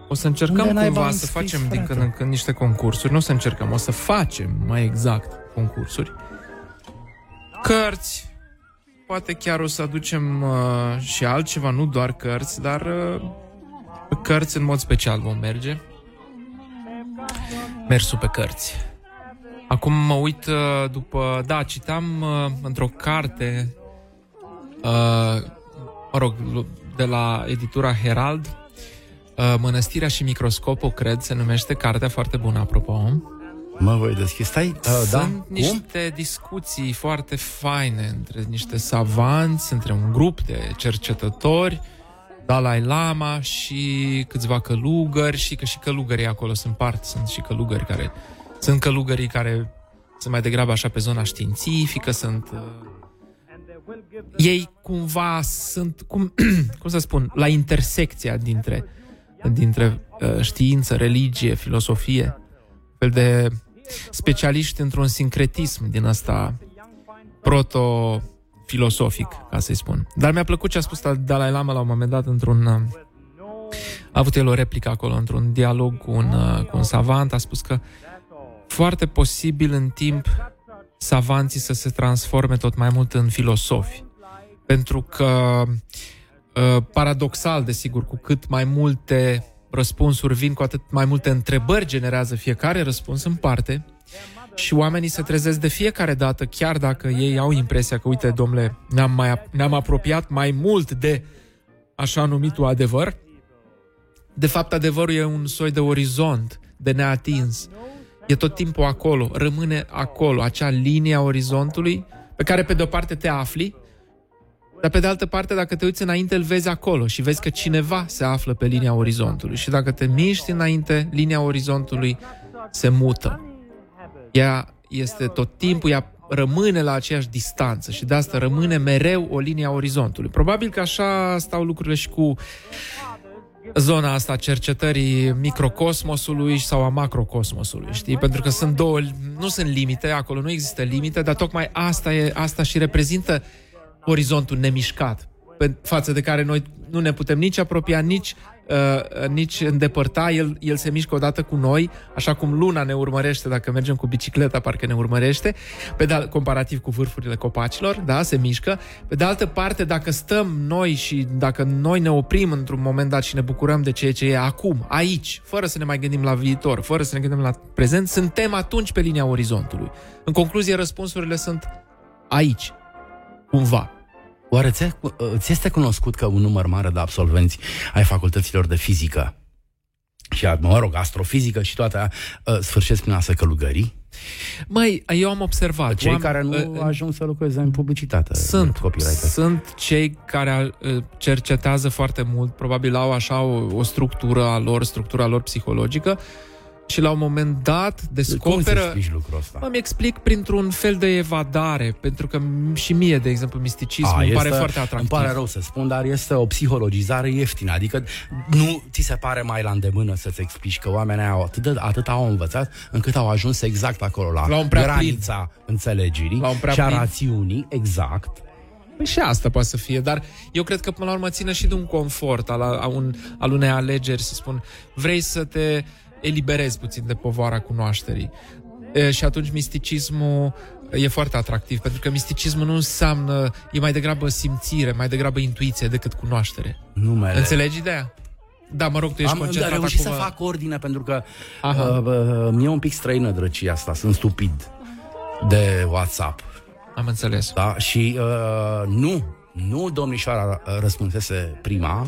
Speaker 13: o să încercăm
Speaker 14: Unde naiba
Speaker 13: cumva
Speaker 14: am
Speaker 13: să
Speaker 14: scris,
Speaker 13: facem din
Speaker 14: frate?
Speaker 13: când în când niște concursuri. Nu o să încercăm, o să facem mai exact concursuri. Cărți, poate chiar o să aducem uh, și altceva, nu doar cărți, dar uh, cărți în mod special vom merge. Mersul pe cărți. Acum mă uit uh, după... Da, citam uh, într-o carte uh, mă rog, lu- de la editura Herald, uh, Mănăstirea și microscopul, cred, se numește cartea foarte bună, apropo.
Speaker 14: Mă voi deschide. Stai, uh, da?
Speaker 13: Sunt
Speaker 14: Cum?
Speaker 13: niște discuții foarte faine între niște savanți, între un grup de cercetători, Dalai Lama și câțiva călugări și că și călugării acolo sunt parte, sunt și călugări care sunt călugării care sunt mai degrabă așa pe zona științifică, sunt uh, ei cumva sunt, cum, cum să spun, la intersecția dintre, dintre uh, știință, religie, filosofie, fel de specialiști într-un sincretism din asta proto-filosofic, ca să-i spun. Dar mi-a plăcut ce a spus Dalai Lama la un moment dat într-un... uh, A avut el o replică acolo, într-un dialog cu un, uh, cu un savant, a spus că foarte posibil în timp savanții să se transforme tot mai mult în filosofi. Pentru că, uh, paradoxal, desigur, cu cât mai multe răspunsuri vin, cu atât mai multe întrebări generează fiecare răspuns în parte și oamenii se trezesc de fiecare dată, chiar dacă ei au impresia că, uite, domnule, ne-am, mai, ne-am apropiat mai mult de așa numitul adevăr, de fapt, adevărul e un soi de orizont de neatins. E tot timpul acolo, rămâne acolo, acea linie a orizontului pe care pe de-o parte te afli, dar pe de altă parte, dacă te uiți înainte, îl vezi acolo și vezi că cineva se află pe linia orizontului. Și dacă te miști înainte, linia orizontului se mută. Ea este tot timpul, ea rămâne la aceeași distanță și de asta rămâne mereu o linie a orizontului. Probabil că așa stau lucrurile și cu zona asta a cercetării microcosmosului sau a macrocosmosului, știi? Pentru că sunt două, nu sunt limite, acolo nu există limite, dar tocmai asta, e, asta și reprezintă orizontul nemișcat, pe față de care noi nu ne putem nici apropia, nici, uh, nici îndepărta. El, el se mișcă odată cu noi, așa cum luna ne urmărește dacă mergem cu bicicleta, parcă ne urmărește, pe de, comparativ cu vârfurile copacilor, da, se mișcă. Pe de altă parte, dacă stăm noi și dacă noi ne oprim într-un moment dat și ne bucurăm de ceea ce e acum, aici, fără să ne mai gândim la viitor, fără să ne gândim la prezent, suntem atunci pe linia orizontului. În concluzie, răspunsurile sunt aici, cumva.
Speaker 14: Oare ți, ți este cunoscut că un număr mare de absolvenți ai facultăților de fizică și, mă rog, astrofizică și toate aia, uh, sfârșesc prin a se călugări.
Speaker 13: Măi, eu am observat.
Speaker 14: Cei
Speaker 13: oam-
Speaker 14: care nu
Speaker 13: uh,
Speaker 14: ajung să lucreze în publicitate.
Speaker 13: Sunt,
Speaker 14: copyright.
Speaker 13: sunt cei care uh, cercetează foarte mult, probabil au așa o, o structură a lor, structura lor psihologică și la un moment dat
Speaker 14: Cum
Speaker 13: descoperă...
Speaker 14: să explici lucrul ăsta?
Speaker 13: Mă, mi explic printr-un fel de evadare, pentru că m- și mie, de exemplu, misticismul îmi pare foarte atractiv.
Speaker 14: Îmi pare rău să spun, dar este o psihologizare ieftină. Adică nu ți se pare mai la îndemână să-ți explici că oamenii au atât, de, atât au învățat încât au ajuns exact acolo, la,
Speaker 13: La un prea
Speaker 14: granița înțelegerii
Speaker 13: La un prea
Speaker 14: și a
Speaker 13: plin.
Speaker 14: rațiunii, exact.
Speaker 13: Păi și asta poate să fie, dar eu cred că până la urmă ține și de un confort al, a un, al unei alegeri, să spun, vrei să te eliberezi puțin de povara cunoașterii. E, și atunci misticismul e foarte atractiv, pentru că misticismul nu înseamnă, e mai degrabă simțire, mai degrabă intuiție decât cunoaștere.
Speaker 14: Numele.
Speaker 13: Înțelegi ideea? Da, mă rog, tu ești
Speaker 14: Am
Speaker 13: concentrat
Speaker 14: reușit
Speaker 13: acum...
Speaker 14: să fac ordine pentru că
Speaker 13: Aha.
Speaker 14: uh, uh, mi-e un pic străină drăcia asta, sunt stupid de WhatsApp.
Speaker 13: Am înțeles.
Speaker 14: Da, și uh, nu, nu domnișoara uh, răspunsese prima,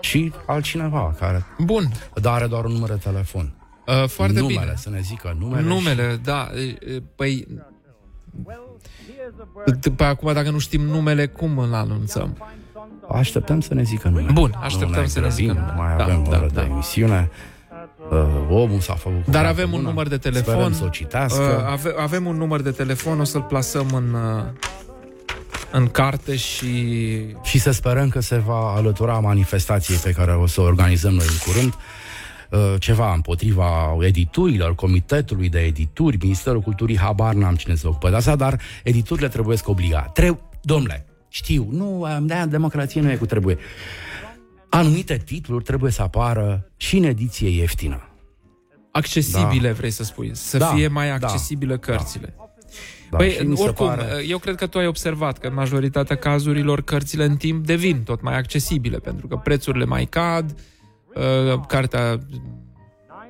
Speaker 14: și altcineva care
Speaker 13: Bun.
Speaker 14: dar are doar un număr de telefon.
Speaker 13: Uh, foarte
Speaker 14: numele,
Speaker 13: bine.
Speaker 14: să ne zică numele.
Speaker 13: Numele, da. e, e, Păi... Păi acum, dacă nu știm numele, cum îl anunțăm?
Speaker 14: Așteptăm să ne zică numele.
Speaker 13: Bun, așteptăm
Speaker 14: nu
Speaker 13: să ne
Speaker 14: grăbim,
Speaker 13: zică
Speaker 14: nu
Speaker 13: numele.
Speaker 14: Mai
Speaker 13: Da,
Speaker 14: avem
Speaker 13: da,
Speaker 14: da,
Speaker 13: da.
Speaker 14: de emisiune. Uh, omul s-a făcut cu
Speaker 13: Dar
Speaker 14: foarte
Speaker 13: avem un
Speaker 14: bună.
Speaker 13: număr de telefon.
Speaker 14: Sperăm să o citească.
Speaker 13: Uh, ave, avem un număr de telefon, o să-l plasăm în, uh, în carte și...
Speaker 14: Și să sperăm că se va alătura manifestației pe care o să o organizăm noi în curând uh, ceva împotriva editurilor, Comitetului de Edituri, Ministerul Culturii, habar n-am cine se ocupă de asta, dar editurile trebuie să obliga. Treu, domnule, știu, nu, de democrație nu e cu trebuie. Anumite titluri trebuie să apară și în ediție ieftină.
Speaker 13: Accesibile,
Speaker 14: Da.
Speaker 13: vrei să spui. Să
Speaker 14: Da,
Speaker 13: fie mai
Speaker 14: da,
Speaker 13: accesibile cărțile.
Speaker 14: Da,
Speaker 13: Păi,
Speaker 14: și mi se
Speaker 13: oricum,
Speaker 14: pare-
Speaker 13: eu cred că tu ai observat că în majoritatea cazurilor cărțile în timp devin tot mai accesibile, pentru că prețurile mai cad, uh, cartea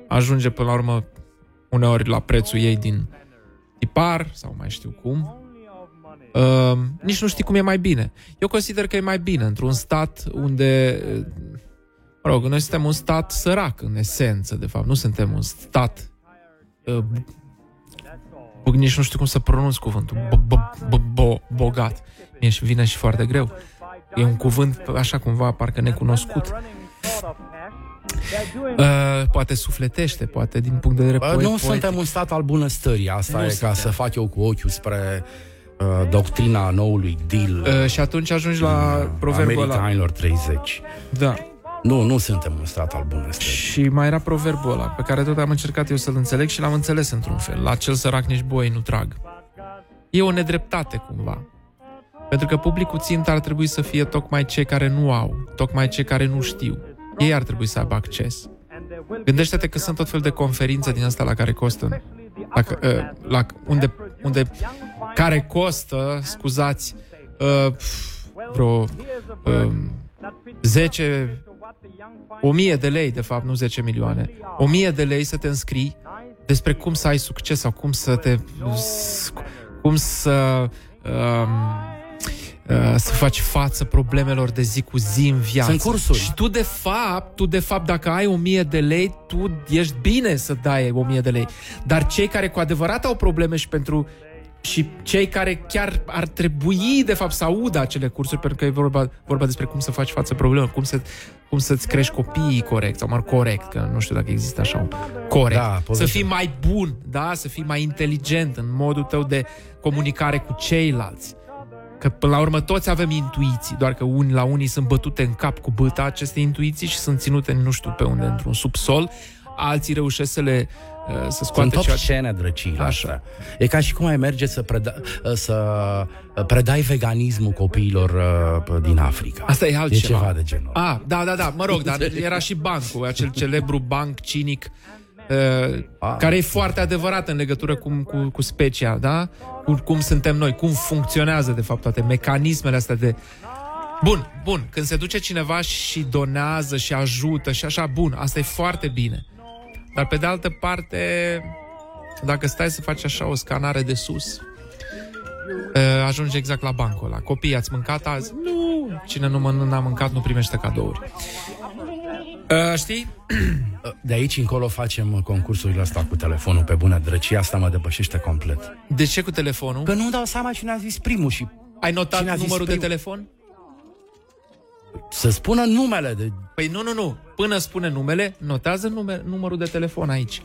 Speaker 13: ajunge până la urmă uneori la prețul ei din tipar sau mai știu cum. Uh, nici nu știi cum e mai bine. Eu consider că e mai bine într-un stat unde uh, mă rog, noi suntem un stat sărac în esență, de fapt, nu suntem un stat uh, Bă, nici nu știu cum să pronunț cuvântul. B- b- b- bo- bogat. Mie și vine și foarte greu. E un cuvânt așa cumva parcă necunoscut. Uh, poate sufletește, poate din punct de vedere
Speaker 14: Bă,
Speaker 13: poe-
Speaker 14: nu
Speaker 13: poetic.
Speaker 14: suntem un stat al bunăstării, asta
Speaker 13: Nu
Speaker 14: e ca
Speaker 13: suntem.
Speaker 14: să fac eu cu ochiul spre uh, doctrina noului deal
Speaker 13: Uh, și atunci ajungi la proverbul ăla.
Speaker 14: americanilor 30.
Speaker 13: Da.
Speaker 14: Nu, nu suntem un stat al bunăstării.
Speaker 13: Și mai era proverbul ăla, pe care tot am încercat eu să-l înțeleg și l-am înțeles într-un fel. La cel sărac nici boi nu trag. E o nedreptate cumva. Pentru că publicul țintă ar trebui să fie tocmai cei care nu au, tocmai cei care nu știu. Ei ar trebui să aibă acces. Gândește-te că sunt tot fel de conferințe din asta la care costă la, uh, la unde, unde care costă, scuzați, uh, vreo uh, 10 o mie de lei, de fapt, nu 10 milioane. O mie de lei să te înscrii despre cum să ai succes sau cum să te... cum să... Um, uh, să faci față problemelor de zi cu zi în viață.
Speaker 14: Sunt cursuri.
Speaker 13: Și tu de fapt, tu de fapt dacă ai o mie de lei, tu ești bine să dai o mie de lei. Dar cei care cu adevărat au probleme și pentru și cei care chiar ar trebui, de fapt, să audă acele cursuri, pentru că e vorba, vorba despre cum să faci față problemelor, cum, să, cum să-ți crești copiii corect, sau mă corect, că nu știu dacă există așa un corect.
Speaker 14: Da,
Speaker 13: să
Speaker 14: poveste.
Speaker 13: fii mai bun, da? Să fii mai inteligent în modul tău de comunicare cu ceilalți. Că până la urmă toți avem intuiții, doar că unii la unii sunt bătute în cap cu băta aceste intuiții și sunt ținute nu știu pe unde, într-un subsol, alții reușesc să le uh, să scoate
Speaker 14: Sunt
Speaker 13: ceea
Speaker 14: obscene drăciile
Speaker 13: Așa.
Speaker 14: astea. E ca și cum ai merge să, preda, să predai veganismul copiilor uh, din Africa.
Speaker 13: Asta e altceva.
Speaker 14: E ceva de genul.
Speaker 13: Ah, da, da, da, mă rog, dar era și bancul, acel celebru banc cinic uh, care e foarte adevărat în legătură cu, cu, cu specia, da? Cu, cum suntem noi, cum funcționează, de fapt, toate mecanismele astea de... Bun, bun, când se duce cineva și donează și ajută și așa, bun, asta e foarte bine. Dar pe de altă parte, dacă stai să faci așa o scanare de sus, uh, ajunge exact la bancul ăla. Copiii, ați mâncat azi? Nu! Cine nu mănâncă, n-a mâncat, nu primește cadouri. Uh, știi?
Speaker 14: De aici încolo facem concursurile astea cu telefonul pe bună drăcie, asta mă depășește complet.
Speaker 13: De ce cu telefonul?
Speaker 14: Că nu dau seama cine a zis primul și
Speaker 13: Ai notat
Speaker 14: Cine a zis
Speaker 13: numărul de
Speaker 14: primul?
Speaker 13: telefon?
Speaker 14: Să spună numele de...
Speaker 13: Păi nu, nu, nu. Până spune numele, notează nume, numărul de telefon aici.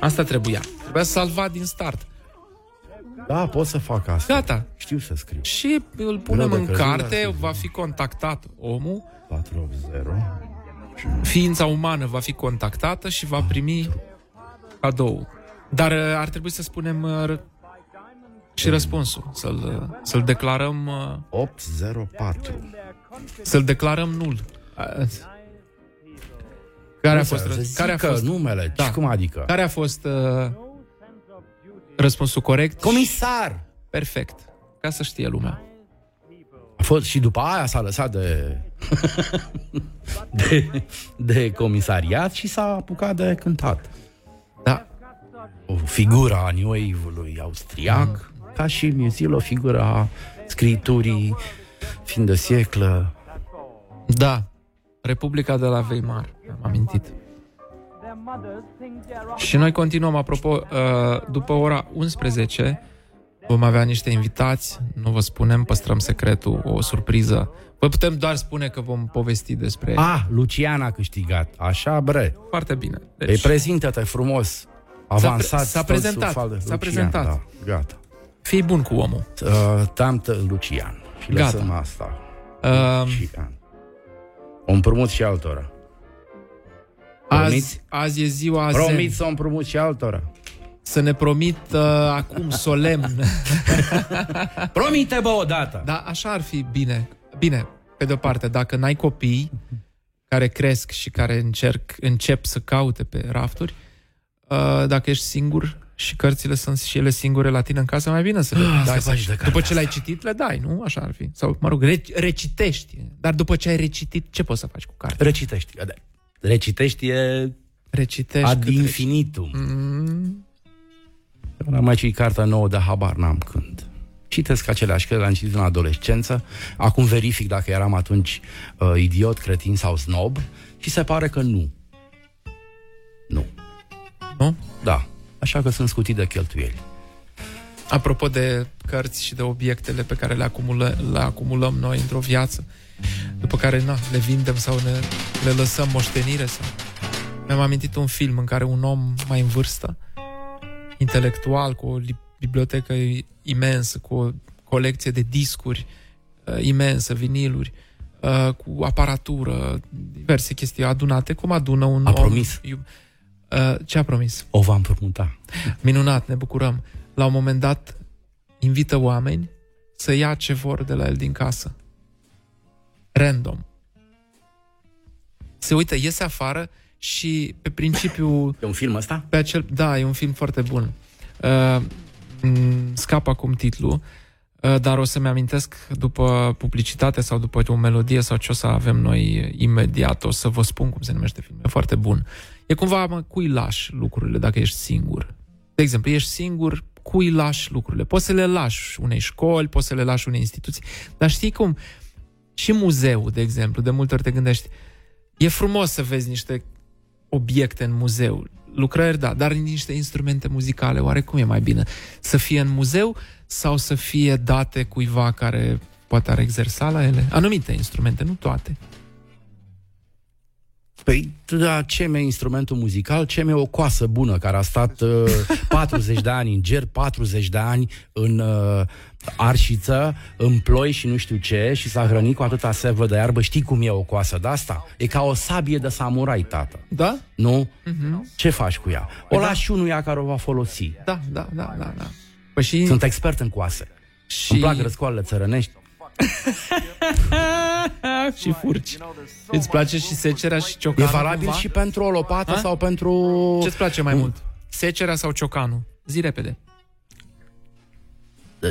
Speaker 13: Asta trebuia. Trebuia să salva din start.
Speaker 14: Da, pot să fac asta.
Speaker 13: Gata.
Speaker 14: Știu să scriu.
Speaker 13: Și îl punem
Speaker 14: Greu
Speaker 13: în
Speaker 14: de crezut,
Speaker 13: carte,
Speaker 14: dar-
Speaker 13: va fi contactat omul,
Speaker 14: 480.
Speaker 13: ființa umană va fi contactată și va primi cadou. Dar uh, ar trebui să spunem uh, ră- și răspunsul, să-l, uh, să-l declarăm uh,
Speaker 14: 804.
Speaker 13: Să-l declarăm nul. Uh, Care a
Speaker 14: Nu
Speaker 13: fost
Speaker 14: să-
Speaker 13: ră-
Speaker 14: să
Speaker 13: care a
Speaker 14: zică
Speaker 13: fost
Speaker 14: numele? Și cum adică?
Speaker 13: Care a fost uh, răspunsul corect?
Speaker 14: Comisar!
Speaker 13: Perfect. Ca să știe lumea.
Speaker 14: A fost și după aia s-a lăsat de, de, de comisariat și s-a apucat de cântat.
Speaker 13: Da.
Speaker 14: O figură a New Wave-ului austriac,
Speaker 13: Mm.
Speaker 14: ca și Musil, o figură a scriturii fin de sieclă.
Speaker 13: Da. Republica de la Weimar. Am amintit. Și noi continuăm, apropo, uh, după ora 11 vom avea niște invitați, nu vă spunem, păstrăm secretul, o surpriză. Vă putem doar spune că vom povesti despre...
Speaker 14: Ah, Lucian a câștigat. Așa, bre.
Speaker 13: Foarte bine.
Speaker 14: Deci... Ei, prezintă-te frumos. Avansat.
Speaker 13: s-a
Speaker 14: tot
Speaker 13: prezentat,
Speaker 14: sub fal-
Speaker 13: s-a
Speaker 14: Lucian,
Speaker 13: prezentat.
Speaker 14: Da, gata.
Speaker 13: Fii bun cu omul.
Speaker 14: Uh, Tamtă Lucian. Și
Speaker 13: Gata.
Speaker 14: lăsăm asta.
Speaker 13: Uh,
Speaker 14: Lucian. O împrumut și altora.
Speaker 13: azi,
Speaker 14: Promiți?
Speaker 13: azi e ziua
Speaker 14: Promit
Speaker 13: zen.
Speaker 14: să o împrumut și altora.
Speaker 13: Să ne promit uh, acum solemn.
Speaker 14: Promite, bă, odată!
Speaker 13: Da, așa ar fi bine. Bine, pe de-o parte, dacă n-ai copii care cresc și care încerc, încep să caute pe rafturi, uh, dacă ești singur și cărțile sunt și ele singure la tine în casă, mai bine să le
Speaker 14: Ah,
Speaker 13: dai.
Speaker 14: scăpați
Speaker 13: Să,
Speaker 14: de
Speaker 13: după
Speaker 14: cartea
Speaker 13: ce le-ai citit, le dai, nu? Așa ar fi. Sau, mă rog, re- recitești. Dar după ce ai recitit, ce poți să faci cu cartea?
Speaker 14: Recitești. Da. Recitești e
Speaker 13: Recitești
Speaker 14: ad
Speaker 13: cât
Speaker 14: infinitum.
Speaker 13: Mm,
Speaker 14: Am mai citit cartea nouă de habar n-am când. Citesc aceleași cărți, le-am citit în adolescență. Acum verific dacă eram atunci uh, idiot, cretin sau snob și se pare că nu. Nu.
Speaker 13: Nu?
Speaker 14: Da. Așa că sunt scutit de cheltuieli.
Speaker 13: Apropo de cărți și de obiectele pe care le, acumulă, le acumulăm noi într-o viață, după care na, le vindem sau ne, le lăsăm moștenire. Sau... Mi-am amintit un film în care un om mai în vârstă, intelectual, cu o li- bibliotecă imensă, cu o colecție de discuri uh, imensă, viniluri, uh, cu aparatură, diverse chestii adunate, cum adună un
Speaker 14: A
Speaker 13: om...
Speaker 14: promis.
Speaker 13: iub- Uh, ce a promis?
Speaker 14: O va împrumuta.
Speaker 13: Minunat, ne bucurăm. La un moment dat invită oameni să ia ce vor de la el din casă. Random. Se uită, iese afară și pe principiu...
Speaker 14: E un film ăsta?
Speaker 13: Pe acel, da, e un film foarte bun. Uh, m, scap acum titlul, uh, dar o să-mi amintesc după publicitate sau după o melodie sau ce o să avem noi imediat, o să vă spun cum se numește filmul. E foarte bun. E cumva, mă, cui lași lucrurile dacă ești singur? De exemplu, ești singur, cui lași lucrurile? Poți să le lași unei școli, poți să le lași unei instituții, dar știi cum? Și muzeul, de exemplu, de multe ori te gândești, e frumos să vezi niște obiecte în muzeu, lucrări, da, dar niște instrumente muzicale, oare cum e mai bine? Să fie în muzeu sau să fie date cuiva care poate ar exersa la ele? Anumite instrumente, nu toate.
Speaker 14: Păi, da, ce mi instrumentul muzical, ce mi o coasă bună, care a stat uh, 40 de ani în ger, 40 de ani în uh, arșiță, în ploi și nu știu ce, și s-a hrănit cu atâta sevă de iarbă. Știi cum e o coasă de asta? E ca o sabie de samurai, tată.
Speaker 13: Da?
Speaker 14: Nu?
Speaker 13: Mhm.
Speaker 14: Ce faci cu ea? O
Speaker 13: Păi da.
Speaker 14: lași unuia care o va folosi.
Speaker 13: Da, da, da, da, da. Păi și...
Speaker 14: Sunt expert în coase.
Speaker 13: Și-
Speaker 14: Îmi plac răscoalele țărănești.
Speaker 13: și furci. Îți place și secerea și ciocanul?
Speaker 14: E valabil
Speaker 13: cumva?
Speaker 14: și pentru o lopată
Speaker 13: Ha?
Speaker 14: sau pentru...
Speaker 13: Ce-ți place mai
Speaker 14: un-
Speaker 13: mult? Secerea sau ciocanul? Zi repede.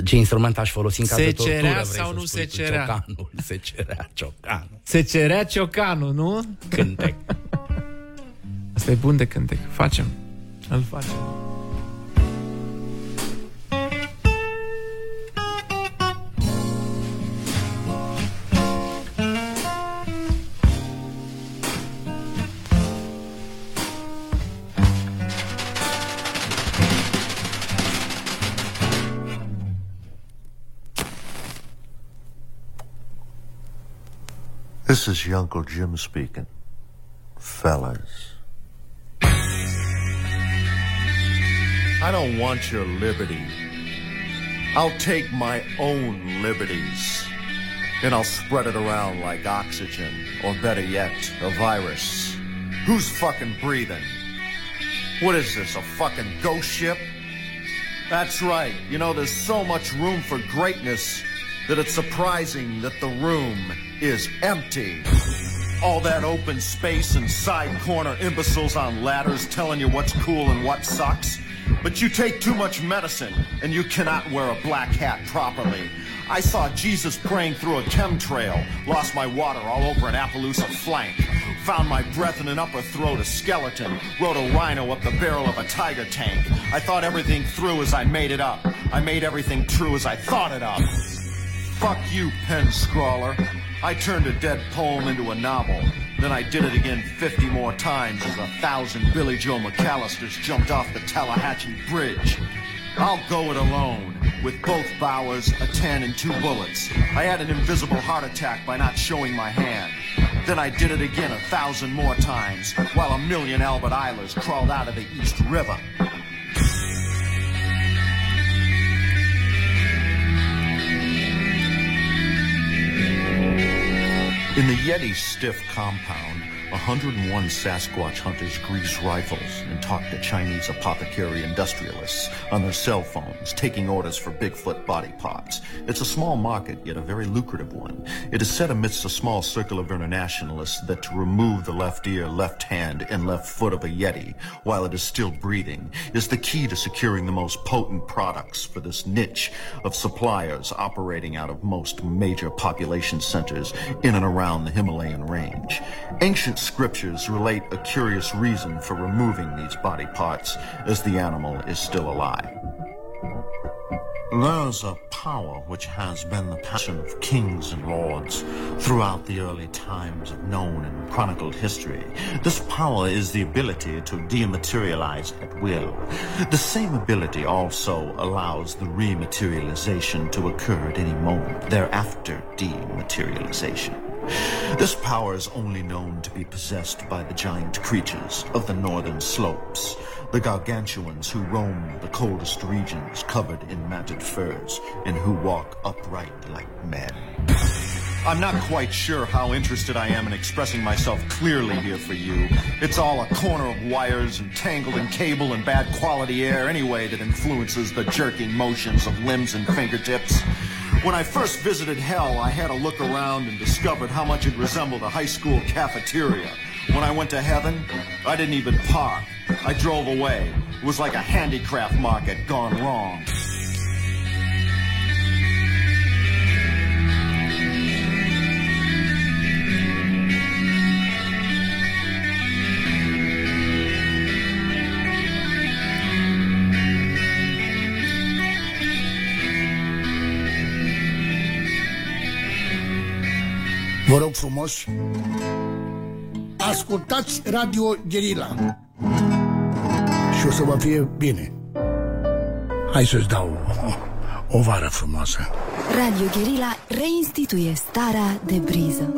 Speaker 14: Ce instrument aș folosi în caz de
Speaker 13: Secerea
Speaker 14: tortură, vrei
Speaker 13: sau
Speaker 14: să
Speaker 13: nu
Speaker 14: spui tu?
Speaker 13: secerea?
Speaker 14: Ciocanul, secerea, ciocanul.
Speaker 13: Secerea ciocanul, nu?
Speaker 14: Cântec.
Speaker 13: Asta e bun de cântec. Facem. Îl facem.
Speaker 38: This is your Uncle Jim speaking. Fellas. I don't want your liberty. I'll take my own liberties. And I'll spread it around like oxygen, or better yet, a virus. Who's fucking breathing? What is this, a fucking ghost ship? That's right. You know, there's so much room for greatness that it's surprising that the room is empty. All that open space and side corner imbeciles on ladders telling you what's cool and what sucks. But you take too much medicine and you cannot wear a black hat properly. I saw Jesus praying through a chemtrail, lost my water all over an Appaloosa flank, found my breath in an upper throat, a skeleton, rode a rhino up the barrel of a tiger tank. I thought everything through as I made it up. I made everything true as I thought it up. Fuck you, pen scrawler. I turned a dead poem into a novel. Then I did it again 50 more times as a thousand Billy Joe McAllisters jumped off the Tallahatchie Bridge. I'll go it alone, with both Bowers, a 10, and two bullets. I had an invisible heart attack by not showing my hand. Then I did it again a thousand more times, while a million Albert Eilers crawled out of the East River. In the Yeti Stiff compound, 101 Sasquatch hunters grease rifles and talk to Chinese apothecary industrialists on their cell phones, taking orders for Bigfoot body parts. It's a small market, yet a very lucrative one. It is said amidst a small circle of internationalists that to remove the left ear, left hand, and left foot of a Yeti while it is still breathing is the key to securing the most potent products for this niche of suppliers operating out of most major population centers in and around the Himalayan range. Ancient scriptures relate a curious reason for removing these body parts as the animal is still alive. There's a power which has been the passion of kings and lords throughout the early times of known and chronicled history. This power is the ability to dematerialize at will. The same ability also allows the rematerialization to occur at any moment thereafter dematerialization. This power is only known to be possessed by the giant creatures of the northern slopes, the gargantuans who roam the coldest regions covered in matted furs and who walk upright like men. I'm not quite sure how interested I am in expressing myself clearly here for you. It's all a corner of wires and tangled in cable and bad quality air anyway that influences the jerking motions of limbs and fingertips. When I first visited hell, I had a look around and discovered how much it resembled a high school cafeteria. When I went to heaven, I didn't even park. I drove away. It was like a handicraft market gone wrong.
Speaker 25: Vă rog frumos, ascultați Radio Guerilla și o să vă fie bine. Hai să-ți dau o, o vară frumoasă.
Speaker 39: Radio Guerilla reinstituie starea de briză.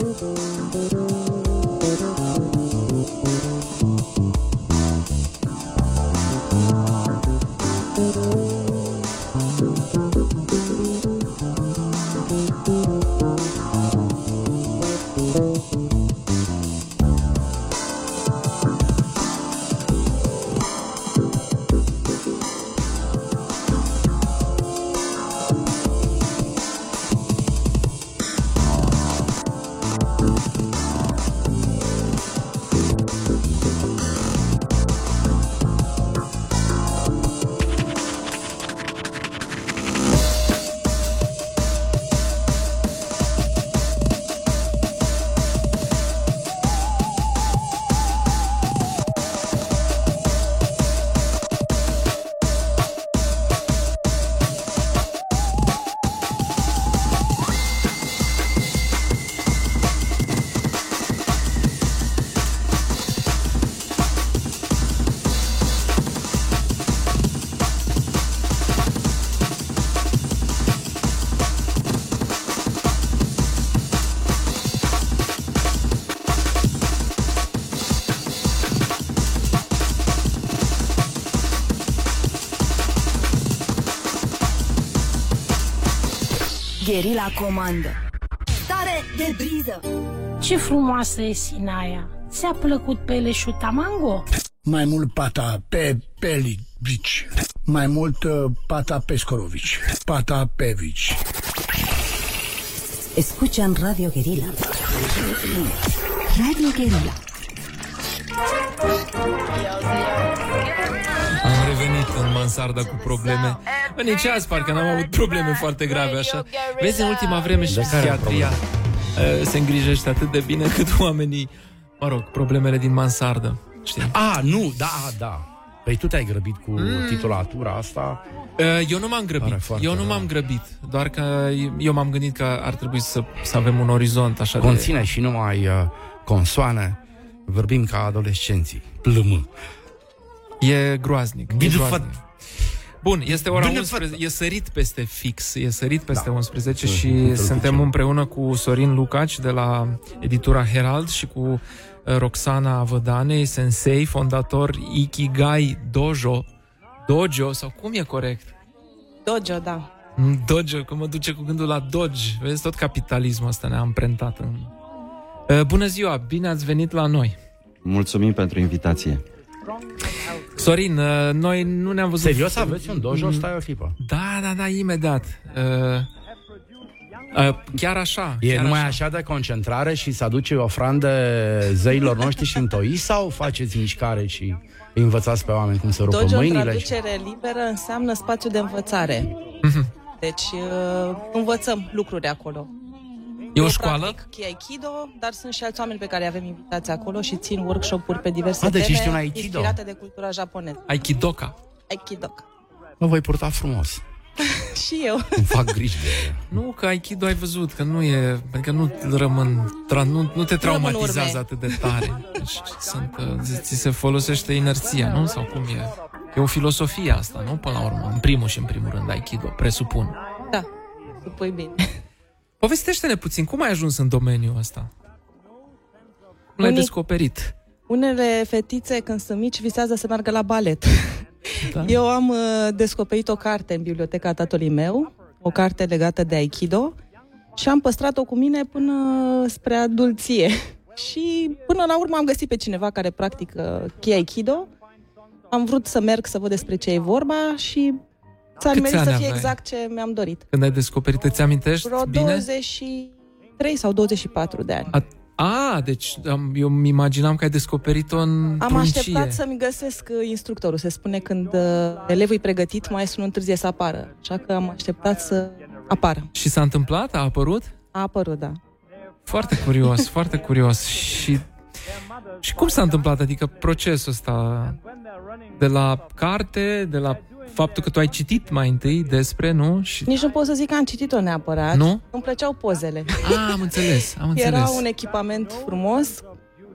Speaker 39: you. Gherila comandă. Stare de briză.
Speaker 40: Ce frumoasă e Sinaia! Ți-a plăcut peleșul Tamango?
Speaker 25: Mai mult Pata pe Pelivici. Mai mult uh, Pata Pescorovici. Pata Pevici.
Speaker 39: Escuchan Radio Guerilla. Radio Guerilla.
Speaker 13: Am revenit în mansarda cu probleme. Bă, nici azi parcă n-am avut probleme foarte grave așa. Vezi, în ultima vreme și
Speaker 14: De care
Speaker 13: psihiatria uh, se îngrijește atât de bine cât oamenii, mă rog, problemele din mansardă. Știi?
Speaker 14: A, nu, da, da. Păi tu te-ai grăbit cu
Speaker 13: Mm.
Speaker 14: titulatura asta.
Speaker 13: Uh, Eu nu m-am grăbit.
Speaker 14: Pare foarte
Speaker 13: Eu nu
Speaker 14: rău.
Speaker 13: m-am grăbit. Doar că eu m-am gândit că ar trebui să, să avem un orizont așa
Speaker 14: Conține
Speaker 13: de...
Speaker 14: și numai uh, consoane. Vorbim ca adolescenții. Plâm.
Speaker 13: E groaznic. E
Speaker 14: Bine
Speaker 13: groaznic. Bun, este ora
Speaker 14: Bine
Speaker 13: 11, e sărit peste fix, e sărit peste
Speaker 14: Da.
Speaker 13: 11
Speaker 14: Sunt
Speaker 13: și
Speaker 14: într-o
Speaker 13: suntem
Speaker 14: picioare.
Speaker 13: împreună cu Sorin Lucaci de la editura Herald și cu uh, Roxana Vădanei, sensei, fondator Ikigai Dojo. Dojo, sau cum e corect?
Speaker 41: Dojo, da.
Speaker 13: Mm, Dojo, că mă duce cu gândul la Dodge. Vezi, tot capitalismul ăsta ne-a amprentat în... Uh, Bună ziua, bine ați venit la noi.
Speaker 42: Mulțumim pentru invitație.
Speaker 13: Sorin, uh, noi nu ne-am văzut...
Speaker 14: Serios aveți un dojo?
Speaker 13: Mm,
Speaker 14: Stai o clipă.
Speaker 13: Da, da, da, imediat. Uh, uh, chiar așa.
Speaker 14: E
Speaker 13: chiar
Speaker 14: numai
Speaker 13: așa.
Speaker 14: așa. de concentrare și să aduce ofrande zeilor noștri și întoi sau faceți mișcare și îi învățați pe oameni cum să rupă
Speaker 41: Dojo, în
Speaker 14: mâinile? Și...
Speaker 41: traducere liberă, înseamnă spațiu de învățare.
Speaker 13: Mhm.
Speaker 41: Deci uh, învățăm lucruri acolo.
Speaker 13: E o
Speaker 41: Eu
Speaker 13: școală?
Speaker 41: practic Aikido, dar sunt și alți oameni pe care avem invitați acolo și țin workshop-uri pe diverse
Speaker 14: Ah, deci
Speaker 41: teme
Speaker 14: ești un Aikido.
Speaker 41: inspirate de cultura japoneză.
Speaker 13: Aikidoka.
Speaker 41: Aikido.
Speaker 14: Mă voi purta frumos.
Speaker 41: și eu.
Speaker 14: Îmi fac griji de...
Speaker 13: Nu, că Aikido ai văzut, că nu e, adică nu rămân, tra, nu, nu te
Speaker 41: rămân
Speaker 13: traumatizează
Speaker 41: urme.
Speaker 13: atât de tare. Deci sunt, uh, ți- ți se folosește inerția, nu? Sau cum e? E o filosofie asta, nu? Până la urmă, în primul și în primul rând, Aikido, presupun.
Speaker 41: Da, supui bine.
Speaker 13: Povestește-ne puțin, cum ai ajuns în domeniul ăsta? Cum l-ai
Speaker 41: Unii-
Speaker 13: descoperit?
Speaker 41: Unele fetițe, când sunt mici, visează să meargă la balet.
Speaker 13: Da?
Speaker 41: Eu am uh, descoperit o carte în biblioteca tatălui meu, o carte legată de Aikido, și am păstrat-o cu mine până spre adulție. Și până la urmă am găsit pe cineva care practică Ki Aikido. Am vrut să merg să văd despre ce e vorba și s-a
Speaker 13: Câți
Speaker 41: nimerit să
Speaker 13: ani
Speaker 41: fie
Speaker 13: aveai?
Speaker 41: exact ce mi-am dorit.
Speaker 13: Când ai descoperit, îți amintești
Speaker 41: Vreo
Speaker 13: bine?
Speaker 41: 23 sau 24 de ani.
Speaker 13: A, a, deci am, eu îmi imaginam că ai descoperit-o în
Speaker 41: Am
Speaker 13: pruncie.
Speaker 41: așteptat să-mi găsesc uh, instructorul. Se spune când uh, elevul e pregătit, maestru nu întârzie să apară. Așa că am așteptat să apară.
Speaker 13: Și s-a întâmplat? A apărut?
Speaker 41: A apărut, da.
Speaker 13: Foarte curios, foarte curios. Și, și cum s-a întâmplat? Adică procesul ăsta de la carte, de la faptul că tu ai citit mai întâi despre, nu? Și
Speaker 41: Nici nu pot să zic că am citit-o neapărat.
Speaker 13: Nu?
Speaker 41: Îmi plăceau pozele.
Speaker 13: A, am înțeles, am înțeles.
Speaker 41: Era un echipament frumos,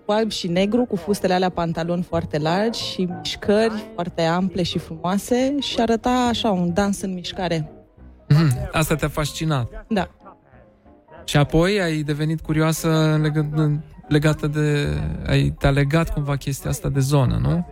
Speaker 41: cu alb și negru, cu fustele alea pantaloni foarte largi și mișcări foarte ample și frumoase și arăta așa un dans în mișcare.
Speaker 13: Mhm, Asta te-a fascinat.
Speaker 41: Da.
Speaker 13: Și apoi ai devenit curioasă în legă- în- legată de... Ai, te-a legat cumva chestia asta de zonă, nu?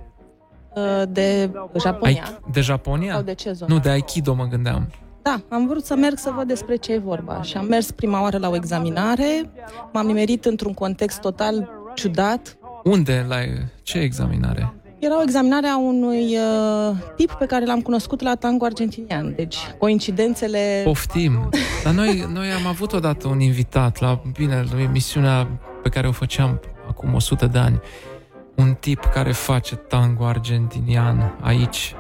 Speaker 41: Uh, De Japonia.
Speaker 13: Ai, de Japonia?
Speaker 41: Sau de ce zonă?
Speaker 13: Nu, de Aikido mă gândeam.
Speaker 41: Da, am vrut să merg să văd despre ce e vorba și am mers prima oară la o examinare, m-am nimerit într-un context total ciudat.
Speaker 13: Unde? La ce examinare?
Speaker 41: Era o examinare a unui uh, tip pe care l-am cunoscut la tango argentinian, deci coincidențele...
Speaker 13: Poftim. Dar noi, noi am avut odată un invitat la, bine, la emisiunea pe care o făceam acum 100 de ani. Un tip care face tango argentinian aici.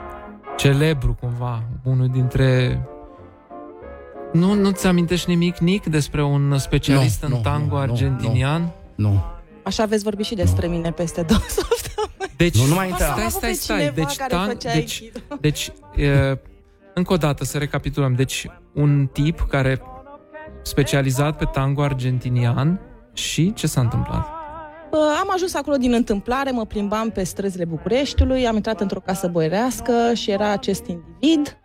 Speaker 13: Celebru cumva. Unul dintre... Nu, nu-ți amintești nimic, Nic, despre un specialist
Speaker 14: Nu,
Speaker 13: în
Speaker 14: nu,
Speaker 13: tango
Speaker 14: nu, nu,
Speaker 13: argentinian?
Speaker 14: Nu.
Speaker 41: Așa veți vorbi și despre mine peste două săptămâni.
Speaker 13: Deci,
Speaker 14: Nu, nu mai intra.
Speaker 13: stai,
Speaker 41: Am
Speaker 13: stai,
Speaker 41: avut pe
Speaker 13: stai.
Speaker 41: cineva
Speaker 13: Deci,
Speaker 41: care
Speaker 13: tan-
Speaker 41: făcea
Speaker 13: deci,
Speaker 41: aikido.
Speaker 13: deci e, încă o dată să recapitulăm. Deci, un tip care specializat pe tango argentinian și ce s-a întâmplat?
Speaker 41: Uh, Am ajuns acolo din întâmplare, mă plimbam pe străzile Bucureștiului, am intrat într-o casă boierească și era acest individ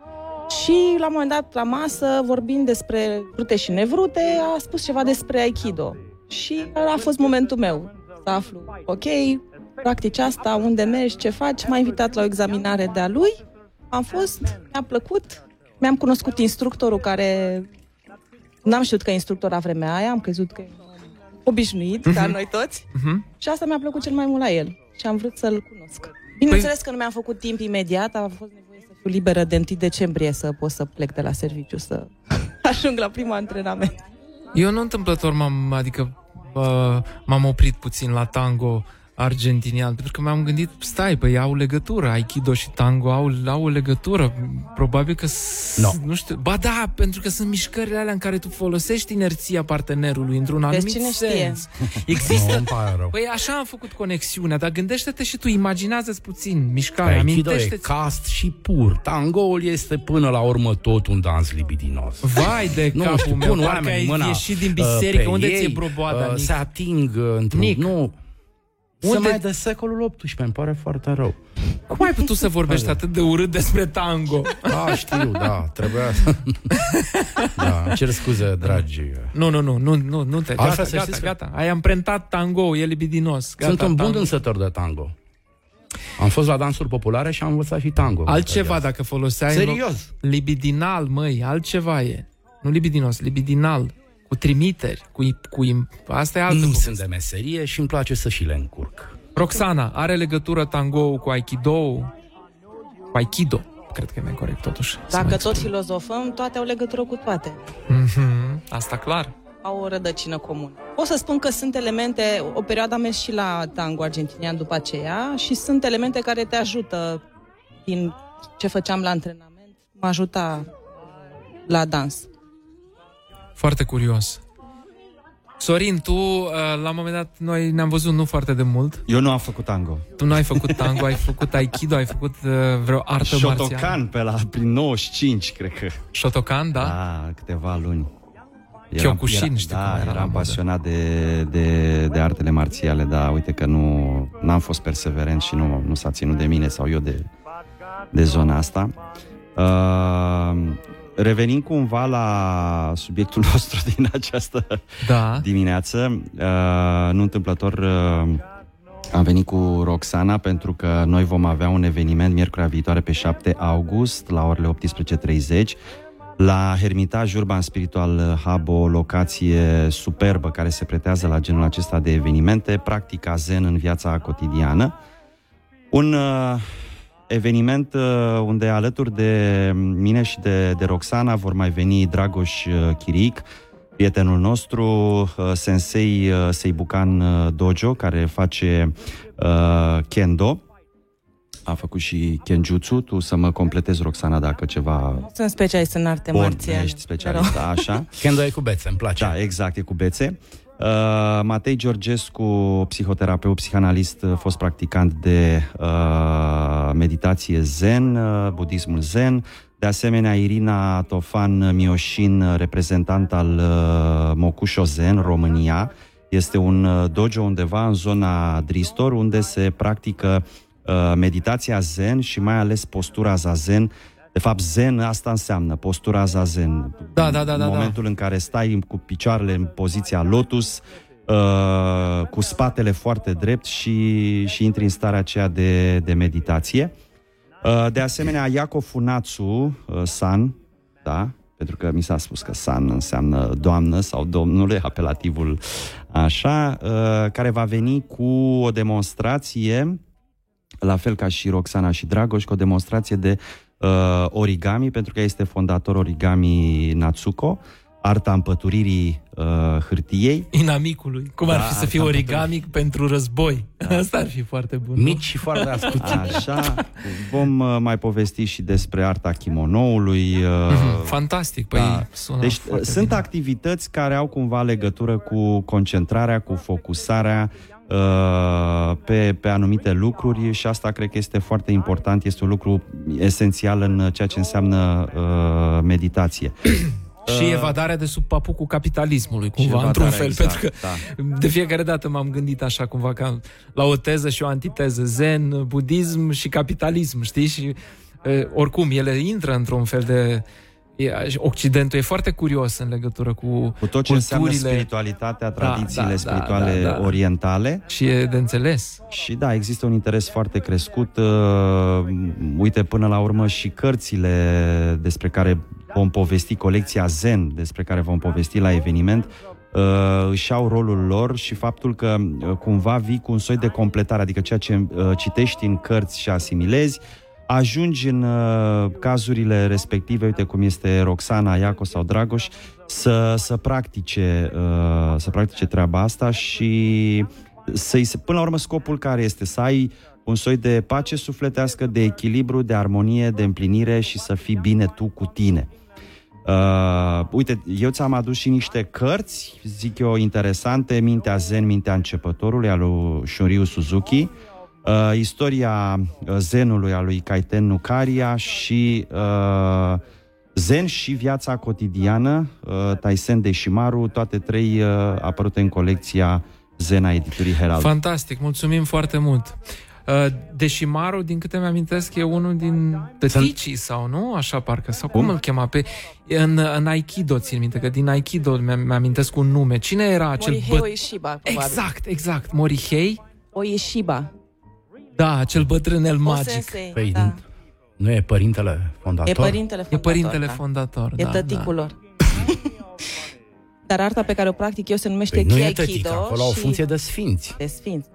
Speaker 41: și la un moment dat la masă, vorbind despre vrute și nevrute, a spus ceva despre Aikido. Și a fost momentul meu să aflu, ok, practici asta, unde mergi, ce faci, m-a invitat la o examinare de-a lui, am fost, mi-a plăcut, mi-am cunoscut instructorul care N-am știut că e instructor la vremea aia, am crezut că e un om obișnuit, ca
Speaker 13: Mhm.
Speaker 41: noi toți.
Speaker 13: Mhm.
Speaker 41: Și asta mi-a plăcut cel mai mult la el și am vrut să-l cunosc. Bineînțeles că nu mi-am făcut timp imediat, a fost nevoie să fiu liberă de 1 decembrie să pot să plec de la serviciu, să ajung la prima antrenament.
Speaker 13: Eu nu întâmplător m-am, adică uh, m-am oprit puțin la tango argentinian, pentru că m-am gândit, stai, păi au legătură, Aikido și tango au, au o legătură, probabil că, s-
Speaker 14: No.
Speaker 13: nu știu, ba da, pentru că sunt mișcările alea în care tu folosești inerția partenerului într-un
Speaker 41: Vezi,
Speaker 13: anumit
Speaker 41: cine știe?
Speaker 13: sens. Există,
Speaker 14: Nu, îmi pare rău.
Speaker 13: păi așa am făcut conexiunea, dar gândește-te și tu, imaginează-ți puțin mișcarea,
Speaker 14: Aikido e
Speaker 13: amintește-ți
Speaker 14: cast și pur. Tangoul este până la urmă tot un dans libidinos.
Speaker 13: Vai de
Speaker 14: Nu
Speaker 13: capul
Speaker 14: știu,
Speaker 13: meu,
Speaker 14: pun
Speaker 13: parcă
Speaker 14: oamenii
Speaker 13: ai
Speaker 14: mâna
Speaker 13: ieșit din
Speaker 14: uh,
Speaker 13: biserică,
Speaker 14: pe
Speaker 13: unde ți-e
Speaker 14: ei,
Speaker 13: broboada,
Speaker 14: uh,
Speaker 13: Nic?
Speaker 14: Se ating uh, într-un...
Speaker 13: Nic.
Speaker 14: Nu,
Speaker 13: Unde-
Speaker 14: Unde... mai de secolul XVIII, îmi pare foarte rău.
Speaker 13: Cum ai putut să vorbești atât de urât despre tango?
Speaker 14: Da, știu, da, trebuia să... da, îmi cer scuze, dragi.
Speaker 13: Nu, nu, nu, nu, nu, nu te...
Speaker 14: Altfel
Speaker 13: Gata,
Speaker 14: să
Speaker 13: gata,
Speaker 14: știți că-
Speaker 13: gata. Ai amprentat tango, e libidinos. Gata,
Speaker 14: Sunt un bun
Speaker 13: tango.
Speaker 14: dansător de tango. Am fost la dansuri populare și am învățat și tango.
Speaker 13: Altceva dacă foloseai... în loc-
Speaker 14: Serios?
Speaker 13: Libidinal, măi, altceva e. Nu libidinos, libidinal. Cu trimiteri, cu... cu asta e altă
Speaker 14: Nu
Speaker 13: poveste.
Speaker 14: sunt de meserie și îmi place să și le încurc.
Speaker 13: Roxana, are legătură tango cu Aikido? Cu Aikido, cred că e mai corect totuși. să
Speaker 41: Dacă
Speaker 13: mai
Speaker 41: tot
Speaker 13: spun.
Speaker 41: filozofăm, toate au legătură cu toate.
Speaker 13: Mhm, Asta clar.
Speaker 41: Au o rădăcină comună. O să spun că sunt elemente, o perioadă am mers și la tango argentinian după aceea și sunt elemente care te ajută din ce făceam la antrenament, mă ajuta la dans.
Speaker 13: Foarte curios. Sorin, tu, uh, la un moment dat, noi ne-am văzut nu foarte de mult.
Speaker 42: Eu nu am făcut tango.
Speaker 13: Tu nu ai făcut tango, ai făcut aikido, ai făcut uh, vreo artă marțială.
Speaker 42: Shotokan pe la prin 95, cred că.
Speaker 13: Shotokan, da?
Speaker 42: Da, câteva luni.
Speaker 13: Kyokushin, știu
Speaker 42: da,
Speaker 13: cum era la
Speaker 42: eram
Speaker 13: modă.
Speaker 42: pasionat de, de, de artele marțiale, dar uite că nu n-am fost perseverent și nu, nu s-a ținut de mine sau eu de, de zona asta. Uh, revenind cumva la subiectul nostru din această
Speaker 13: da.
Speaker 42: dimineață, uh, nu întâmplător uh, am venit cu Roxana pentru că noi vom avea un eveniment miercurea viitoare pe 7 august la orele 18.30 la Hermitage Urban Spiritual Hub, o locație superbă care se pretează la genul acesta de evenimente, practica zen în viața cotidiană. Un uh, eveniment uh, unde alături de mine și de, de Roxana vor mai veni Dragoș uh, Chiric, prietenul nostru, uh, sensei uh, Seibukan uh, Dojo, care face uh, kendo. A făcut și kenjutsu, tu să mă completezi, Roxana, dacă ceva
Speaker 41: Sunt specialist în arte
Speaker 42: Bun,
Speaker 41: marțiale.
Speaker 42: ești specialist, da, așa.
Speaker 14: Kendo e cu bețe, îmi place.
Speaker 42: Da, exact, e cu bețe. Uh, Matei Georgescu, psihoterapeut, psihanalist, uh, fost practicant de uh, meditație zen, uh, budismul zen. De asemenea, Irina Tofan Mioșin, uh, reprezentant al uh, Mokusho Zen, România. Este un uh, dojo undeva în zona Dristor, unde se practică uh, meditația zen și mai ales postura zazen De fapt, zen asta înseamnă postura zazen.
Speaker 13: Da, da, da,
Speaker 42: În
Speaker 13: da,
Speaker 42: momentul în care stai cu picioarele în poziția lotus, uh, cu spatele foarte drept și, și intri în starea aceea de, de meditație. Uh, de asemenea, Iako Funatsu, uh, San, da, pentru că mi s-a spus că San înseamnă doamnă sau domnule, apelativul așa, uh, care va veni cu o demonstrație, la fel ca și Roxana și Dragoș, cu o demonstrație de uh, origami, pentru că ea este fondator origami Natsuko, arta împăturirii uh, hârtiei.
Speaker 13: Inamicului. Cum ar
Speaker 42: Da,
Speaker 13: fi să fie
Speaker 42: asta
Speaker 13: origamic pentru război? Asta ar fi foarte bun. nu?
Speaker 14: Mici și foarte ascuțite.
Speaker 42: Așa, vom uh, mai povesti și despre arta kimonoului. Uh,
Speaker 13: Mhm, Fantastic, păi sună
Speaker 42: Deci
Speaker 13: foarte
Speaker 42: sunt
Speaker 13: bine.
Speaker 42: activități care au cumva legătură cu concentrarea, cu focusarea uh, pe, pe anumite lucruri și asta cred că este foarte important, este un lucru esențial în ceea ce înseamnă uh, meditație.
Speaker 13: Și evadarea de sub papucul capitalismului, cumva,
Speaker 42: evadarea,
Speaker 13: într-un fel,
Speaker 42: exact,
Speaker 13: pentru că
Speaker 42: da.
Speaker 13: de fiecare dată m-am gândit așa cumva ca la o teză și o antiteză, zen, budism și capitalism, știi? Și e, oricum, ele intră într-un fel de... E, Occidentul e foarte curios în legătură cu,
Speaker 42: Cu tot ce înseamnă
Speaker 13: culturile.
Speaker 42: spiritualitatea, tradițiile
Speaker 13: da, da,
Speaker 42: spirituale
Speaker 13: da, da.
Speaker 42: orientale.
Speaker 13: Și e de înțeles.
Speaker 42: Și da, există un interes foarte crescut. Uh, uite, până la urmă și cărțile despre care vom povesti, colecția Zen, despre care vom povesti la eveniment, uh, își au rolul lor și faptul că uh, cumva vii cu un soi de completare, adică ceea ce uh, citești în cărți și asimilezi, ajungi în uh, cazurile respective, uite cum este Roxana, Iaco sau Dragoș, să, să practice uh, să practice treaba asta și să-i se, până la urmă scopul care este să ai un soi de pace sufletească, de echilibru, de armonie, de împlinire și să fii bine tu cu tine. Uh, uite, eu ți-am adus și niște cărți, zic eu, interesante, Mintea Zen, Mintea Începătorului, al lui Shunryu Suzuki, uh, istoria uh, zenului al lui Kaiten Nukaria și uh, Zen și viața cotidiană, uh, Taisen de Shimaru, toate trei uh, apărute în colecția Zen a editurii Herald.
Speaker 13: Fantastic, mulțumim foarte mult. Uh, Deșimaru, din câte mi-amintesc, e unul din tăticii sau nu? Așa parcă, sau cum,
Speaker 42: Cum?
Speaker 13: îl chema? Pe, în, în Aikido, țin minte, că din Aikido mi- mi-amintesc un nume. Cine era acel
Speaker 41: Morihei
Speaker 13: băt...
Speaker 41: Oishiba, probabil.
Speaker 13: Exact, exact, Morihei?
Speaker 41: Oishiba.
Speaker 13: Da, acel bătrânel magic.
Speaker 41: Osese,
Speaker 14: Păi,
Speaker 41: da.
Speaker 14: nu e părintele fondator?
Speaker 41: E părintele
Speaker 13: E
Speaker 41: fondator.
Speaker 13: părintele
Speaker 41: da.
Speaker 13: fondator,
Speaker 41: E
Speaker 13: da,
Speaker 41: tăticul
Speaker 13: da.
Speaker 41: lor. Dar arta pe care o practic eu se numește
Speaker 14: Păi nu e
Speaker 41: Kiaikido
Speaker 14: tătic, acolo au
Speaker 41: și-
Speaker 14: funcție de sfinți.
Speaker 41: De sfinți.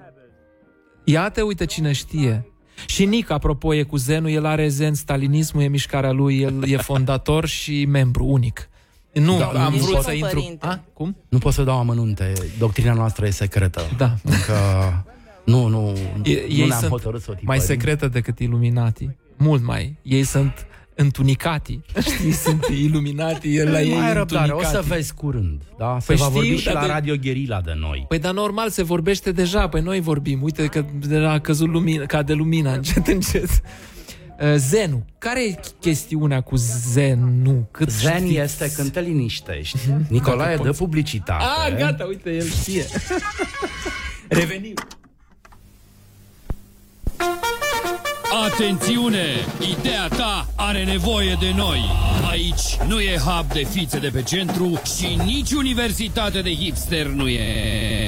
Speaker 13: Iată, uite cine știe. Și Nic, apropo, e cu zenul, el are zen, stalinismul e mișcarea lui, el e fondator și membru unic. Nu,
Speaker 14: Da,
Speaker 13: am
Speaker 14: nu
Speaker 13: vrut
Speaker 14: pot-
Speaker 13: să intru...
Speaker 41: părinte.
Speaker 13: A? Cum?
Speaker 14: Nu pot să dau amănunte. Doctrina noastră e secretă.
Speaker 13: Da.
Speaker 14: Încă nu, nu,
Speaker 13: E,
Speaker 14: nu
Speaker 13: ei
Speaker 14: ne-am
Speaker 13: sunt
Speaker 14: hotărât să o tipărim.
Speaker 13: mai secretă decât iluminati. Mult mai. Ei sunt întunicati. Știi, sunt iluminati, el la ei
Speaker 14: mai răbdare, o
Speaker 13: întunicati.
Speaker 14: să vezi curând. Da? Se
Speaker 13: Păi
Speaker 14: va
Speaker 13: știu,
Speaker 14: vorbi și
Speaker 13: dar
Speaker 14: la
Speaker 13: de-
Speaker 14: Radio Gherila de noi.
Speaker 13: Păi dar normal se vorbește deja, păi noi vorbim. Uite că de la a căzut lumina, cade lumina încet, încet. Uh, Zenul. Care e chestiunea cu zenul? Cât
Speaker 14: Zen
Speaker 13: știți?
Speaker 14: este când te liniștești. Nicolae
Speaker 13: Dacă
Speaker 14: dă
Speaker 13: poți.
Speaker 14: publicitate.
Speaker 13: Ah, gata, uite, el știe. Revenim.
Speaker 43: Atențiune! Ideea ta are nevoie de noi. Aici nu e hub de fițe de pe centru și nici universitate de hipster nu e.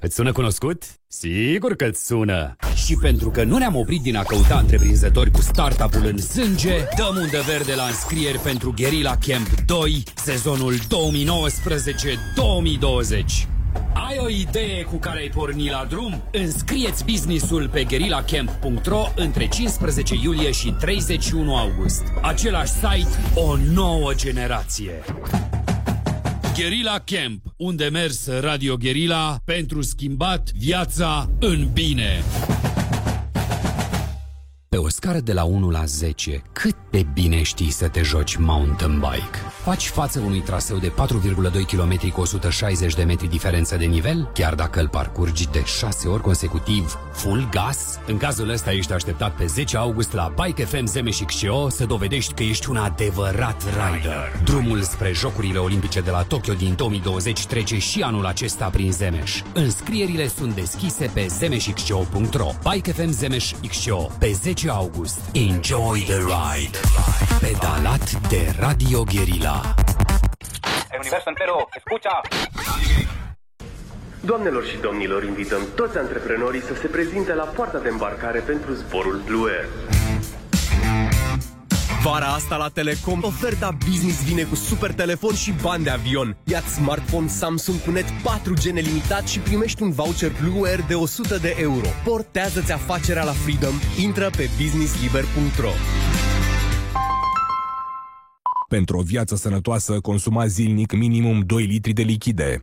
Speaker 17: Îți sună cunoscut? Sigur că îți sună! Și pentru că nu ne-am oprit din a căuta întreprinzători cu startup-ul în sânge, dăm undă verde la înscrieri pentru Guerilla Camp 2, sezonul 2019-2020. Ai o idee cu care ai porni la drum? Înscrieți businessul pe guerillacamp.ro între 15 iulie și 31 august. Același site, o nouă generație.
Speaker 43: Guerilla Camp, unde mers Radio Guerilla pentru schimbat viața în bine.
Speaker 17: Pe o scară de la 1 la 10, cât de bine știi să te joci mountain bike? Faci față unui traseu de 4,2 km cu 160 de metri diferență de nivel, chiar dacă îl parcurgi de 6 ori consecutiv, full gas? În cazul ăsta ești așteptat pe 10 august la Bike FM Zemeș XCO să dovedești că ești un adevărat rider. Drumul spre Jocurile Olimpice de la Tokyo din 2020 trece și anul acesta prin Zemeș. Înscrierile sunt deschise pe zemeșxco.ro Bike FM Zemeș XCO pe 10 10 august. Enjoy the ride. Pedalat de Radio Guerilla.
Speaker 8: El universo entero, escucha.
Speaker 27: Doamnelor și domnilor, invităm toți antreprenorii să se prezinte la poarta de îmbarcare pentru zborul Blue Air.
Speaker 19: Vara asta la Telecom, oferta business vine cu super telefon și bani de avion. Ia-ți smartphone Samsung cu net 4G nelimitat și primești un voucher Blue Air de 100 de euro. Portează-ți afacerea la Freedom. Intră pe businessliber.ro
Speaker 44: Pentru o viață sănătoasă, consuma zilnic minimum 2 litri de lichide.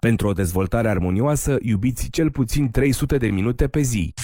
Speaker 44: Pentru o dezvoltare armonioasă, iubiți cel puțin 300 de minute pe zi.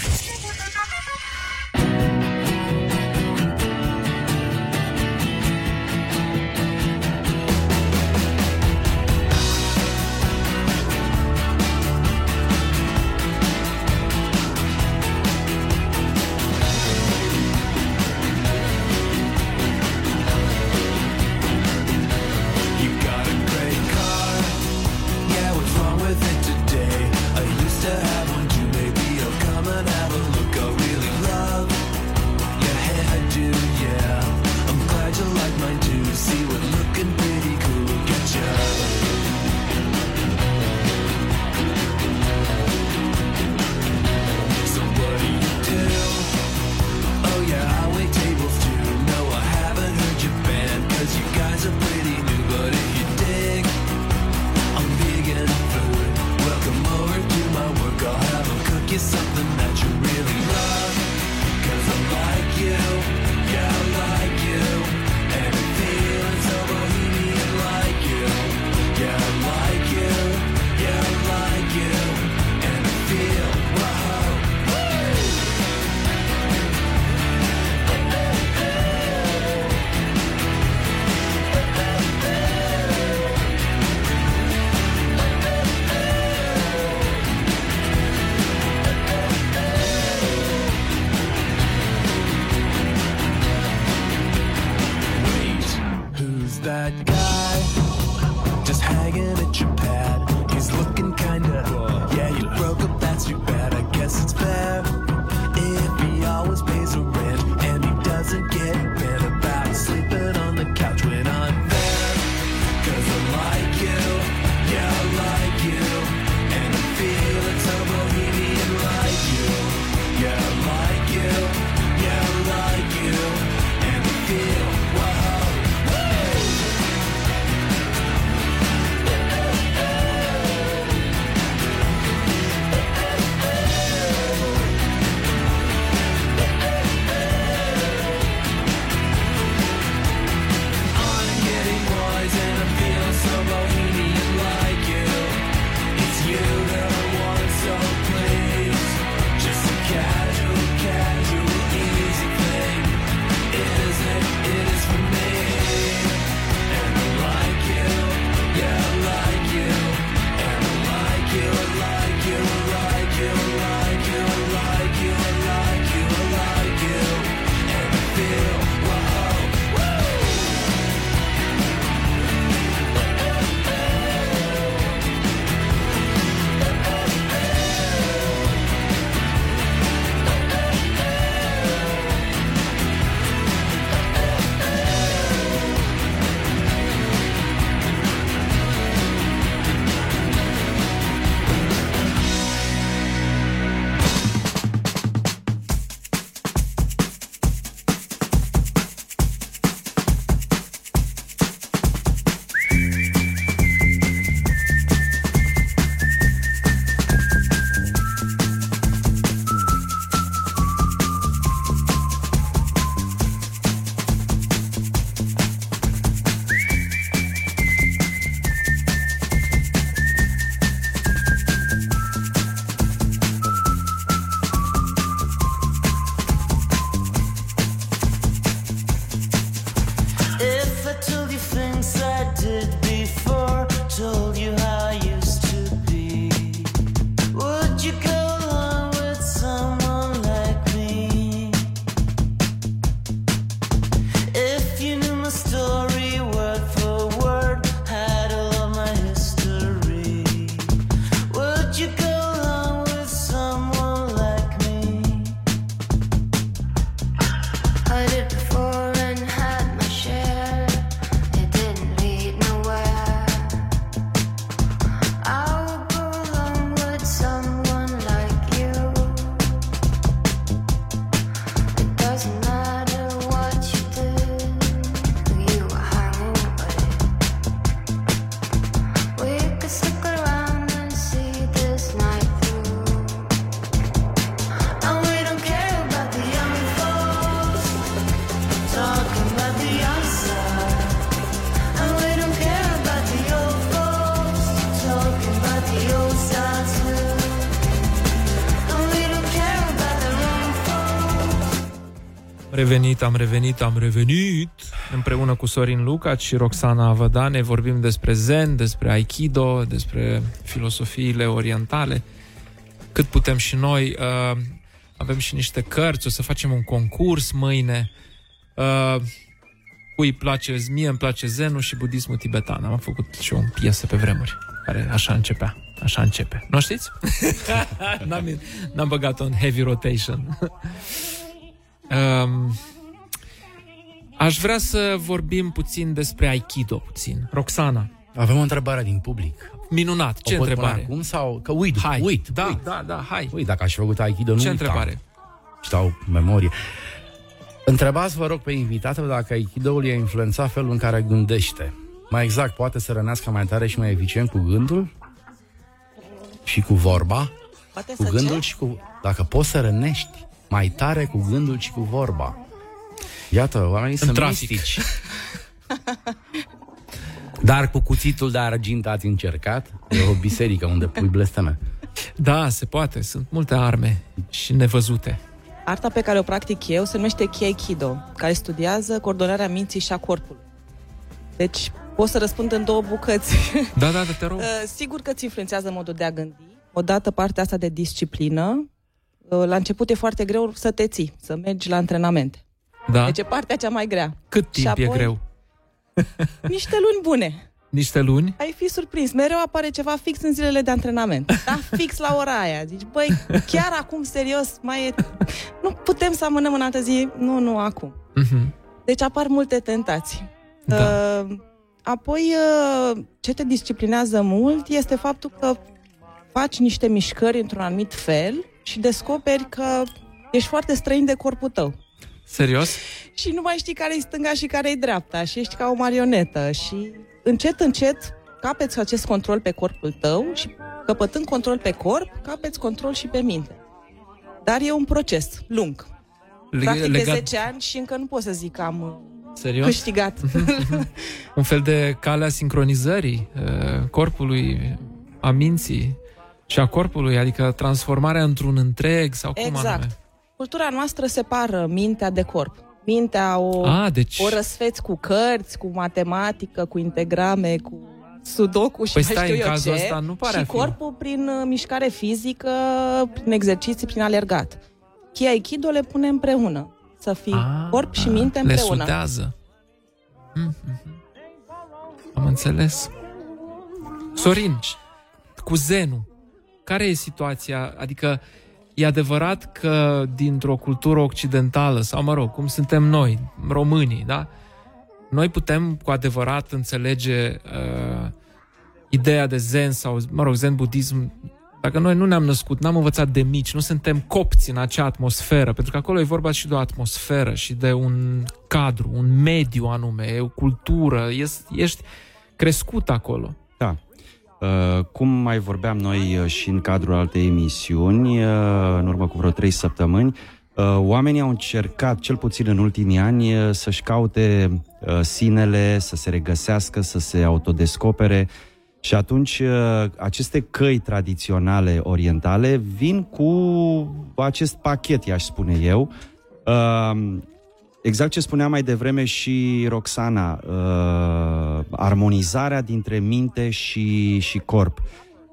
Speaker 13: Revenit, am revenit, am revenit Împreună cu Sorin Lucaci și Roxana Avădane Vorbim despre zen, despre aikido Despre filosofiile orientale Cât putem și noi uh, Avem și niște cărți O să facem un concurs mâine uh, Cui îi place, mie îmi place zenul și budismul tibetan Am făcut și o piesă pe vremuri Care așa începea Așa începe. Nu știți? n-am, n-am băgat-o în heavy rotation. um, aș vrea să vorbim puțin despre Aikido, puțin. Roxana.
Speaker 14: Avem o întrebare din public.
Speaker 13: Minunat. Ce
Speaker 14: o pot pune
Speaker 13: întrebare?
Speaker 14: acum sau... Că uit,
Speaker 13: Hai.
Speaker 14: uit,
Speaker 13: Da,
Speaker 14: uit.
Speaker 13: da, da, hai.
Speaker 14: Uit, dacă aș fi făcut Aikido, nu
Speaker 13: Ce
Speaker 14: uitam.
Speaker 13: întrebare?
Speaker 14: Stau memorie. Întrebați, vă rog, pe invitată dacă Aikido-ul i-a influențat felul în care gândește. Mai exact, poate să rănească mai tare și mai eficient cu gândul și cu vorba,
Speaker 41: Poate
Speaker 14: cu
Speaker 41: să
Speaker 14: gândul
Speaker 41: ce?
Speaker 14: și cu... Dacă poți să rănești mai tare cu gândul și cu vorba. Iată, oamenii
Speaker 13: În
Speaker 14: sunt
Speaker 13: trafic.
Speaker 14: mistici. Dar cu cuțitul de argint ați încercat? E o biserică unde pui blesteme.
Speaker 13: Da, se poate. Sunt multe arme și nevăzute.
Speaker 41: Arta pe care o practic eu se numește Kiaikido, care studiază coordonarea minții și a corpului. Deci pot să răspund în două bucăți.
Speaker 13: Da, da, da, te rog.
Speaker 41: Uh, Sigur că ți influențează modul de a gândi. Odată partea asta de disciplină. Uh, La început e foarte greu să te ții, să mergi la antrenamente.
Speaker 13: Da.
Speaker 41: Deci e partea cea mai grea.
Speaker 13: Cât
Speaker 41: Și
Speaker 13: timp e
Speaker 41: apoi-
Speaker 13: greu?
Speaker 41: Niște luni bune.
Speaker 13: Niște luni?
Speaker 41: Ai fi surprins. Mereu apare ceva fix în zilele de antrenament. Da, fix la ora aia. Zici, băi, chiar acum, serios, mai e... Nu putem să amânăm în altă zi? Nu, nu, acum.
Speaker 13: Mhm.
Speaker 41: Deci apar multe tentații.
Speaker 13: Da.
Speaker 41: Uh, apoi, uh, ce te disciplinează mult este faptul că faci niște mișcări într-un anumit fel și descoperi că ești foarte străin de corpul tău.
Speaker 13: Serios?
Speaker 41: Și nu mai știi care e stânga și care e dreapta și ești ca o marionetă și încet, încet capeți acest control pe corpul tău și căpătând control pe corp, capeți control și pe minte. Dar e un proces lung.
Speaker 13: Leg-
Speaker 41: Practic
Speaker 13: legat-
Speaker 41: de 10 ani și încă nu pot să zic că am uh,
Speaker 13: Serios?
Speaker 41: câștigat.
Speaker 13: Un fel de calea sincronizării uh, corpului, a minții și a corpului, adică transformarea într-un întreg sau cum
Speaker 41: exact.
Speaker 13: anume.
Speaker 41: Cultura noastră separă mintea de corp. Mintea o,
Speaker 13: Ah, deci-
Speaker 41: o răsfeți cu cărți, cu matematică, cu integrame, cu sudoku și
Speaker 13: Păi
Speaker 41: mai
Speaker 13: stai,
Speaker 41: știu
Speaker 13: în
Speaker 41: eu
Speaker 13: cazul
Speaker 41: ce.
Speaker 13: ăsta nu pare
Speaker 41: și
Speaker 13: a fi.
Speaker 41: corpul prin uh, mișcare fizică, prin exerciții, prin alergat. Chi Aikido le pune împreună. Să fii corp și minte
Speaker 13: Ah, Le
Speaker 41: împreună.
Speaker 13: sudează. Mhm. Am înțeles. Sorin, cu zenul, care e situația? Adică, e adevărat că dintr-o cultură occidentală, sau mă rog, cum suntem noi, românii, da? Noi putem cu adevărat înțelege uh, ideea de zen sau, mă rog, zen-budism dacă noi nu ne-am născut, n-am învățat de mici, nu suntem copți în acea atmosferă, pentru că acolo e vorba și de o atmosferă și de un cadru, un mediu anume, e o cultură, ești, ești crescut acolo.
Speaker 42: Da. Uh, cum mai vorbeam noi uh, și în cadrul altei emisiuni, uh, în urmă cu vreo trei săptămâni, uh, oamenii au încercat, cel puțin în ultimii ani, uh, să-și caute uh, sinele, să se regăsească, să se autodescopere și atunci uh, aceste căi tradiționale orientale vin cu acest pachet, i-aș spune eu. Uh, Exact ce spunea mai devreme și Roxana, uh, armonizarea dintre minte și, și corp.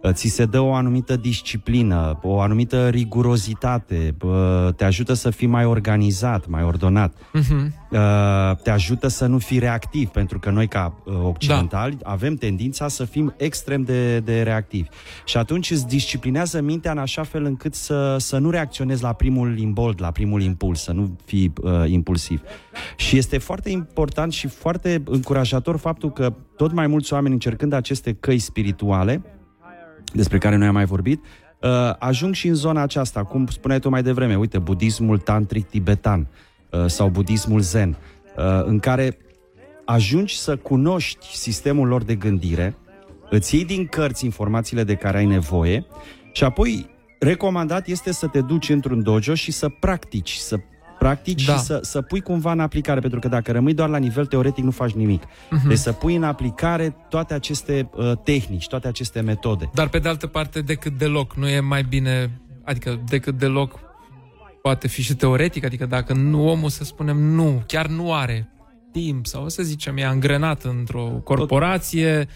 Speaker 42: Uh, ți se dă o anumită disciplină, o anumită rigurozitate, uh, te ajută să fii mai organizat, mai ordonat.
Speaker 13: Mhm.
Speaker 42: Uh, te ajută să nu fii reactiv, pentru că noi ca uh, occidentali da. avem tendința să fim extrem de, de reactivi. Și atunci îți disciplinează mintea în așa fel încât să, să nu reacționezi la primul imbold, la primul impuls, să nu fii uh, impulsiv. Și este foarte important și foarte încurajator faptul că tot mai mulți oameni încercând aceste căi spirituale, despre care noi am mai vorbit, uh, ajung și în zona aceasta, cum spuneai tu mai devreme, uite, budismul tantric tibetan uh, sau budismul zen, uh, în care ajungi să cunoști sistemul lor de gândire, îți iei din cărți informațiile de care ai nevoie și apoi recomandat este să te duci într-un dojo și să practici, să practici
Speaker 13: Da.
Speaker 42: și să, să pui cumva în aplicare, pentru că dacă rămâi doar la nivel teoretic nu faci nimic.
Speaker 13: Mhm.
Speaker 42: Deci să pui în aplicare toate aceste uh, tehnici, toate aceste metode.
Speaker 13: Dar pe de altă parte, decât deloc, nu e mai bine, adică decât deloc, poate fi și teoretic, adică dacă nu omul, să spunem, nu, chiar nu are timp sau să zicem, e angrenat într-o corporație,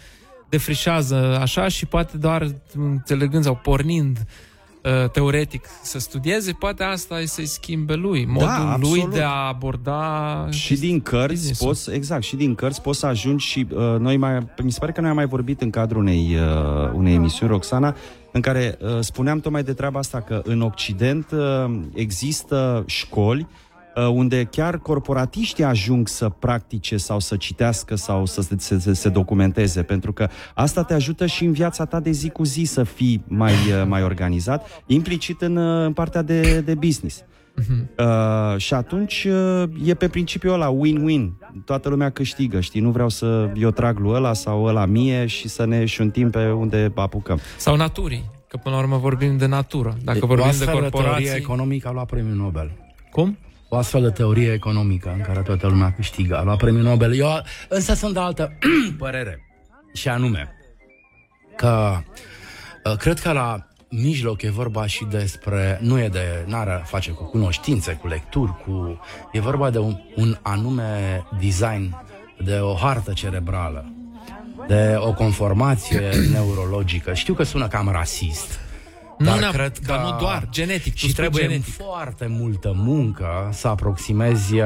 Speaker 13: defrișează așa și poate doar înțelegând sau pornind uh, teoretic să studieze, poate asta e să-i schimbe lui, modul
Speaker 42: Da,
Speaker 13: lui
Speaker 42: absolut.
Speaker 13: de a aborda
Speaker 42: Și din cărți
Speaker 13: business-ul.
Speaker 42: poți, exact, și din cărți poți să ajungi și uh, noi mai, mi se pare că noi am mai vorbit în cadrul unei, uh, unei emisiuni, Roxana, în care uh, spuneam tocmai de treaba asta că în Occident uh, există școli uh, unde chiar corporatiștii ajung să practice sau să citească sau să se, se, se, se documenteze, pentru că asta te ajută și în viața ta de zi cu zi să fii mai, uh, mai organizat, implicit în, uh, în partea de, de business. Uh, și atunci uh, e pe principiul ăla win-win. Toată lumea câștigă, știi? Nu vreau să eu trag lui ăla sau ăla mie și să ne șuntim pe unde apucăm.
Speaker 13: Sau naturii, că până la urmă vorbim de natură. Dacă
Speaker 14: o
Speaker 13: vorbim de
Speaker 14: astfel teorie
Speaker 13: corporații...
Speaker 14: economică a luat premiul Nobel.
Speaker 13: Cum?
Speaker 14: O astfel de teorie economică în care toată lumea câștigă. A luat premiul Nobel. Eu însă sunt de altă părere. Și anume că uh, cred că la mijloc e vorba și despre, nu e de, n-are a face cu cunoștințe, cu lecturi, cu, e vorba de un, un anume design, de o hartă cerebrală, de o conformație neurologică. Știu că sună cam rasist,
Speaker 13: Nu
Speaker 14: dar
Speaker 13: neap-
Speaker 14: cred că...
Speaker 13: dar nu doar, genetic, tu
Speaker 14: Și
Speaker 13: spui
Speaker 14: trebuie
Speaker 13: genetic.
Speaker 14: foarte multă muncă să aproximezi uh,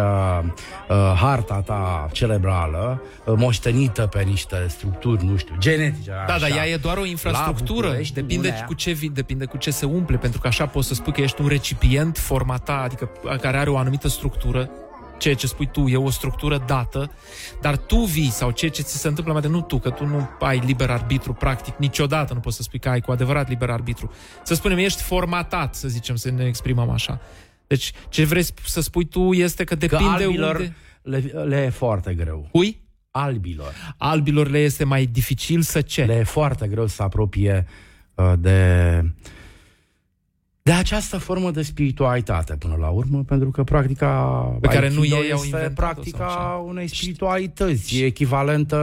Speaker 14: uh, harta ta cerebrală, uh, moștenită pe niște structuri, nu știu, genetice.
Speaker 13: Da,
Speaker 14: așa.
Speaker 13: dar ea e doar o infrastructură.
Speaker 14: La București,
Speaker 13: Depinde
Speaker 14: unea-
Speaker 13: cu, ce, vi- depinde cu ce se umple, pentru că așa poți să spui că ești un recipient formatat, adică care are o anumită structură, ceea ce spui tu e o structură dată, dar tu vii sau ceea ce ți se întâmplă mai de nu tu, că tu nu ai liber arbitru, practic, niciodată nu poți să spui că ai cu adevărat liber arbitru. Să spunem, ești formatat, să zicem, să ne exprimăm așa. Deci, ce vrei sp- să spui tu este că
Speaker 14: Că
Speaker 13: depinde
Speaker 14: albilor
Speaker 13: unde...
Speaker 14: le, le e foarte greu.
Speaker 13: Cui?
Speaker 14: Albilor.
Speaker 13: Albilor le este mai dificil să ce?
Speaker 14: Le e foarte greu să apropie uh, de de această formă de spiritualitate până la urmă, pentru că practica
Speaker 13: Pe care nu
Speaker 14: Aikido
Speaker 13: ei au
Speaker 14: este
Speaker 13: inventat-o sau
Speaker 14: practica unei spiritualități, e echivalentă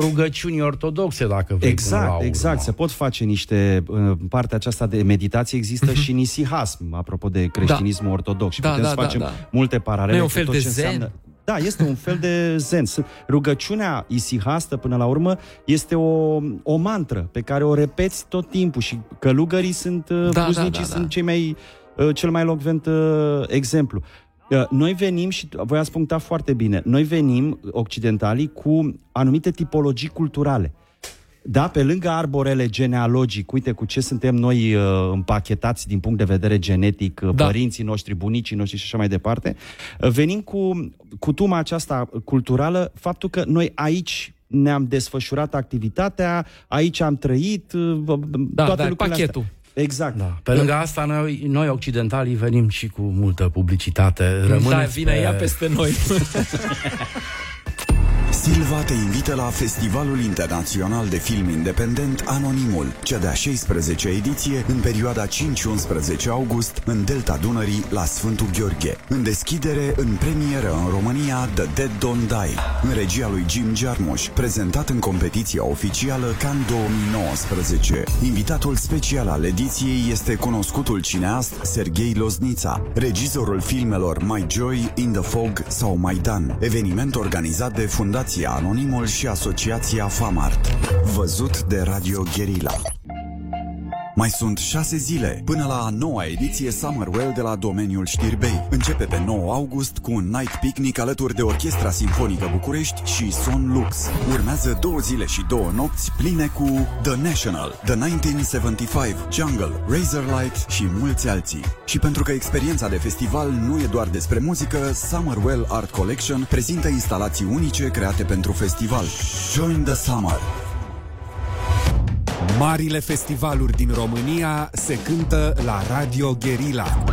Speaker 14: rugăciunii ortodoxe, dacă vrei, până la
Speaker 42: Exact,
Speaker 14: urmă.
Speaker 42: exact. Se pot face niște... În partea aceasta de meditație există și nisihasm, apropo de creștinismul ortodox. Și
Speaker 13: Mhm. Da,
Speaker 42: putem
Speaker 13: da,
Speaker 42: să
Speaker 13: da,
Speaker 42: facem
Speaker 13: da.
Speaker 42: multe paralele.
Speaker 13: Nu e un
Speaker 42: cu
Speaker 13: fel
Speaker 42: tot
Speaker 13: de
Speaker 42: ce
Speaker 13: zen?
Speaker 42: înseamnă- Da, este un fel de zen. Sunt- Rugăciunea isihastă, până la urmă, este o, o mantră pe care o repeți tot timpul și călugării sunt,
Speaker 13: Da,
Speaker 42: da,
Speaker 13: da,
Speaker 42: puznicii
Speaker 13: da, da.
Speaker 42: sunt cei mai, uh, cel mai locvent uh, exemplu. Uh, Noi venim, și voi ați punctat foarte bine, noi venim, occidentalii, cu anumite tipologii culturale. Da, pe lângă arborele genealogic, uite cu ce suntem noi uh, împachetați din punct de vedere genetic, uh,
Speaker 13: Da.
Speaker 42: părinții noștri, bunicii noștri și așa mai departe, uh, venim cu cutuma aceasta culturală, faptul că noi aici ne-am desfășurat activitatea, aici am trăit, uh,
Speaker 13: Da,
Speaker 42: toate
Speaker 13: da,
Speaker 42: lucrurile
Speaker 13: pachetul.
Speaker 42: astea. Exact. Da.
Speaker 14: Pe lângă asta, noi, noi occidentalii venim și cu multă publicitate. Rămâneți
Speaker 13: Da, vine
Speaker 14: pe...
Speaker 13: ea peste noi.
Speaker 4: Silva te invită la Festivalul Internațional de Film Independent Anonimul, cea de-a 16-a ediție, în perioada 5-11 august, în Delta Dunării, la Sfântul Gheorghe. În deschidere, în premieră în România, The Dead Don't Die, în regia lui Jim Jarmusch, prezentat în competiția oficială Cannes 2019. Invitatul special al ediției este cunoscutul cineast Sergei Loznița, regizorul filmelor My Joy, In the Fog sau Maidan, eveniment organizat de Fundația Anonimul și Asociația Famart. Văzut de Radio Guerilla. Mai sunt șase zile până la noua ediție Summerwell de la domeniul Știrbei. Începe pe 9 august cu un night picnic alături de Orchestra Simfonică București și Son Lux. Urmează două zile și două nopți pline cu The National, The 1975, Jungle, Razorlight și mulți alții. Și pentru că experiența de festival nu e doar despre muzică, Summerwell Art Collection prezintă instalații unice create pentru festival. Join the Summer!
Speaker 16: Marile festivaluri din România se cântă la Radio Guerilla.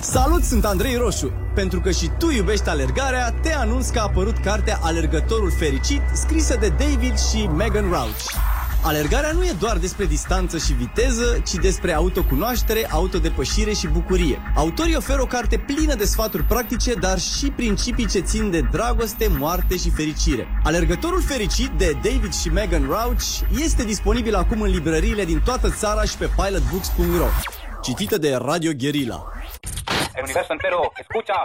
Speaker 7: Salut, sunt Andrei Roșu. Pentru că și tu iubești alergarea, te anunț că a apărut cartea Alergătorul Fericit, scrisă de David și Megan Rauch. Alergarea nu e doar despre distanță și viteză, ci despre autocunoaștere, autodepășire și bucurie. Autorii oferă o carte plină de sfaturi practice, dar și principii ce țin de dragoste, moarte și fericire. Alergătorul fericit de David și Megan Rauch este disponibil acum în librăriile din toată țara și pe pilotbooks.ro. Citită de Radio Guerilla.
Speaker 8: El universo entero, escucha.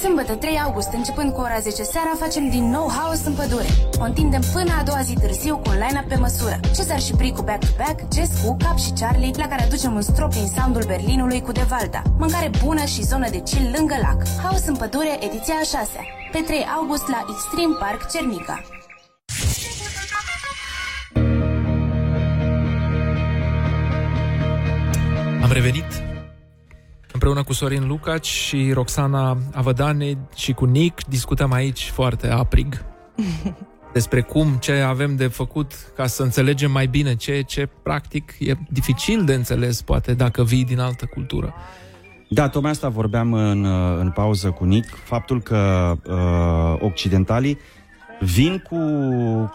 Speaker 45: Sâmbătă 3 august, începând cu ora 10 seara, facem din nou haos în pădure. O întindem până a doua zi târziu cu un line-up pe măsură. Cezar și Bricu back-to-back, Jess cu Cap și Charlie, la care aducem un strop din soundul Berlinului cu Devalda. Mâncare bună și zonă de chill lângă lac. Haos în pădure, ediția a 6 Pe 3 august la Extreme Park Cernica.
Speaker 13: Am revenit împreună cu Sorin Lucaci și Roxana Avădane și cu Nick discutăm aici foarte aprig despre cum, ce avem de făcut ca să înțelegem mai bine ce, ce practic e dificil de înțeles, poate, dacă vii din altă cultură.
Speaker 42: Da, tocmai asta vorbeam în, uh, în pauză cu Nick, faptul că uh, occidentalii vin cu,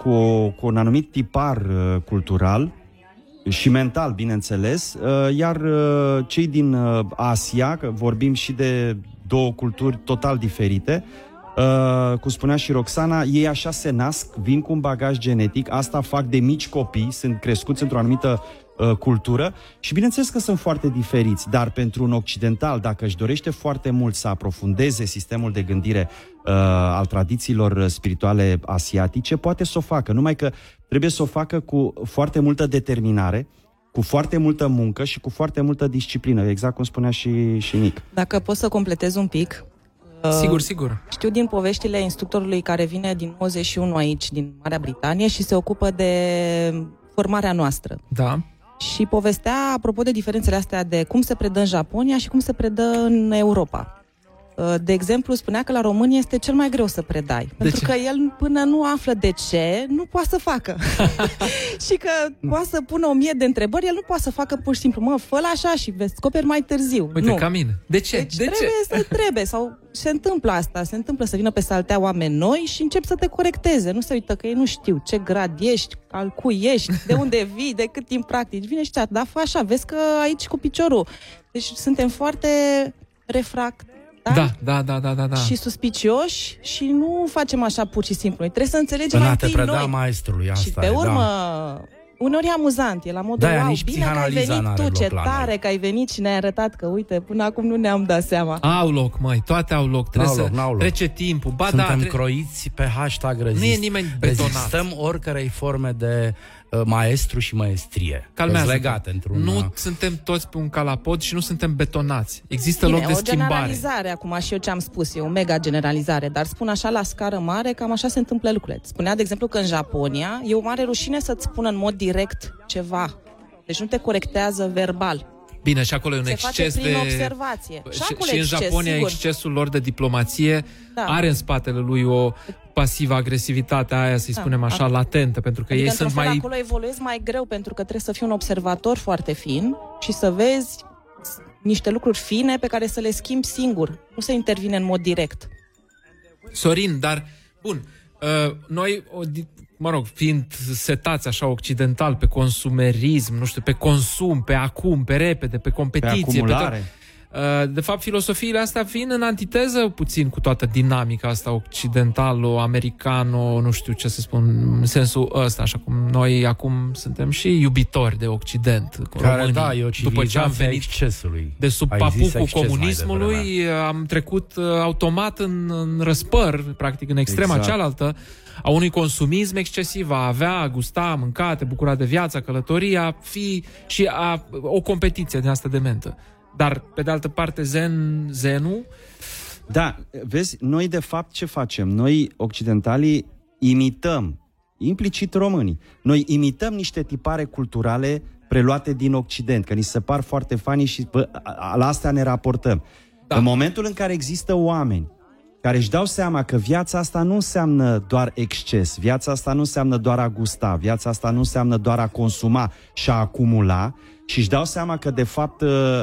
Speaker 42: cu, o, cu un anumit tipar uh, cultural și mental, bineînțeles, uh, iar uh, cei din uh, Asia, că vorbim și de două culturi total diferite, Uh, cum spunea și Roxana, ei așa se nasc, vin cu un bagaj genetic, asta fac de mici copii, sunt crescuți într-o anumită uh, cultură și bineînțeles că sunt foarte diferiți, dar pentru un occidental, dacă își dorește foarte mult să aprofundeze sistemul de gândire uh, al tradițiilor spirituale asiatice, poate să o facă, numai că trebuie să o facă cu foarte multă determinare, cu foarte multă muncă și cu foarte multă disciplină, exact cum spunea și, și Nic.
Speaker 41: Dacă pot să completez un pic.
Speaker 13: Sigur,
Speaker 41: uh,
Speaker 13: sigur.
Speaker 41: Știu din poveștile instructorului care vine din 91 aici, din Marea Britanie, și se ocupă de formarea noastră.
Speaker 13: Da.
Speaker 41: Și povestea, apropo de diferențele astea de cum se predă în Japonia și cum se predă în Europa. Uh, De exemplu, spunea că la români este cel mai greu să predai. De pentru
Speaker 13: ce?
Speaker 41: că el, până nu află de ce, nu poate să facă. și că poate să pună o mie de întrebări, el nu poate să facă pur și simplu, mă, fă așa și vezi, descoperi mai târziu.
Speaker 13: Uite,
Speaker 41: nu.
Speaker 13: ca mine. De ce?
Speaker 41: Deci
Speaker 13: de
Speaker 41: trebuie
Speaker 13: ce?
Speaker 41: să trebuie sau se întâmplă asta, se întâmplă să vină pe saltea oameni noi și încep să te corecteze. Nu se uită că ei nu știu ce grad ești, al cui ești, de unde vii, de cât timp practici. Vine și da, fă așa, vezi că aici cu piciorul. Deci suntem foarte refract
Speaker 13: Da, da, da, da, da. da.
Speaker 41: și suspicioși și nu facem așa pur și simplu. Noi trebuie să înțelegem
Speaker 14: În
Speaker 41: mai
Speaker 14: a te
Speaker 41: întâi
Speaker 14: preda
Speaker 41: noi.
Speaker 14: maestrului, asta
Speaker 41: și pe
Speaker 14: e,
Speaker 41: urmă,
Speaker 14: da.
Speaker 41: uneori e amuzant, e la modul,
Speaker 14: De-aia
Speaker 41: wow,
Speaker 14: nici
Speaker 41: bine că ai
Speaker 14: psihanaliza
Speaker 41: venit
Speaker 14: n-are
Speaker 41: tu, ce
Speaker 14: loc la noi.
Speaker 41: tare că ai venit și ne-ai arătat că, uite, până acum nu ne-am dat seama.
Speaker 13: Au loc, măi, toate au loc. Trebuie
Speaker 14: N-au
Speaker 13: să
Speaker 14: loc, n-au loc.
Speaker 13: trece timpul. Ba
Speaker 14: Suntem
Speaker 13: da, tre-
Speaker 14: croiți pe hashtag rezist.
Speaker 13: Nu e nimeni betonat.
Speaker 14: Rezistăm oricărei forme de uh, maestru și maestrie.
Speaker 13: Calmează.
Speaker 14: legate într-un...
Speaker 13: Nu
Speaker 14: uh,
Speaker 13: suntem toți pe un calapod și nu suntem betonați. Există
Speaker 41: Bine,
Speaker 13: loc de
Speaker 41: o
Speaker 13: schimbare.
Speaker 41: generalizare, acum și eu ce am spus, e o mega generalizare, dar spun așa la scară mare, cam așa se întâmplă lucrurile. Spunea, de exemplu, că în Japonia e o mare rușine să-ți spună în mod direct ceva. Deci nu te corectează verbal.
Speaker 13: Bine, și acolo e un
Speaker 41: Se face
Speaker 13: exces
Speaker 41: prin
Speaker 13: de...
Speaker 41: observație. Și
Speaker 13: Și,
Speaker 41: acolo
Speaker 13: și în
Speaker 41: exces,
Speaker 13: Japonia
Speaker 41: sigur.
Speaker 13: excesul lor de diplomație
Speaker 41: Da.
Speaker 13: are în spatele lui o pasivă agresivitate aia, să-i
Speaker 41: Da,
Speaker 13: spunem așa,
Speaker 41: da.
Speaker 13: latentă, pentru că
Speaker 41: Adică,
Speaker 13: ei
Speaker 41: într-un
Speaker 13: sunt
Speaker 41: fel,
Speaker 13: mai...
Speaker 41: acolo evoluezi mai greu, pentru că trebuie să fii un observator foarte fin și să vezi s- niște lucruri fine pe care să le schimbi singur. Nu să intervine în mod direct.
Speaker 13: Sorin, dar, bun, uh, noi, o, di- mă rog, fiind setați așa occidental pe consumerism, nu știu, pe consum, pe acum, pe repede, pe competiție,
Speaker 42: acumulare.
Speaker 13: Pe tot, uh, de fapt, filosofiile astea vin în antiteză puțin cu toată dinamica asta occidentalo-americano, nu știu ce să spun, în sensul ăsta, așa cum noi acum suntem și iubitori de Occident, cu
Speaker 14: Care,
Speaker 13: românii.
Speaker 14: da, e o
Speaker 13: după ce am
Speaker 14: civilizație a
Speaker 13: venit
Speaker 14: excesului.
Speaker 13: de sub
Speaker 14: Ai zis
Speaker 13: papucul
Speaker 14: exces mai
Speaker 13: comunismului, am trecut uh, automat în, în răspăr, practic în extrema
Speaker 42: Exact.
Speaker 13: cealaltă, a unui consumism excesiv, a avea, a gusta, a mânca, a te bucura de viața, călătoria, fi și a, o competiție din asta de mentă. Dar, pe de altă parte, zen, zenul,
Speaker 42: Da, vezi, noi de fapt ce facem? Noi, occidentalii, imităm, implicit românii, noi imităm niște tipare culturale preluate din Occident, că ni se par foarte fani și bă, a- a- la astea ne raportăm. Da. În momentul în care există oameni care își dau seama că viața asta nu înseamnă doar exces, viața asta nu înseamnă doar a gusta, viața asta nu înseamnă doar a consuma și a acumula și își dau seama că de fapt uh,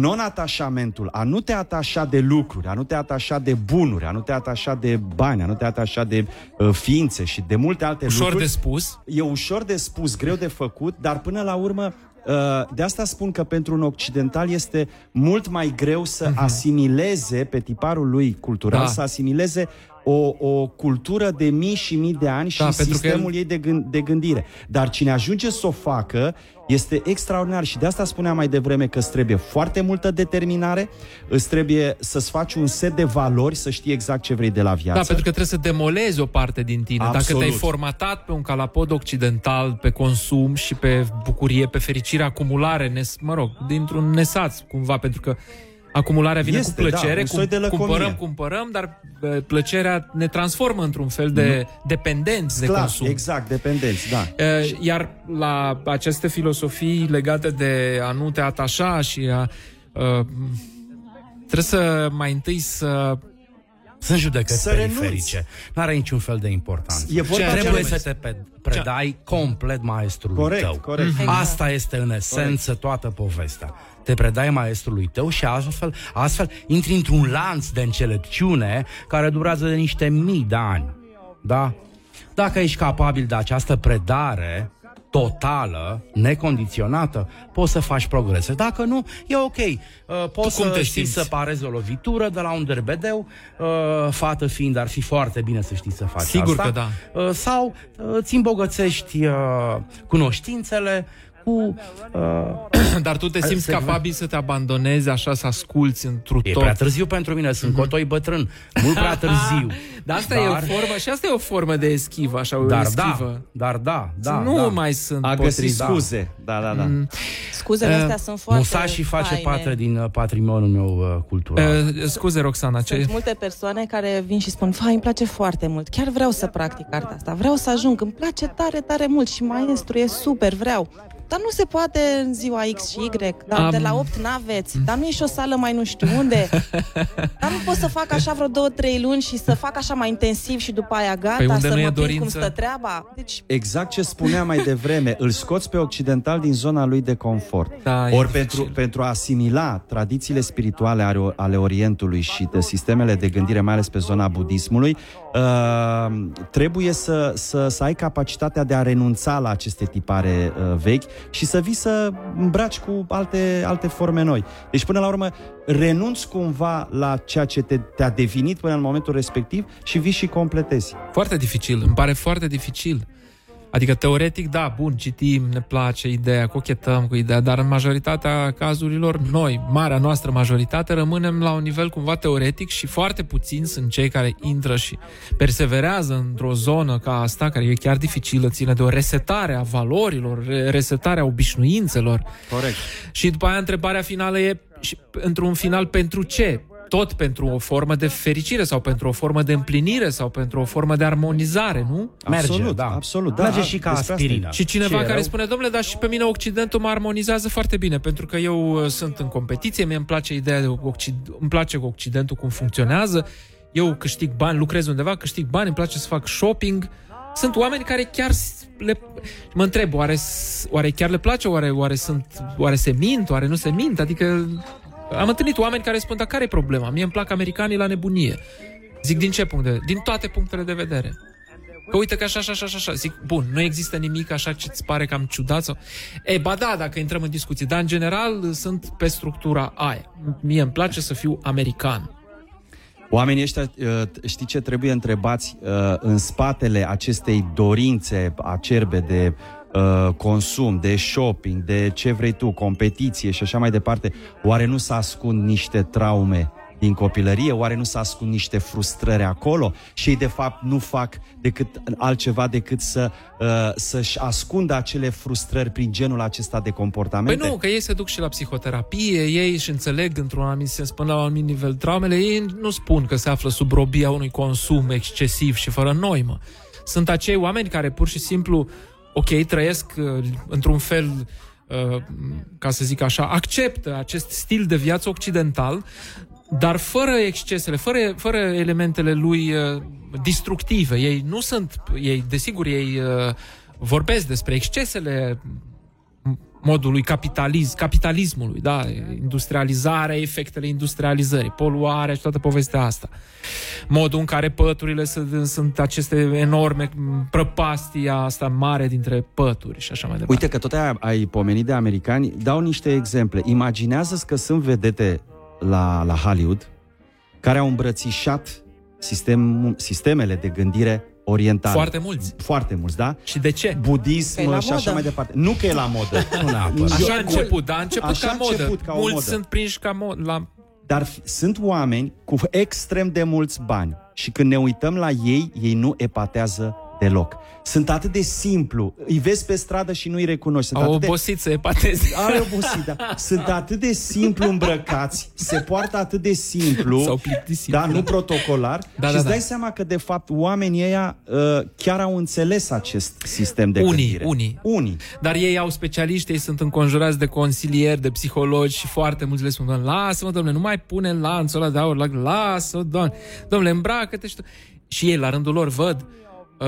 Speaker 42: non-atașamentul, a nu te atașa de lucruri, a nu te atașa de bunuri, a nu te atașa de bani, a nu te atașa de uh, ființe și de multe alte
Speaker 13: Ușor
Speaker 42: lucruri.
Speaker 13: de spus.
Speaker 42: E ușor de spus, greu de făcut, dar până la urmă uh, de asta spun că pentru un occidental este mult mai greu să asimileze pe tiparul lui cultural,
Speaker 13: Mhm. Da.
Speaker 42: să asimileze o, o cultură de mii și mii de ani și
Speaker 13: Da, pentru că
Speaker 42: sistemul
Speaker 13: el-
Speaker 42: ei de, gând, de gândire. Dar cine ajunge să o facă este extraordinar și de asta spuneam mai devreme că îți trebuie foarte multă determinare, îți trebuie să-ți faci un set de valori, să știi exact ce vrei de la viață.
Speaker 13: Da, pentru că trebuie să demolezi o parte din tine. Dacă
Speaker 42: Absolut.
Speaker 13: te-ai formatat pe un calapod occidental, pe consum și pe bucurie, pe fericire, acumulare, nes, mă rog, dintr-un nesaț, cumva, pentru că acumularea vine
Speaker 42: Este,
Speaker 13: cu plăcere,
Speaker 42: da, un soi de lăcomie.
Speaker 13: cumpărăm, cumpărăm, dar bă, plăcerea ne transformă într-un fel de dependenți de
Speaker 42: Clar,
Speaker 13: consum.
Speaker 42: Exact, dependenți, da.
Speaker 13: Uh, Iar la aceste filosofii legate de a nu te atașa și a... Uh, trebuie să mai întâi să...
Speaker 14: Sunt judecăți
Speaker 13: Să
Speaker 14: periferice. Nu are niciun fel de importanță.
Speaker 13: E vorba
Speaker 14: Ce
Speaker 13: de
Speaker 14: trebuie
Speaker 13: ce-
Speaker 14: să te pe- predai complet maestrului
Speaker 42: Corect,
Speaker 14: tău.
Speaker 42: corect.
Speaker 14: Mhm.
Speaker 42: Exact.
Speaker 14: Asta este în esență toată povestea. Te predai maestrului tău și astfel, astfel intri într-un lanț de înțelepciune care durează de niște mii de ani. Da? Dacă ești capabil de această predare totală, necondiționată, poți să faci progrese. Dacă nu, e ok. Uh, poți
Speaker 13: cum
Speaker 14: să
Speaker 13: te
Speaker 14: știi
Speaker 13: simți?
Speaker 14: să parezi o lovitură de la un derbedeu, uh, fată fiind, ar fi foarte bine să știi să faci
Speaker 13: Sigur
Speaker 14: asta.
Speaker 13: că da.
Speaker 14: Uh, sau uh, îți îmbogățești uh, cunoștințele cu... Uh,
Speaker 13: Dar tu te simți capabil să te abandonezi așa, să asculți întru
Speaker 14: E
Speaker 13: tot.
Speaker 14: prea târziu pentru mine, sunt cotoi bătrân. Mult prea târziu.
Speaker 13: Dar asta e o formă, și asta e o formă de eschivă, așa, o
Speaker 14: Dar
Speaker 13: eschivă.
Speaker 14: da, dar da, da.
Speaker 13: nu
Speaker 14: da.
Speaker 13: mai sunt
Speaker 42: A găsit
Speaker 13: potrivit.
Speaker 42: scuze. Da, da, da.
Speaker 13: Mm.
Speaker 41: Scuzele astea sunt foarte
Speaker 14: Musashi face
Speaker 41: faine.
Speaker 14: parte din uh, patrimoniul meu uh, cultural.
Speaker 13: Uh, scuze, Roxana, ce...
Speaker 41: Sunt multe persoane care vin și spun, vai, îmi place foarte mult, chiar vreau să practic arta asta, vreau să ajung, îmi place tare, tare mult și maestru e super, vreau. Dar nu se poate în ziua X și Y, dar
Speaker 13: Am-
Speaker 41: de la 8 n-aveți, dar nu e și o sală mai nu știu unde. dar nu pot să fac așa vreo două, trei luni și să fac așa mai intensiv și după aia gata,
Speaker 13: Păi unde
Speaker 41: să
Speaker 13: nu e
Speaker 41: mă prind cum
Speaker 13: dorință?
Speaker 41: stă treaba. Deci,
Speaker 42: Exact ce spuneam mai devreme, îl scoți pe occidental din zona lui de confort.
Speaker 13: Da, e
Speaker 42: Ori pentru, pentru a asimila tradițiile spirituale ale, ale Orientului și de sistemele de gândire, mai ales pe zona budismului, uh, trebuie să, să, să ai capacitatea de a renunța la aceste tipare uh, vechi și să vii să îmbraci cu alte, alte forme noi. Deci, până la urmă, renunți cumva la ceea ce te, te-a definit până în momentul respectiv și vii și completezi.
Speaker 13: Foarte dificil, îmi pare foarte dificil. Adică, teoretic, da, bun, citim, ne place ideea, cochetăm cu ideea, dar în majoritatea cazurilor, noi, marea noastră majoritate, rămânem la un nivel cumva teoretic și foarte puțini sunt cei care intră și perseverează într-o zonă ca asta, care e chiar dificilă, ține de o resetare a valorilor, re- resetare a obișnuințelor.
Speaker 42: Corect.
Speaker 13: Și după aia întrebarea finală e, și, într-un final, pentru ce? Tot pentru o formă de fericire sau pentru o formă de împlinire sau pentru o formă de armonizare, nu?
Speaker 14: Merge,
Speaker 42: Absolut,
Speaker 14: da.
Speaker 42: absolut, da.
Speaker 14: Merge și ca
Speaker 42: Despre asta e.
Speaker 14: aspirină.
Speaker 13: Și cineva
Speaker 14: Ce e
Speaker 13: care
Speaker 14: rău?
Speaker 13: spune, domnule, dar și pe mine Occidentul mă armonizează foarte bine, pentru că eu uh, sunt în competiție, mie îmi place ideea de Occid- îmi place cu Occidentul cum funcționează, eu câștig bani, lucrez undeva, câștig bani, îmi place să fac shopping. Sunt oameni care chiar s- le... Mă întreb, oare, s- oare chiar le place, oare, oare, sunt, oare se mint, oare nu se mint? Adică am întâlnit oameni care spun, dar care e problema? Mie îmi plac americanii la nebunie. Zic, din ce punct de vedere? Din toate punctele de vedere. Că uite că așa, așa, așa, așa, așa. Zic, bun, nu există nimic așa ce îți pare cam ciudat sau... E, ba da, dacă intrăm în discuții, dar în general sunt pe structura aia. Mie îmi place să fiu american.
Speaker 42: Oamenii ăștia, uh, știi ce trebuie întrebați uh, în spatele acestei dorințe acerbe de uh, consum, de shopping, de ce vrei tu, competiție și așa mai departe, oare nu se ascund niște traume din copilărie? Oare nu se ascund niște frustrări acolo? Și ei de fapt nu fac decât altceva decât să, uh, să-și ascundă acele frustrări prin genul acesta de comportamente?
Speaker 13: Păi nu, că ei se duc și la psihoterapie, ei își înțeleg într-un anumit sens până la un anumit nivel traumele, ei nu spun că se află sub robia unui consum excesiv și fără noimă. Sunt acei oameni care pur și simplu, ok, trăiesc uh, într-un fel, uh, ca să zic așa, acceptă acest stil de viață occidental, dar fără excesele, fără, fără elementele lui uh, destructive. Ei nu sunt, ei, desigur, ei uh, vorbesc despre excesele modului capitalism, capitalismului, da, industrializarea, efectele industrializării, poluarea și toată povestea asta. Modul în care păturile sunt, sunt aceste enorme prăpastii asta mare dintre pături și așa mai departe.
Speaker 42: Uite că tot ai, ai pomenit de americani, dau niște exemple. Imaginează că sunt vedete la, la Hollywood care au îmbrățișat sistem, sistemele de gândire orientale.
Speaker 13: Foarte mulți.
Speaker 42: Foarte mulți, da?
Speaker 13: Și de ce?
Speaker 42: Budism
Speaker 13: Că e la
Speaker 42: și așa
Speaker 13: modă.
Speaker 42: mai departe. Nu că e la modă.
Speaker 14: Nu neapărat.
Speaker 13: Așa a
Speaker 42: E
Speaker 13: început, dar a început
Speaker 42: Așa
Speaker 13: ca
Speaker 42: a
Speaker 13: modă.
Speaker 42: început ca o
Speaker 13: Mulți
Speaker 42: modă.
Speaker 13: sunt prinși ca modă. La...
Speaker 42: Dar f- sunt oameni cu extrem de mulți bani și când ne uităm la ei, ei nu epatează deloc. Sunt atât de simplu. Îi vezi pe stradă și nu-i recunoști. Sunt
Speaker 13: Au
Speaker 42: atât de...
Speaker 13: obosit să epateze.
Speaker 42: Are obosit, da. Sunt atât de simplu îmbrăcați, se poartă atât de simplu,
Speaker 13: S-au plictisit.
Speaker 42: da, nu protocolar,
Speaker 13: Da,
Speaker 42: și
Speaker 13: da,
Speaker 42: îți
Speaker 13: da.
Speaker 42: dai seama că, de fapt, oamenii ăia uh, chiar au înțeles acest sistem de
Speaker 13: Unii,
Speaker 42: gândire.
Speaker 13: unii.
Speaker 42: Unii.
Speaker 13: Dar ei au specialiști, ei sunt înconjurați de consilieri, de psihologi și foarte mulți le spun, "Doamne, lasă-mă, domnule, nu mai pune lanțul ăla de aur, la- lasă doamne, domnule, îmbracă-te și tu. Și ei, la rândul lor, văd uh,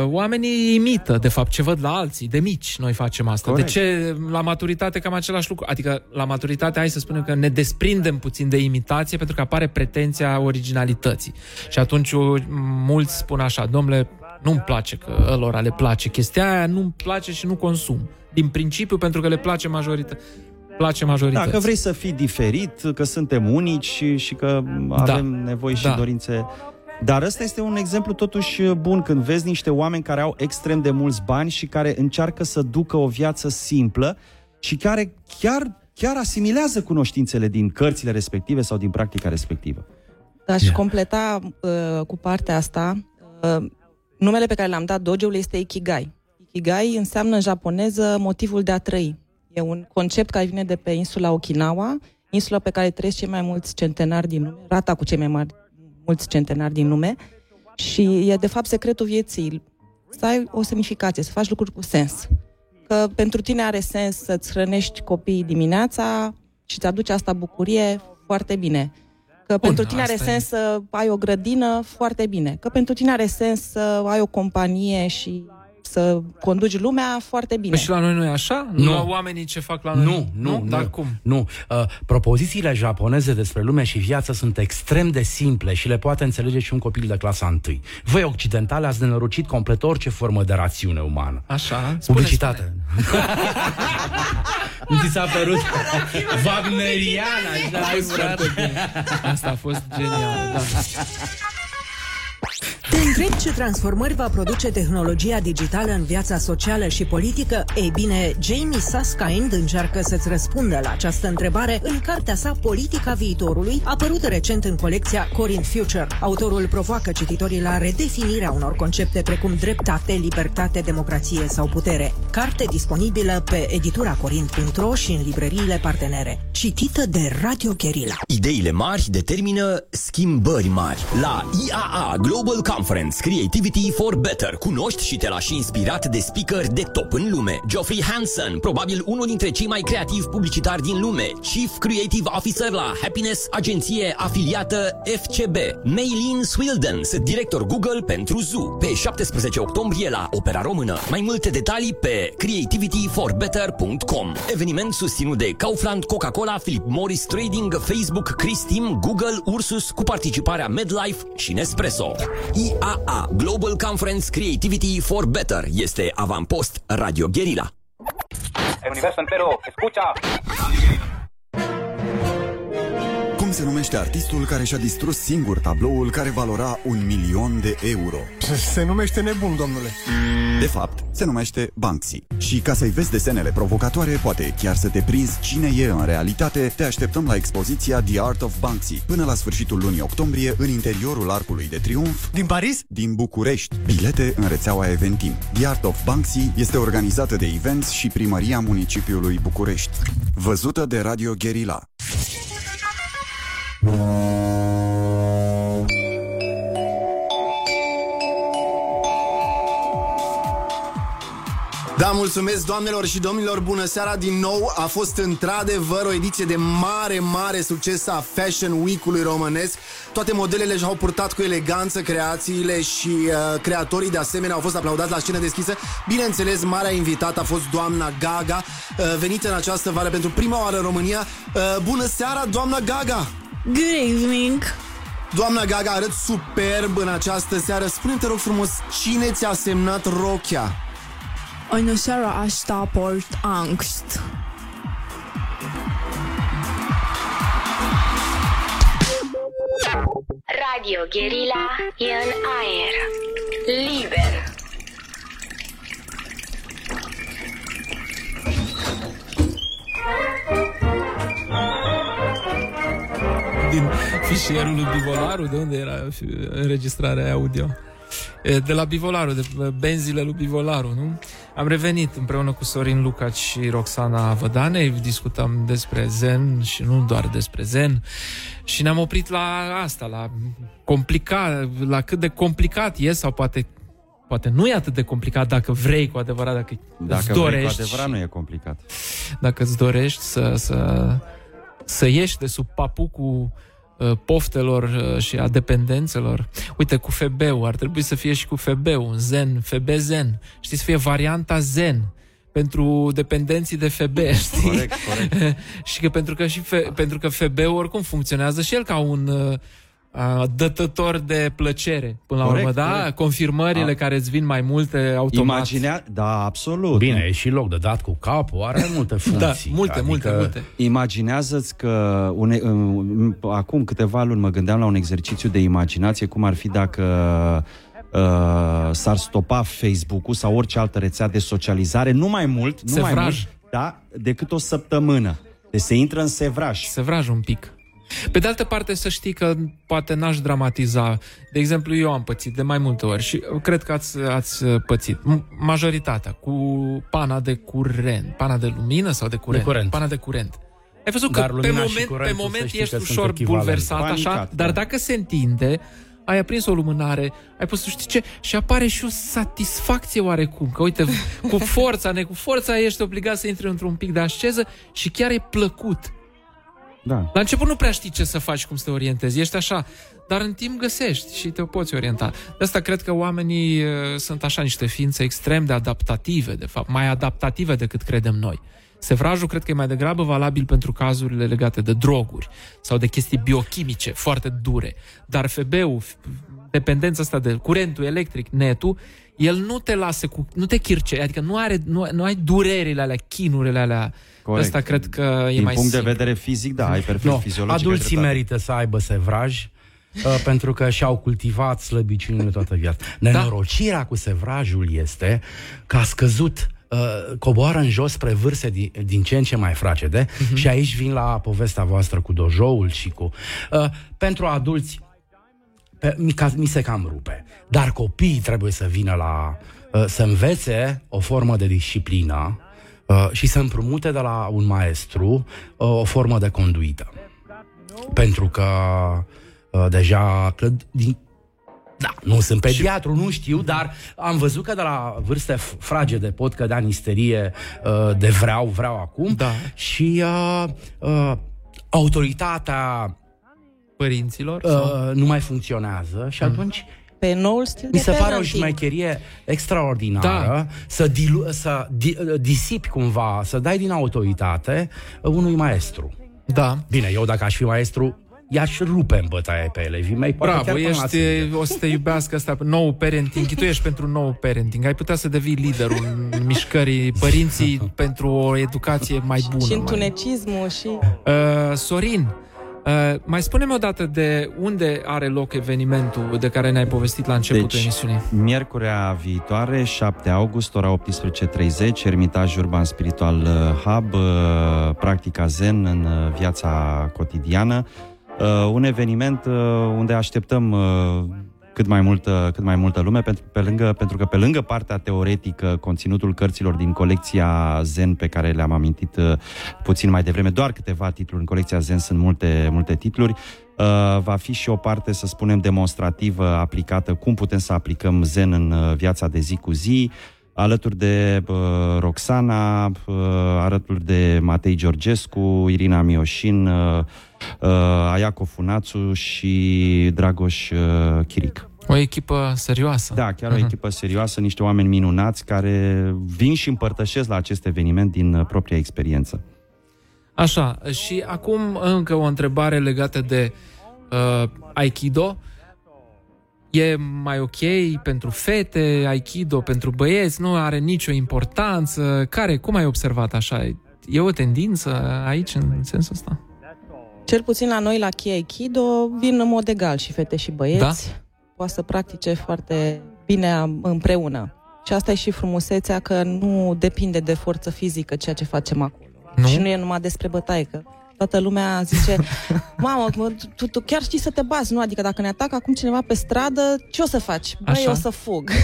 Speaker 13: Oamenii imită, de fapt, ce văd la alții. De mici noi facem asta.
Speaker 42: Corect.
Speaker 13: De ce la maturitate cam același lucru? Adică la maturitate hai să spunem că ne desprindem puțin de imitație pentru că apare pretenția originalității. Și atunci uh, mulți spun așa, domnule, nu-mi place că ălora le place chestia aia, nu-mi place și nu consum. Din principiu, pentru că le place majorită place majorității.
Speaker 42: Dacă vrei să fii diferit, că suntem unici și, și că avem nevoi și
Speaker 13: Da.
Speaker 42: dorințe. Dar ăsta este un exemplu totuși bun când vezi niște oameni care au extrem de mulți bani și care încearcă să ducă o viață simplă și care chiar, chiar asimilează cunoștințele din cărțile respective sau din practica respectivă.
Speaker 41: Aș completa uh, cu partea asta. Uh, numele pe care l-am dat dogeului este Ikigai. Ikigai înseamnă în japoneză motivul de a trăi. E un concept care vine de pe insula Okinawa, insula pe care trăiesc cei mai mulți centenari din lume, rata cu cei mai mari, mulți centenari din lume. Și e de fapt secretul vieții. Să ai o semnificație, să faci lucruri cu sens. Că pentru tine are sens să-ți hrănești copiii dimineața și îți aduce asta bucurie, foarte bine. Că pentru tine are
Speaker 13: asta e.
Speaker 41: sens să ai o grădină, foarte bine. Că pentru tine are sens să ai o companie și să conduci lumea, foarte bine.
Speaker 13: Păi și la noi nu e așa?
Speaker 14: Nu.
Speaker 13: La oamenii ce fac la noi?
Speaker 14: Nu, nu,
Speaker 13: Dar
Speaker 14: nu.
Speaker 13: cum?
Speaker 14: Nu. Uh, propozițiile japoneze despre lume și viață sunt extrem de simple și le poate înțelege și un copil de clasa 1. Voi, occidentale, ați nenărucit complet orice formă de rațiune umană.
Speaker 13: Așa? Spune,
Speaker 14: Publicitate. Nu ți s-a părut wagnerian
Speaker 13: A
Speaker 14: așa?
Speaker 13: fost foarte bine. Asta a fost genial, da.
Speaker 46: Te întrebi ce transformări va produce tehnologia digitală în viața socială și politică? Ei bine, Jamie Saskind încearcă să-ți răspundă la această întrebare în cartea sa Politica viitorului, apărută recent în colecția Corin Future. Autorul provoacă cititorii la redefinirea unor concepte precum dreptate, libertate, democrație sau putere. Carte disponibilă pe edituracorin.ro și în librăriile partenere. Citită de Radio Guerilla.
Speaker 6: Ideile mari determină schimbări mari. La IAA Global Conference Creativity for Better cunoști și te lași inspirat de speaker de top în lume. Geoffrey Hansen, probabil unul dintre cei mai creativi publicitari din lume, Chief Creative Officer la Happiness, agenție afiliată FCB. Maylin Swildens, director Google pentru Zoo. Pe 17 octombrie la Opera Română. Mai multe detalii pe creativityforbetter.com. Eveniment susținut de Kaufland, Coca-Cola, Philip Morris Trading, Facebook, Christim, Google, Ursus cu participarea MedLife și Nespresso. IAA Global Conference Creativity for Better este avampost Radio Guerilla.
Speaker 8: El universo entero escucha.
Speaker 4: Cum se numește artistul care și-a distrus singur tabloul care valora un milion de euro?
Speaker 47: Se numește nebun, domnule.
Speaker 4: De fapt, se numește Banksy. Și ca să-i vezi desenele provocatoare, poate chiar să te prinzi cine e în realitate, te așteptăm la expoziția The Art of Banksy, până la sfârșitul lunii octombrie, în interiorul Arcului de Triunf.
Speaker 47: Din Paris?
Speaker 4: Din București. Bilete în rețeaua Eventim. The Art of Banksy este organizată de Events și Primăria Municipiului București. Văzută de Radio Guerilla.
Speaker 48: Da, mulțumesc doamnelor și domnilor, bună seara din nou. A fost într-adevăr o ediție de mare, mare succes a Fashion Week-ului românesc. Toate modelele și-au purtat cu eleganță creațiile și uh, creatorii de asemenea au fost aplaudați la scenă deschisă. Bineînțeles, marea invitată a fost doamna Gaga uh, Venită în această vară pentru prima oară în România. Uh, Bună seara, doamna Gaga!
Speaker 5: Good evening!
Speaker 48: Doamna Gaga, arăt superb în această seară Spune-mi, te rog frumos, cine ți-a semnat rochia?
Speaker 5: În seara asta port angst.
Speaker 49: Radio Guerilla e în aer. Liber.
Speaker 13: Din fișierul lui Bivolaru, de unde era înregistrarea audio? E, De la Bivolaru, de benzile lui Bivolaru, nu? Am revenit împreună cu Sorin Lucaci și Roxana Vădane, discutăm despre zen și nu doar despre zen și ne-am oprit la asta, la complicat, la cât de complicat e sau poate poate nu e atât de complicat dacă vrei cu adevărat, dacă,
Speaker 42: Dacă
Speaker 13: îți
Speaker 42: vrei, cu
Speaker 13: dorești
Speaker 42: adevărat nu e complicat.
Speaker 13: dacă îți dorești să, să, să ieși de sub papucul uh, poftelor uh, și a dependențelor. Uite, cu FB-ul, ar trebui să fie și cu FB-ul, un zen, FB zen. Știți, să fie varianta zen pentru dependenții de FB, știi?
Speaker 42: Corect, corect.
Speaker 13: și că pentru că, și fe, pentru că FB-ul oricum funcționează și el ca un uh, uh, dătător de plăcere, până la
Speaker 42: Corect,
Speaker 13: urmă, da?
Speaker 42: corect.
Speaker 13: Confirmările
Speaker 42: A.
Speaker 13: care îți vin mai multe automat.
Speaker 42: Imaginea, da, absolut.
Speaker 14: Bine, e și loc de dat cu capul, are multe funcții.
Speaker 13: Da, multe, multe, multe.
Speaker 42: Imaginează-ți că une, um, acum câteva luni mă gândeam la un exercițiu de imaginație, cum ar fi dacă uh, s-ar stopa Facebook-ul sau orice altă rețea de socializare, nu mai mult, nu mai
Speaker 13: Sevraj.
Speaker 42: mult, da, decât o săptămână. Deci se intră în sevraj.
Speaker 13: Sevraj un pic. Pe de altă parte, să știi că poate n-aș dramatiza. De exemplu, eu am pățit de mai multe ori și cred că ați, ați pățit. M- Majoritatea cu pana de curent. Pana de lumină sau de curent?
Speaker 14: De curent.
Speaker 13: Pana de curent. Ai văzut
Speaker 14: Dar
Speaker 13: că pe
Speaker 14: lumina și
Speaker 13: moment, pe
Speaker 14: curentul, să
Speaker 13: moment
Speaker 14: știi
Speaker 13: ești
Speaker 14: că sunt
Speaker 13: ușor
Speaker 14: echivalente.
Speaker 13: bulversat, așa,
Speaker 42: Panicat,
Speaker 13: dar
Speaker 42: da.
Speaker 13: dacă se întinde, ai aprins o lumânare, ai pus, știi ce, și apare și o satisfacție oarecum, că uite, cu forța, ne cu forța ești obligat să intri într-un pic de asceză și chiar e plăcut.
Speaker 42: Da.
Speaker 13: La început nu prea știi ce să faci, cum să te orientezi, ești așa, dar în timp găsești și te poți orienta. De asta cred că oamenii uh, sunt așa niște ființe extrem de adaptative, de fapt, mai adaptative decât credem noi. Sevrajul cred că e mai degrabă valabil pentru cazurile legate de droguri sau de chestii biochimice foarte dure. Dar FB-ul, f- dependența asta de curentul electric, netul, el nu te lasă cu, nu te chirce, adică nu, are, nu, nu ai durerile alea, chinurile alea.
Speaker 42: Corect.
Speaker 13: Asta cred că e
Speaker 42: Din
Speaker 13: mai
Speaker 42: punct
Speaker 13: simplu.
Speaker 42: de vedere fizic, da, ai perfect
Speaker 14: No,
Speaker 42: fiziologic. ai
Speaker 14: adulții
Speaker 42: dreptate.
Speaker 14: merită să aibă sevraj uh, pentru că și-au cultivat slăbiciunile toată viața. Nenorocirea cu sevrajul este că a scăzut uh, coboară în jos spre vârste din, din ce în ce mai fragede uh-huh. și aici vin la povestea voastră cu dojoul și cu... Uh, pentru adulți pe, mi, ca, mi se cam rupe. Dar copiii trebuie să vină la... Uh, să învețe o formă de disciplină uh, și să împrumute de la un maestru uh, o formă de conduită. Pentru că uh, deja cred, din, da, nu sunt pediatru, nu știu, dar am văzut că de la vârste f- fragede pot cădea în isterie uh, de vreau, vreau acum
Speaker 13: da.
Speaker 14: și uh, uh, autoritatea
Speaker 13: părinților
Speaker 14: uh, nu mai funcționează și atunci
Speaker 41: Pe noul stil
Speaker 14: mi
Speaker 41: de
Speaker 14: se pare o
Speaker 41: parenting.
Speaker 14: șmecherie extraordinară
Speaker 13: Da.
Speaker 14: să, dilu- să di- disipi cumva, să dai din autoritate unui maestru.
Speaker 13: Da.
Speaker 14: Bine, eu dacă aș fi maestru, i-aș rupe în bătaie pe elevii mei. poate
Speaker 13: Bravo,
Speaker 14: chiar până la
Speaker 13: ești,
Speaker 14: sânge.
Speaker 13: o să te iubească asta, nou parenting, tu ești pentru nou parenting, ai putea să devii liderul în mișcării părinții pentru o educație mai bună.
Speaker 41: Și
Speaker 13: mai...
Speaker 41: întunecismul și...
Speaker 13: Uh, Sorin, uh, mai spune-mi o dată de unde are loc evenimentul de care ne-ai povestit la începutul
Speaker 42: Deci,
Speaker 13: emisiunii.
Speaker 42: miercurea viitoare, 7 august, ora 18.30, Ermitaj Urban Spiritual uh, Hub, uh, practica zen în uh, viața cotidiană. Uh, Un eveniment uh, unde așteptăm uh, cât mai multă, cât mai multă lume, pentru, pe lângă, pentru că pe lângă partea teoretică, conținutul cărților din colecția Zen pe care le-am amintit uh, puțin mai devreme, doar câteva titluri în colecția Zen, sunt multe, multe titluri, uh, va fi și o parte, să spunem, demonstrativă aplicată, cum putem să aplicăm Zen în uh, viața de zi cu zi, alături de uh, Roxana, uh, alături de Matei Georgescu, Irina Mioșin, uh, uh, Ayako Funatsu și Dragoș uh, Chiric.
Speaker 13: O echipă serioasă.
Speaker 42: Da, chiar o
Speaker 13: Mhm.
Speaker 42: echipă serioasă, niște oameni minunați care vin și împărtășesc la acest eveniment din uh, propria experiență.
Speaker 13: Așa, și acum încă o întrebare legată de uh, Aikido. E mai ok pentru fete, Aikido pentru băieți, nu are nicio importanță. Care, cum ai observat așa? E o tendință aici în sensul ăsta?
Speaker 41: Cel puțin la noi, la Kia Aikido, vin în mod egal și fete și băieți.
Speaker 13: Da?
Speaker 41: Poate să practice foarte bine am- împreună. Și asta e și frumusețea că nu depinde de forță fizică ceea ce facem acolo.
Speaker 13: Nu?
Speaker 41: Și nu e numai despre bătaie, că toată lumea zice, mamă, mă, tu, tu chiar știi să te bazi, nu? Adică dacă ne atacă acum cineva pe stradă, ce o să faci? Băi,
Speaker 13: Așa.
Speaker 41: o să fug.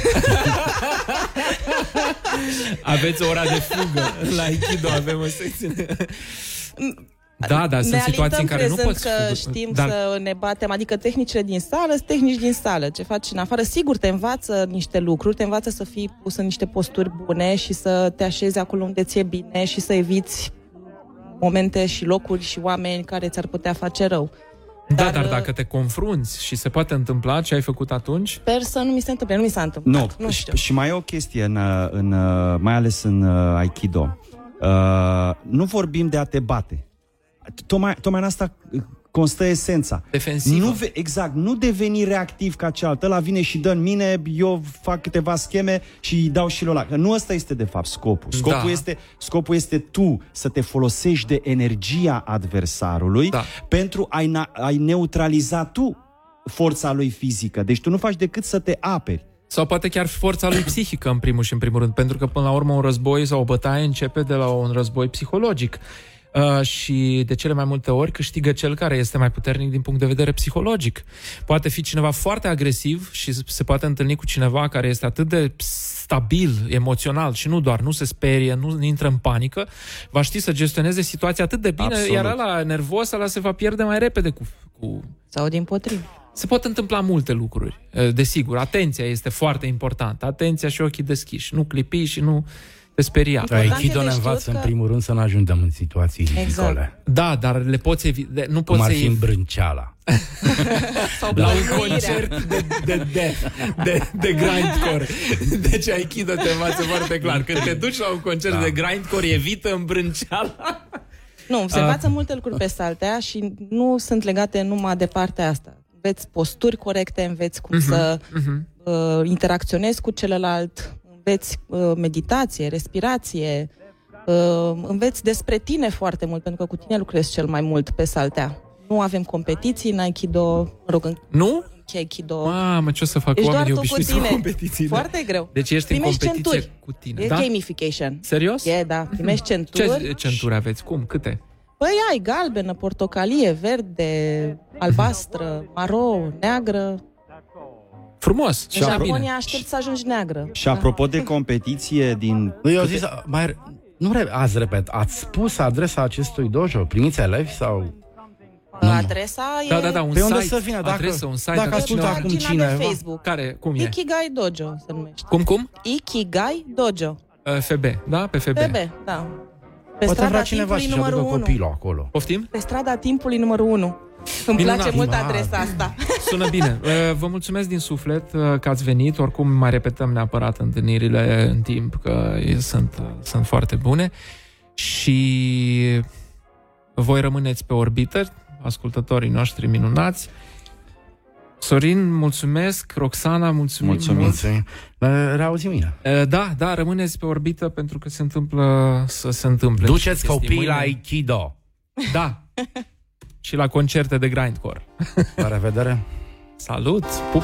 Speaker 13: Aveți ora de fugă. La Aikido avem o secțiune. Da, dar sunt
Speaker 41: ne
Speaker 13: situații în care nu
Speaker 41: crezând
Speaker 13: poți
Speaker 41: că
Speaker 13: fugă.
Speaker 41: știm
Speaker 13: Dar
Speaker 41: să ne batem, adică tehnicile din sală sunt tehnici din sală. Ce faci în afară, sigur te învață niște lucruri, te învață să fii pus în niște posturi bune și să te așezi acolo unde ți-e bine și să eviți momente și locuri și oameni care ți-ar putea face rău.
Speaker 13: Da,
Speaker 41: Dar,
Speaker 13: dar
Speaker 41: uh,
Speaker 13: dacă te confrunți și se poate întâmpla ce ai făcut atunci,
Speaker 41: Sper să nu mi se întâmple, nu mi s-a întâmplat.
Speaker 42: Nu,
Speaker 41: nu
Speaker 42: și,
Speaker 41: știu.
Speaker 42: și mai e o chestie, în, uh, în, uh, mai ales în uh, Aikido. Uh, nu vorbim de a te bate. Tocmai, tocmai în asta uh, constă esența.
Speaker 13: Defensivă.
Speaker 42: Nu, ve- exact, nu deveni reactiv ca cealaltă. Ăla vine și dă în mine, eu fac câteva scheme și îi dau și lui ăla. Că nu ăsta este de fapt scopul. Scopul,
Speaker 13: Da.
Speaker 42: este, scopul este tu să te folosești de energia adversarului
Speaker 13: Da.
Speaker 42: pentru a-i, na- a-i neutraliza tu forța lui fizică. Deci tu nu faci decât să te aperi.
Speaker 13: Sau poate chiar forța lui psihică, în primul și în primul rând, pentru că până la urmă un război sau o bătaie începe de la un război psihologic. Uh, și de cele mai multe ori câștigă cel care este mai puternic din punct de vedere psihologic. Poate fi cineva foarte agresiv și se poate întâlni cu cineva care este atât de stabil emoțional și nu doar, nu se sperie, nu intră în panică, va ști să gestioneze situația atât de bine,
Speaker 42: Absolut.
Speaker 13: iar ăla nervos, ăla se va pierde mai repede cu, cu
Speaker 41: Sau din potrivă.
Speaker 13: se pot întâmpla multe lucruri. Eh, Desigur, atenția este foarte importantă. Atenția și ochii deschiși. Nu clipi și nu te speria.
Speaker 14: Aikido ne învață, în primul rând, să nu ajungem în situații ridicole.
Speaker 13: Da, dar le poți evita. Nu
Speaker 14: Cum
Speaker 13: poți
Speaker 14: ar
Speaker 13: să
Speaker 14: fi în brânceala.
Speaker 13: la un concert de, de, de, de, de grindcore. Deci Aikido te învață foarte clar. Când te duci la un concert
Speaker 14: Da.
Speaker 13: de grindcore, evită în brânceala.
Speaker 41: Nu, se
Speaker 13: Ah.
Speaker 41: învață multe lucruri pe saltea și nu sunt legate numai de partea asta. Înveți posturi corecte, înveți cum
Speaker 13: Mhm,
Speaker 41: să
Speaker 13: mhm.
Speaker 41: uh, interacționezi cu celălalt, înveți uh, meditație, respirație, uh, înveți despre tine foarte mult, pentru că cu tine lucrezi cel mai mult pe saltea. Nu avem competiții în Aikido, mă rog, în
Speaker 13: Nu?
Speaker 41: Aikido.
Speaker 13: Mamă, ce o să fac
Speaker 41: Ești doar
Speaker 13: oamenii
Speaker 41: tu cu
Speaker 13: obișnuiți cu
Speaker 41: tine.
Speaker 13: competiții? da.
Speaker 41: Foarte greu.
Speaker 13: Deci ești
Speaker 41: Primești
Speaker 13: în competiție
Speaker 41: centuri.
Speaker 13: cu tine.
Speaker 41: E
Speaker 13: da?
Speaker 41: gamification.
Speaker 13: Serios?
Speaker 41: E, da. Primești centuri.
Speaker 13: Ce centuri aveți? Cum? Câte?
Speaker 41: Păi ai galbenă, portocalie, verde, albastră, maro, neagră.
Speaker 13: Frumos.
Speaker 41: În Japonia aștept să ajungi neagră.
Speaker 42: Și apropo de competiție din...
Speaker 14: Nu, eu zis, mai, nu re, azi repet, ați spus adresa acestui dojo? Primiți elevi sau...
Speaker 41: Adresa e...
Speaker 13: Da, da, da, un
Speaker 14: Pe
Speaker 13: site.
Speaker 14: unde să vină? Dacă-
Speaker 13: adresă, un site.
Speaker 14: dacă
Speaker 13: dacă
Speaker 14: ascultă
Speaker 13: cineva-
Speaker 14: acum
Speaker 41: Pagina
Speaker 14: cineva?
Speaker 41: de Facebook.
Speaker 13: Care? Cum e?
Speaker 41: Ikigai Dojo se numește.
Speaker 13: Cum, cum?
Speaker 41: Ikigai Dojo.
Speaker 13: Uh, FB, da? Pe FB.
Speaker 41: PB, da. Pe
Speaker 14: Poate
Speaker 41: strada
Speaker 14: vrea cineva
Speaker 41: timpului
Speaker 14: să-și
Speaker 41: numărul
Speaker 14: aducă
Speaker 41: 1.
Speaker 14: copilul acolo.
Speaker 13: Poftim?
Speaker 41: Pe strada timpului numărul 1. Îmi
Speaker 13: Minunat.
Speaker 41: place mult
Speaker 13: Minunat.
Speaker 41: adresa asta.
Speaker 13: Sună bine. Uh, Vă mulțumesc din suflet uh, că ați venit. Oricum mai repetăm neapărat întâlnirile în timp, că e- sunt, uh, sunt foarte bune. Și voi rămâneți pe orbită, ascultătorii noștri minunați. Sorin, mulțumesc. Roxana, mulțumim.
Speaker 42: Mulțumim.
Speaker 13: mult.
Speaker 14: Ne reauzim mâine.
Speaker 13: Uh, Da, da, rămâneți pe orbită pentru că se întâmplă să se întâmple.
Speaker 14: Duceți
Speaker 13: niște chestii
Speaker 14: copiii la
Speaker 13: mâine.
Speaker 14: Aikido.
Speaker 13: Da. Și la concerte de grindcore.
Speaker 14: La revedere.
Speaker 13: Salut! Pup!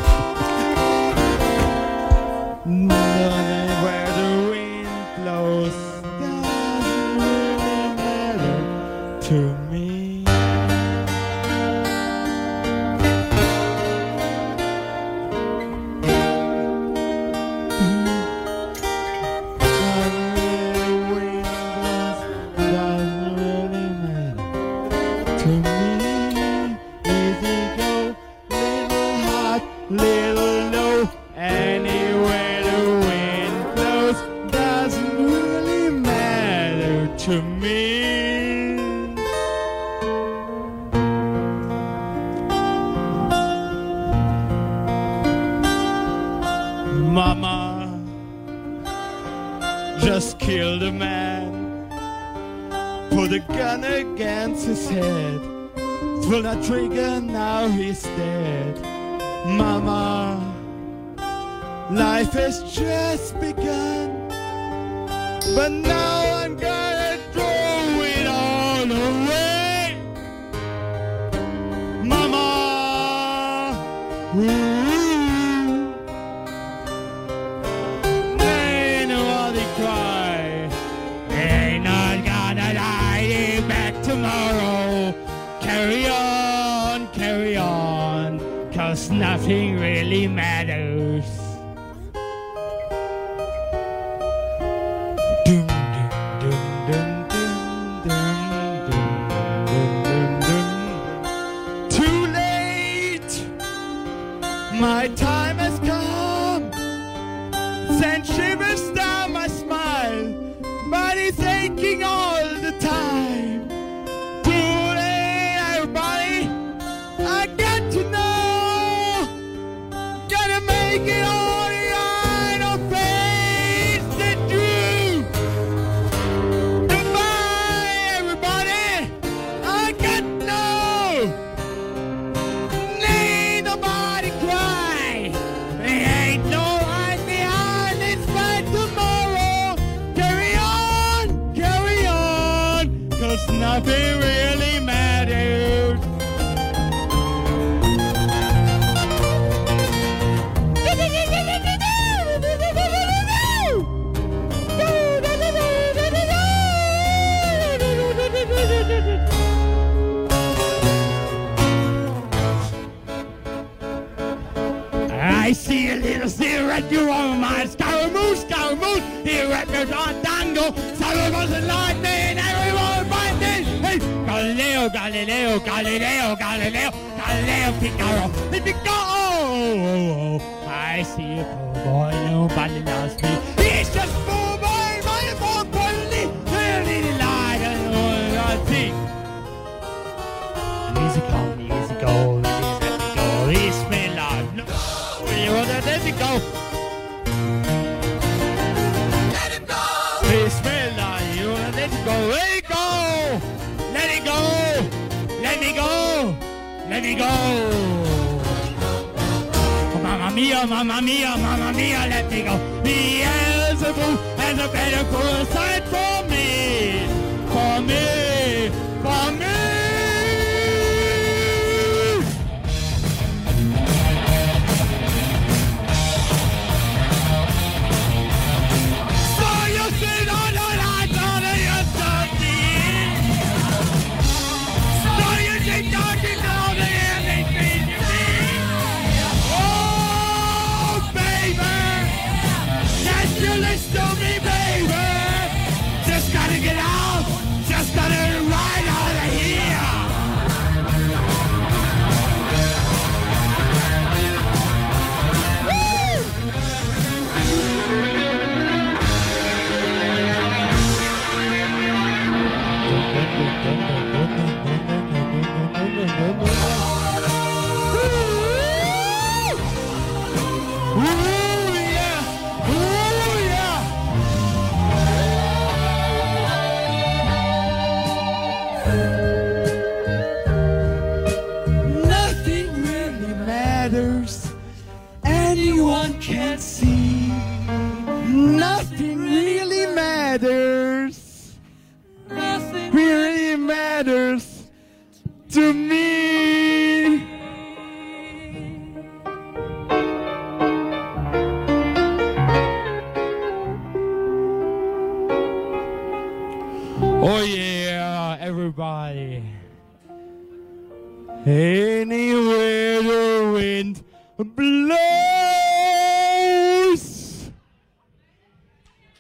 Speaker 26: anywhere the wind blows.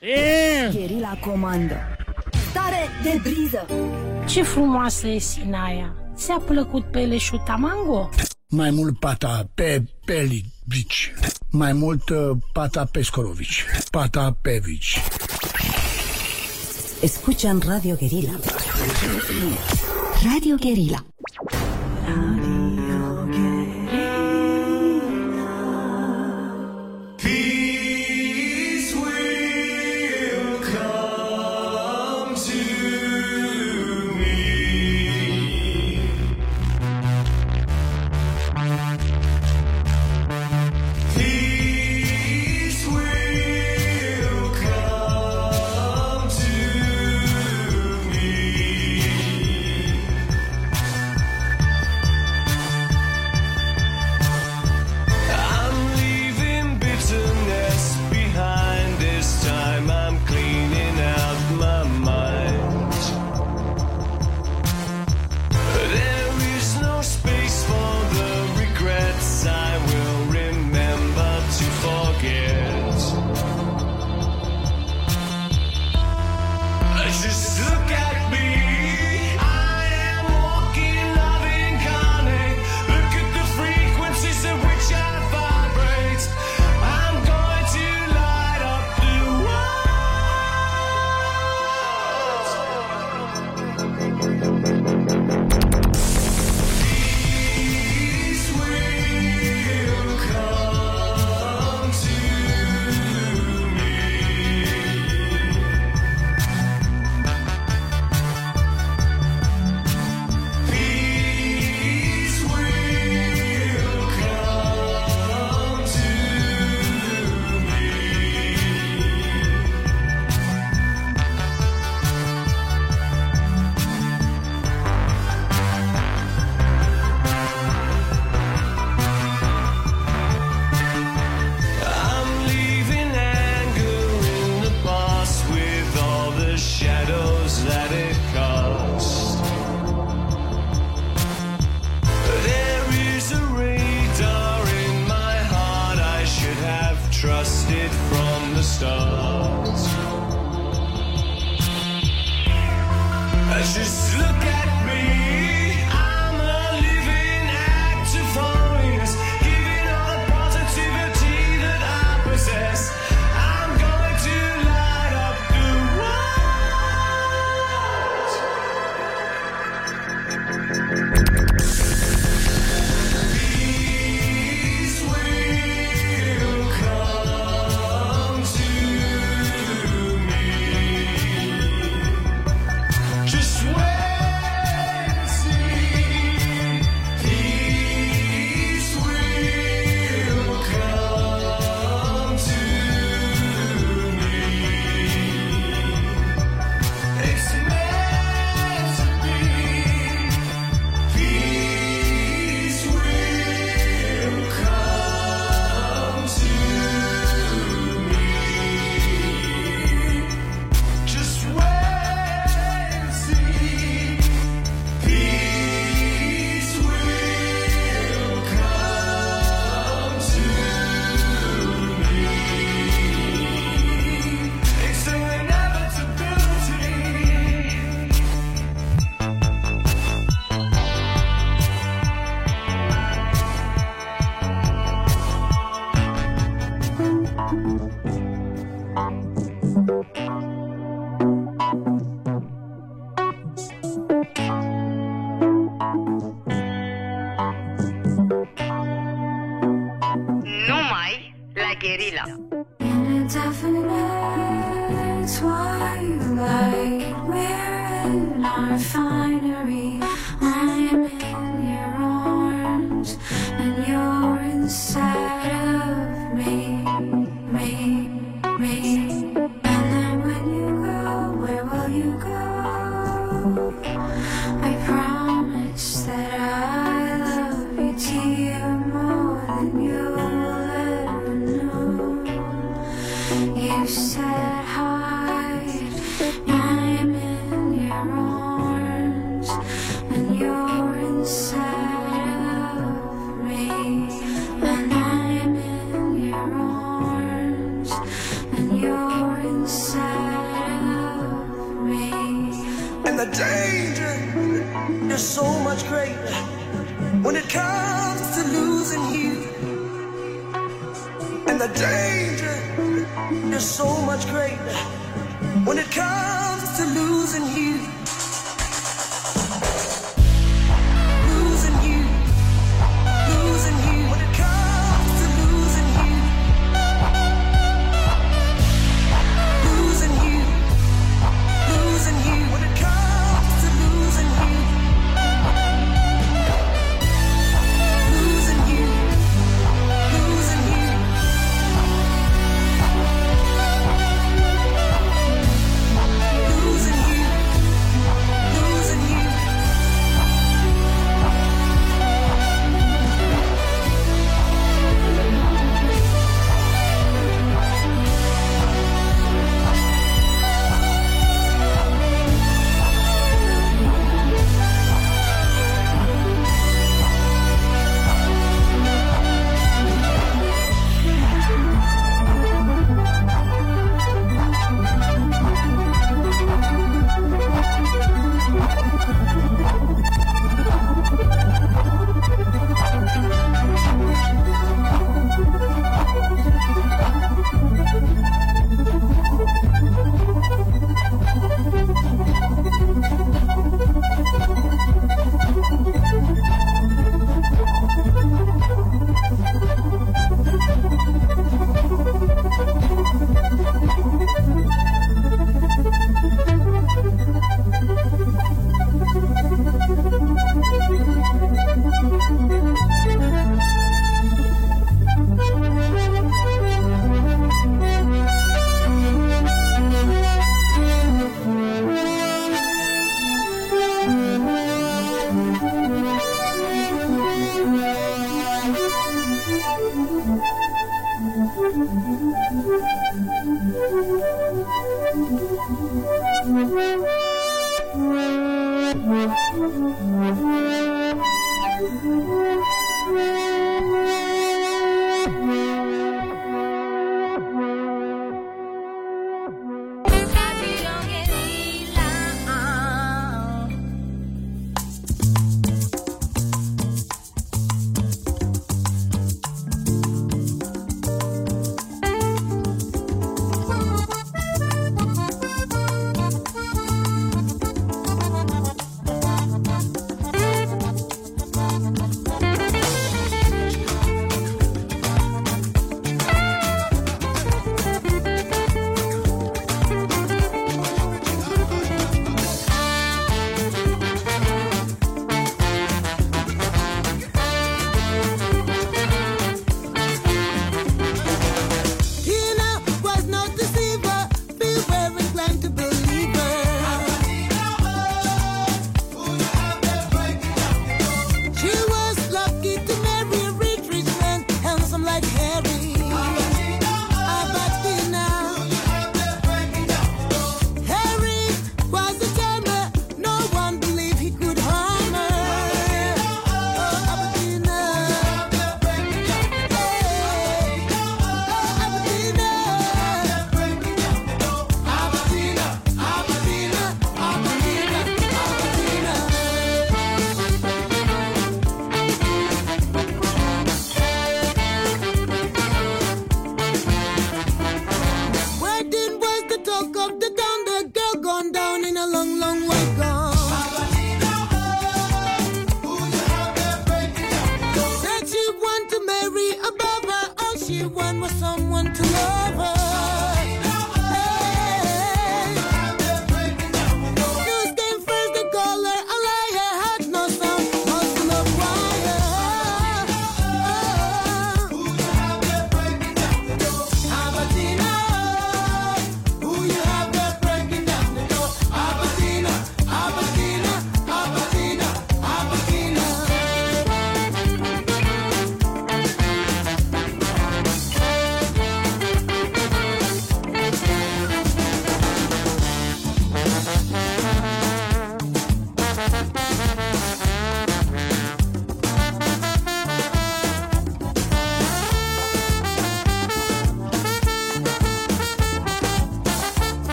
Speaker 34: Yeah.
Speaker 26: Gherila comandă. Stare de briză.
Speaker 50: Ce frumoasă e Sinaia. Ți-a plăcut peleșul tamango?
Speaker 25: Mai mult pata pe Pelivici. Mai mult uh, pata pe Scorovici. Pata pevici.
Speaker 26: Escuchan Radio Guerrilla. Radio Guerrilla. cloudy.